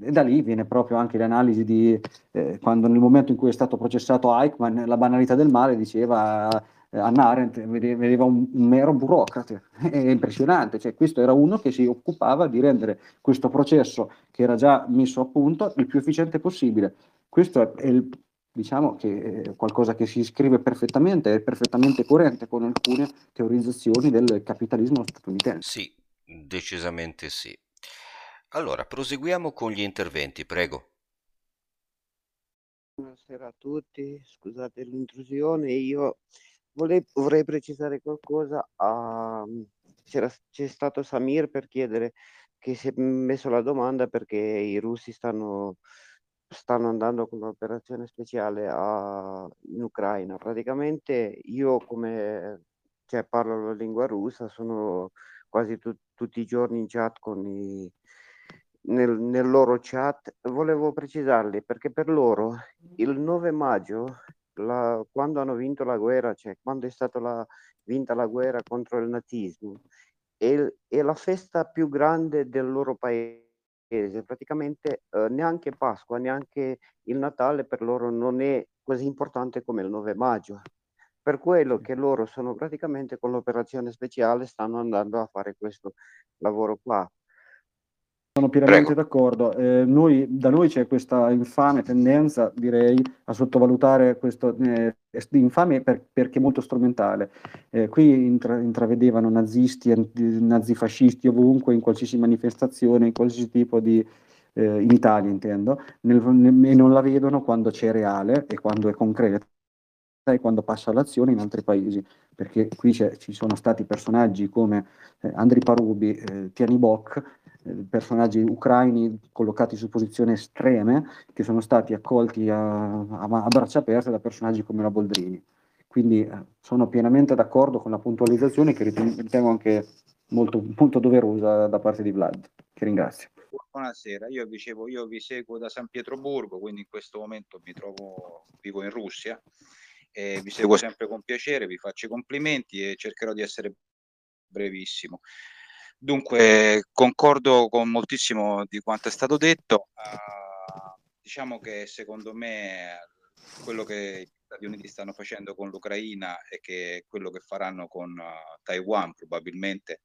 e da lì viene proprio anche l'analisi di eh, quando nel momento in cui è stato processato Eichmann, la banalità del male diceva eh, Anna Arendt vedeva un, un, mero burocrate, [LAUGHS] è impressionante, cioè, questo era uno che si occupava di rendere questo processo che era già messo a punto il più efficiente possibile. Questo è, il, diciamo che è qualcosa che si iscrive perfettamente, è perfettamente coerente con alcune teorizzazioni del capitalismo statunitense. Sì, decisamente sì. Allora, proseguiamo con gli interventi, prego. Buonasera a tutti, scusate l'intrusione, io Volevo, vorrei precisare qualcosa. A, c'è stato Samir per chiedere che si è messo la domanda perché i russi stanno, stanno andando con un'operazione speciale a, in Ucraina. Praticamente io come cioè, parlo la lingua russa, sono quasi tu, tutti i giorni in chat con i, nel, nel, loro chat. Volevo precisarli perché per loro il 9 maggio la, quando hanno vinto la guerra, cioè quando è stata la, vinta la guerra contro il nazismo, è, è la festa più grande del loro paese. Praticamente eh, neanche Pasqua, neanche il Natale per loro non è così importante come il 9 maggio. Per quello che loro sono praticamente con l'operazione speciale stanno andando a fare questo lavoro qua. Sono pienamente Prego. d'accordo. Eh, noi, da noi c'è questa infame tendenza, direi, a sottovalutare questo eh, infame per, perché molto strumentale. Eh, qui intra, intravedevano nazisti, nazifascisti ovunque, in qualsiasi manifestazione, in qualsiasi tipo di... Eh, in Italia intendo, nel, nel, e non la vedono quando c'è reale e quando è concreta e quando passa all'azione in altri paesi, perché qui ci sono stati personaggi come eh, Andri Parubi, eh, Tiani Bock, eh, personaggi ucraini collocati su posizioni estreme che sono stati accolti a, a, a braccia aperte da personaggi come la Boldrini. Quindi eh, sono pienamente d'accordo con la puntualizzazione che ritengo anche molto, molto doverosa da parte di Vlad, che ringrazio. Buonasera, io dicevo, io vi seguo da San Pietroburgo, quindi in questo momento mi trovo, vivo in Russia, e vi seguo sempre con piacere, vi faccio i complimenti e cercherò di essere brevissimo. Dunque, concordo con moltissimo di quanto è stato detto. Uh, diciamo che secondo me quello che gli Stati Uniti stanno facendo con l'Ucraina e che quello che faranno con uh, Taiwan probabilmente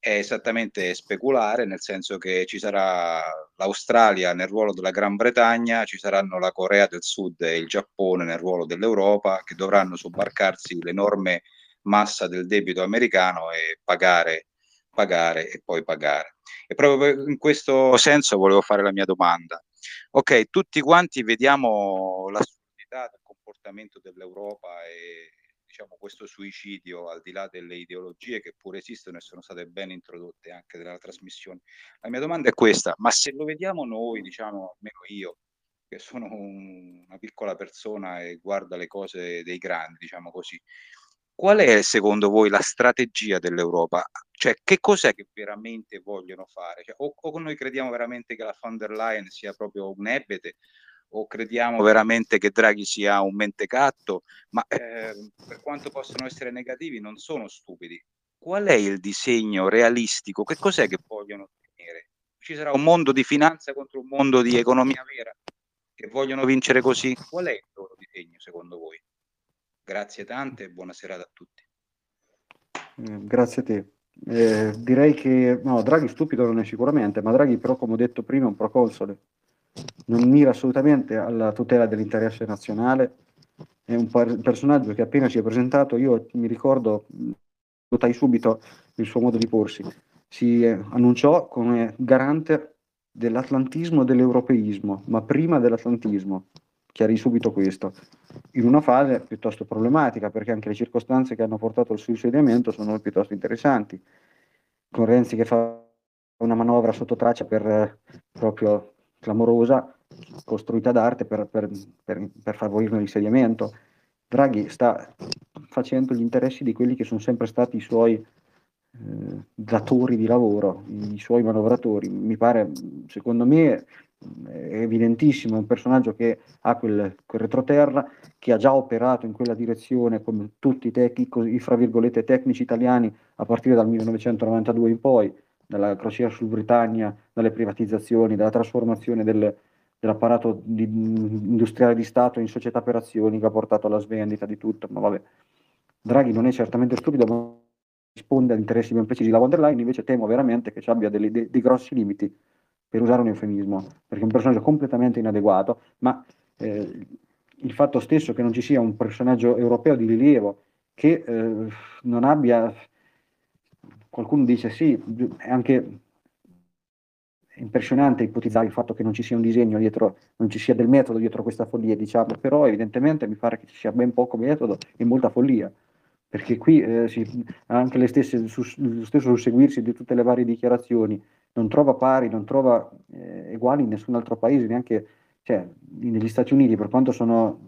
è esattamente speculare, nel senso che ci sarà l'Australia nel ruolo della Gran Bretagna, ci saranno la Corea del Sud e il Giappone nel ruolo dell'Europa che dovranno sobbarcarsi l'enorme massa del debito americano e pagare pagare e poi pagare. E proprio in questo senso volevo fare la mia domanda. Ok, tutti quanti vediamo l'assurdità del comportamento dell'Europa e diciamo questo suicidio al di là delle ideologie che pure esistono e sono state ben introdotte anche nella trasmissione. La mia domanda è questa, ma se lo vediamo noi, diciamo almeno io, che sono un, una piccola persona e guarda le cose dei grandi, diciamo così, qual è secondo voi la strategia dell'Europa? Cioè, che cos'è che veramente vogliono fare? Cioè, o, o, noi crediamo veramente che la von der Leyen sia proprio un ebete, o crediamo veramente che Draghi sia un mentecatto, ma eh, per quanto possano essere negativi, non sono stupidi. qual è il disegno realistico? Che cos'è che vogliono ottenere? Ci sarà un mondo di finanza contro un mondo di economia vera che vogliono vincere così? Qual è il loro disegno secondo voi? Grazie tante e buona serata a tutti. Eh, grazie a te. Eh, direi che no, Draghi stupido non è sicuramente, ma Draghi però, come ho detto prima, è un proconsole. Non mira assolutamente alla tutela dell'interesse nazionale. È un personaggio che appena si è presentato, io mi ricordo, notai subito il suo modo di porsi. Si eh, annunciò come garante dell'atlantismo e dell'europeismo, ma prima dell'atlantismo. Chiarì subito questo, in una fase piuttosto problematica, perché anche le circostanze che hanno portato al suo insediamento sono piuttosto interessanti. Con Renzi che fa una manovra sotto traccia per eh, proprio clamorosa, costruita d'arte per, per, per, per favorirne l'insediamento. Draghi sta facendo gli interessi di quelli che sono sempre stati i suoi eh, datori di lavoro, i suoi manovratori. Mi pare, secondo me, è evidentissimo, un personaggio che ha quel, quel retroterra, che ha già operato in quella direzione come tutti i, tec- i fra virgolette tecnici italiani a partire dal 1992 in poi, dalla crociera sul Britannia, dalle privatizzazioni, dalla trasformazione del, dell'apparato di, industriale di Stato in società per azioni che ha portato alla svendita di tutto, ma vabbè. Draghi non è certamente stupido, ma risponde agli interessi ben precisi. La von der Leyen invece temo veramente che ci abbia dei, dei, dei grossi limiti, per usare un eufemismo, perché è un personaggio completamente inadeguato, ma eh, il fatto stesso che non ci sia un personaggio europeo di rilievo che eh, non abbia, qualcuno dice sì, è anche impressionante ipotizzare il fatto che non ci sia un disegno dietro, non ci sia del metodo dietro questa follia, diciamo, però evidentemente mi pare che ci sia ben poco metodo e molta follia. Perché qui eh, si, anche stesse, su, lo stesso susseguirsi di tutte le varie dichiarazioni non trova pari, non trova eh, uguali in nessun altro paese, neanche cioè, negli Stati Uniti, per quanto sono,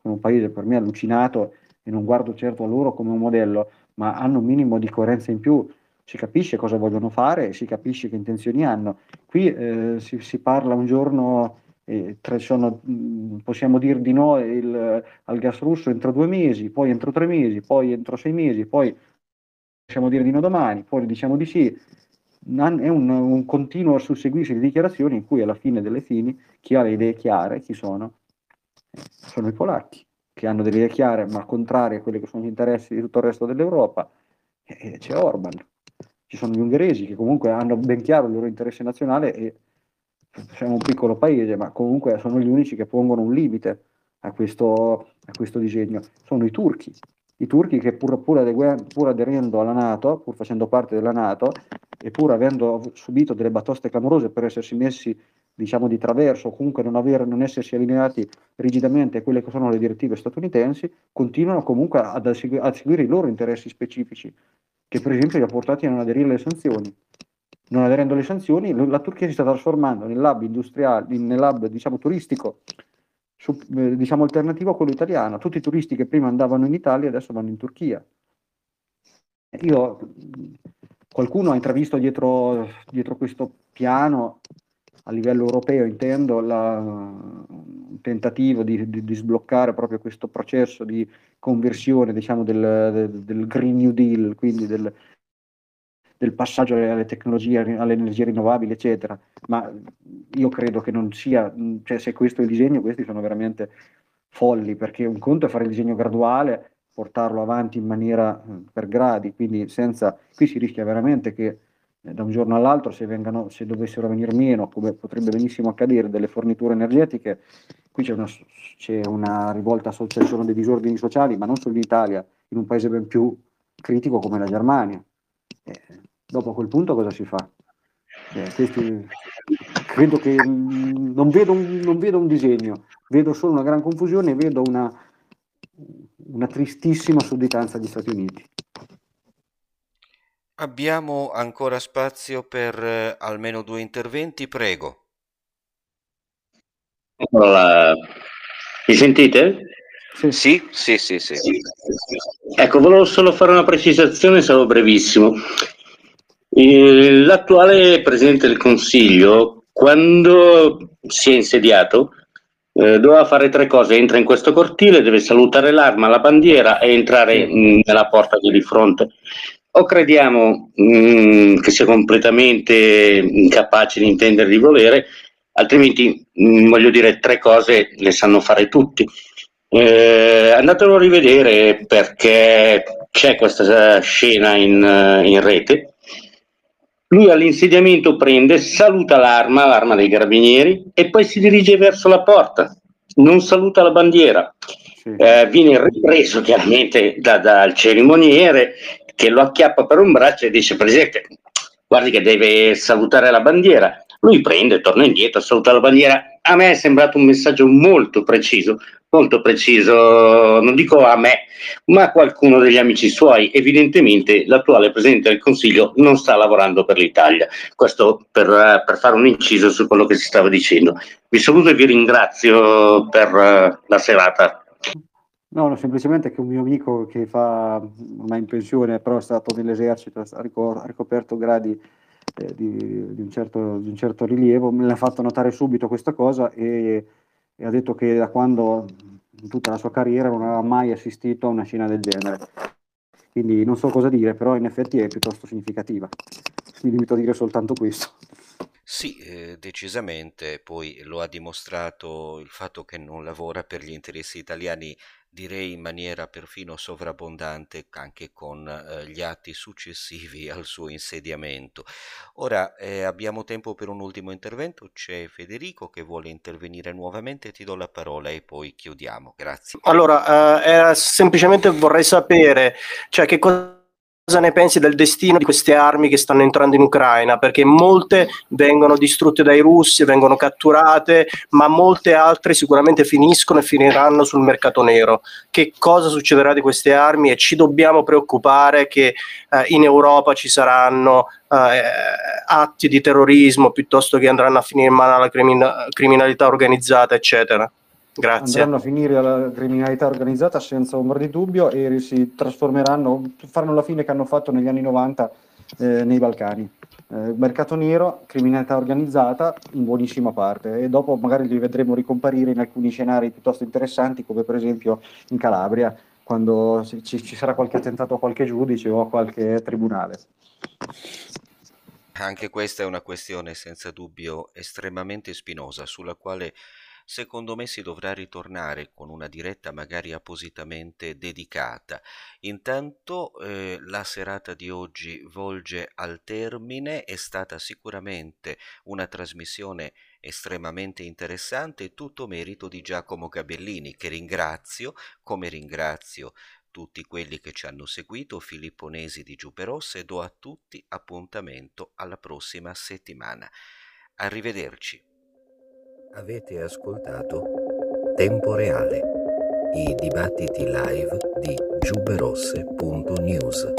sono, un paese per me allucinato e non guardo certo a loro come un modello, ma hanno un minimo di coerenza in più, si capisce cosa vogliono fare, si capisce che intenzioni hanno. Qui eh, si, si parla un giorno eh, sono, possiamo dire di no il, al gas russo entro due mesi, poi entro tre mesi, poi entro sei mesi, poi possiamo dire di no domani, poi diciamo di sì. È un, un continuo susseguirsi di dichiarazioni in cui alla fine delle fini chi ha le idee chiare, chi sono? Sono i polacchi, che hanno delle idee chiare ma contrarie a quelli che sono gli interessi di tutto il resto dell'Europa. E c'è Orban, ci sono gli ungheresi che comunque hanno ben chiaro il loro interesse nazionale e siamo un piccolo paese, ma comunque sono gli unici che pongono un limite a questo, a questo disegno. Sono i turchi, i turchi che pur, pur, adegu- pur, aderendo alla Nato, pur facendo parte della Nato e pur avendo subito delle batoste clamorose per essersi messi diciamo di traverso o comunque non, aver, non essersi allineati rigidamente a quelle che sono le direttive statunitensi, continuano comunque ad, assegu- a seguire i loro interessi specifici, che per esempio li ha portati a non aderire alle sanzioni non aderendo alle sanzioni, la Turchia si sta trasformando nel lab industriale, nel lab diciamo, turistico su, eh, diciamo, alternativo a quello italiano. Tutti i turisti che prima andavano in Italia adesso vanno in Turchia. Io, qualcuno ha intravisto dietro, dietro questo piano a livello europeo, intendo, la, un tentativo di, di, di, sbloccare proprio questo processo di conversione diciamo, del, del, Green New Deal, quindi del, del passaggio alle tecnologie, alle energie rinnovabili, eccetera. Ma io credo che non sia, cioè se questo è il disegno, questi sono veramente folli, perché un conto è fare il disegno graduale, portarlo avanti in maniera per gradi, quindi senza, qui si rischia veramente che eh, da un giorno all'altro se, vengano, se dovessero venire meno, come potrebbe benissimo accadere, delle forniture energetiche, qui c'è una, c'è una rivolta, ci sono dei disordini sociali, ma non solo in Italia, in un paese ben più critico come la Germania. Eh, dopo quel punto cosa si fa? Eh, questi, credo che mh, non, vedo un, non, vedo un, disegno, vedo solo una gran confusione e vedo una, una tristissima sudditanza agli Stati Uniti. Abbiamo ancora spazio per eh, almeno due interventi, prego. Allora, mi sentite? Sì, sì, sì, sì. Ecco, volevo solo fare una precisazione, sarò brevissimo. L'attuale Presidente del Consiglio, quando si è insediato, eh, doveva fare tre cose. Entra in questo cortile, deve salutare l'arma, la bandiera e entrare nella porta di di fronte. O crediamo mh, che sia completamente incapace di intendere di volere, altrimenti mh, voglio dire tre cose le sanno fare tutti. Eh, andatelo a rivedere perché c'è questa scena in, in rete. Lui all'insediamento prende, saluta l'arma, l'arma dei carabinieri, e poi si dirige verso la porta. Non saluta la bandiera. Eh, viene ripreso chiaramente da, dal cerimoniere che lo acchiappa per un braccio e dice: Presidente, guardi che deve salutare la bandiera. Lui prende, torna indietro, saluta la bandiera. A me è sembrato un messaggio molto preciso, molto preciso, non dico a me, ma a qualcuno degli amici suoi. Evidentemente l'attuale Presidente del Consiglio non sta lavorando per l'Italia. Questo per, per fare un inciso su quello che si stava dicendo. Vi saluto e vi ringrazio per uh, la serata. No, no, semplicemente che un mio amico che fa, ormai in pensione, però è stato nell'esercito, ha ricoperto gradi eh, di, di, un certo, di, un certo, rilievo, me l'ha fatto notare subito questa cosa e, e, ha detto che da quando in tutta la sua carriera non aveva mai assistito a una scena del genere. Quindi non so cosa dire, però in effetti è piuttosto significativa. Mi limito a dire soltanto questo. Sì, eh, decisamente, poi lo ha dimostrato il fatto che non lavora per gli interessi italiani direi in maniera perfino sovrabbondante anche con eh, gli atti successivi al suo insediamento. Ora eh, abbiamo tempo per un ultimo intervento, c'è Federico che vuole intervenire nuovamente, ti do la parola e poi chiudiamo. Grazie. Allora, eh, semplicemente vorrei sapere, cioè che cosa cosa ne pensi del destino di queste armi che stanno entrando in Ucraina, perché molte vengono distrutte dai russi, vengono catturate, ma molte altre sicuramente finiscono e finiranno sul mercato nero. Che cosa succederà di queste armi e ci dobbiamo preoccupare che eh, in Europa ci saranno eh, atti di terrorismo piuttosto che andranno a finire in mano alla crimin- criminalità organizzata, eccetera. Grazie. andranno a finire alla criminalità organizzata senza ombra di dubbio e si trasformeranno, faranno la fine che hanno fatto negli anni 90 eh, nei Balcani. Eh, mercato nero, criminalità organizzata in buonissima parte e dopo magari li vedremo ricomparire in alcuni scenari piuttosto interessanti come per esempio in Calabria quando ci, ci sarà qualche attentato a qualche giudice o a qualche tribunale. Anche questa è una questione senza dubbio estremamente spinosa sulla quale secondo me si dovrà ritornare con una diretta magari appositamente dedicata. Intanto eh, la serata di oggi volge al termine, è stata sicuramente una trasmissione estremamente interessante, tutto merito di Giacomo Gabellini, che ringrazio, come ringrazio tutti quelli che ci hanno seguito, Filippo Nesi di Giuperossa do a tutti appuntamento alla prossima settimana. Arrivederci. Avete ascoltato Tempo Reale, i dibattiti live di giuberosse.news.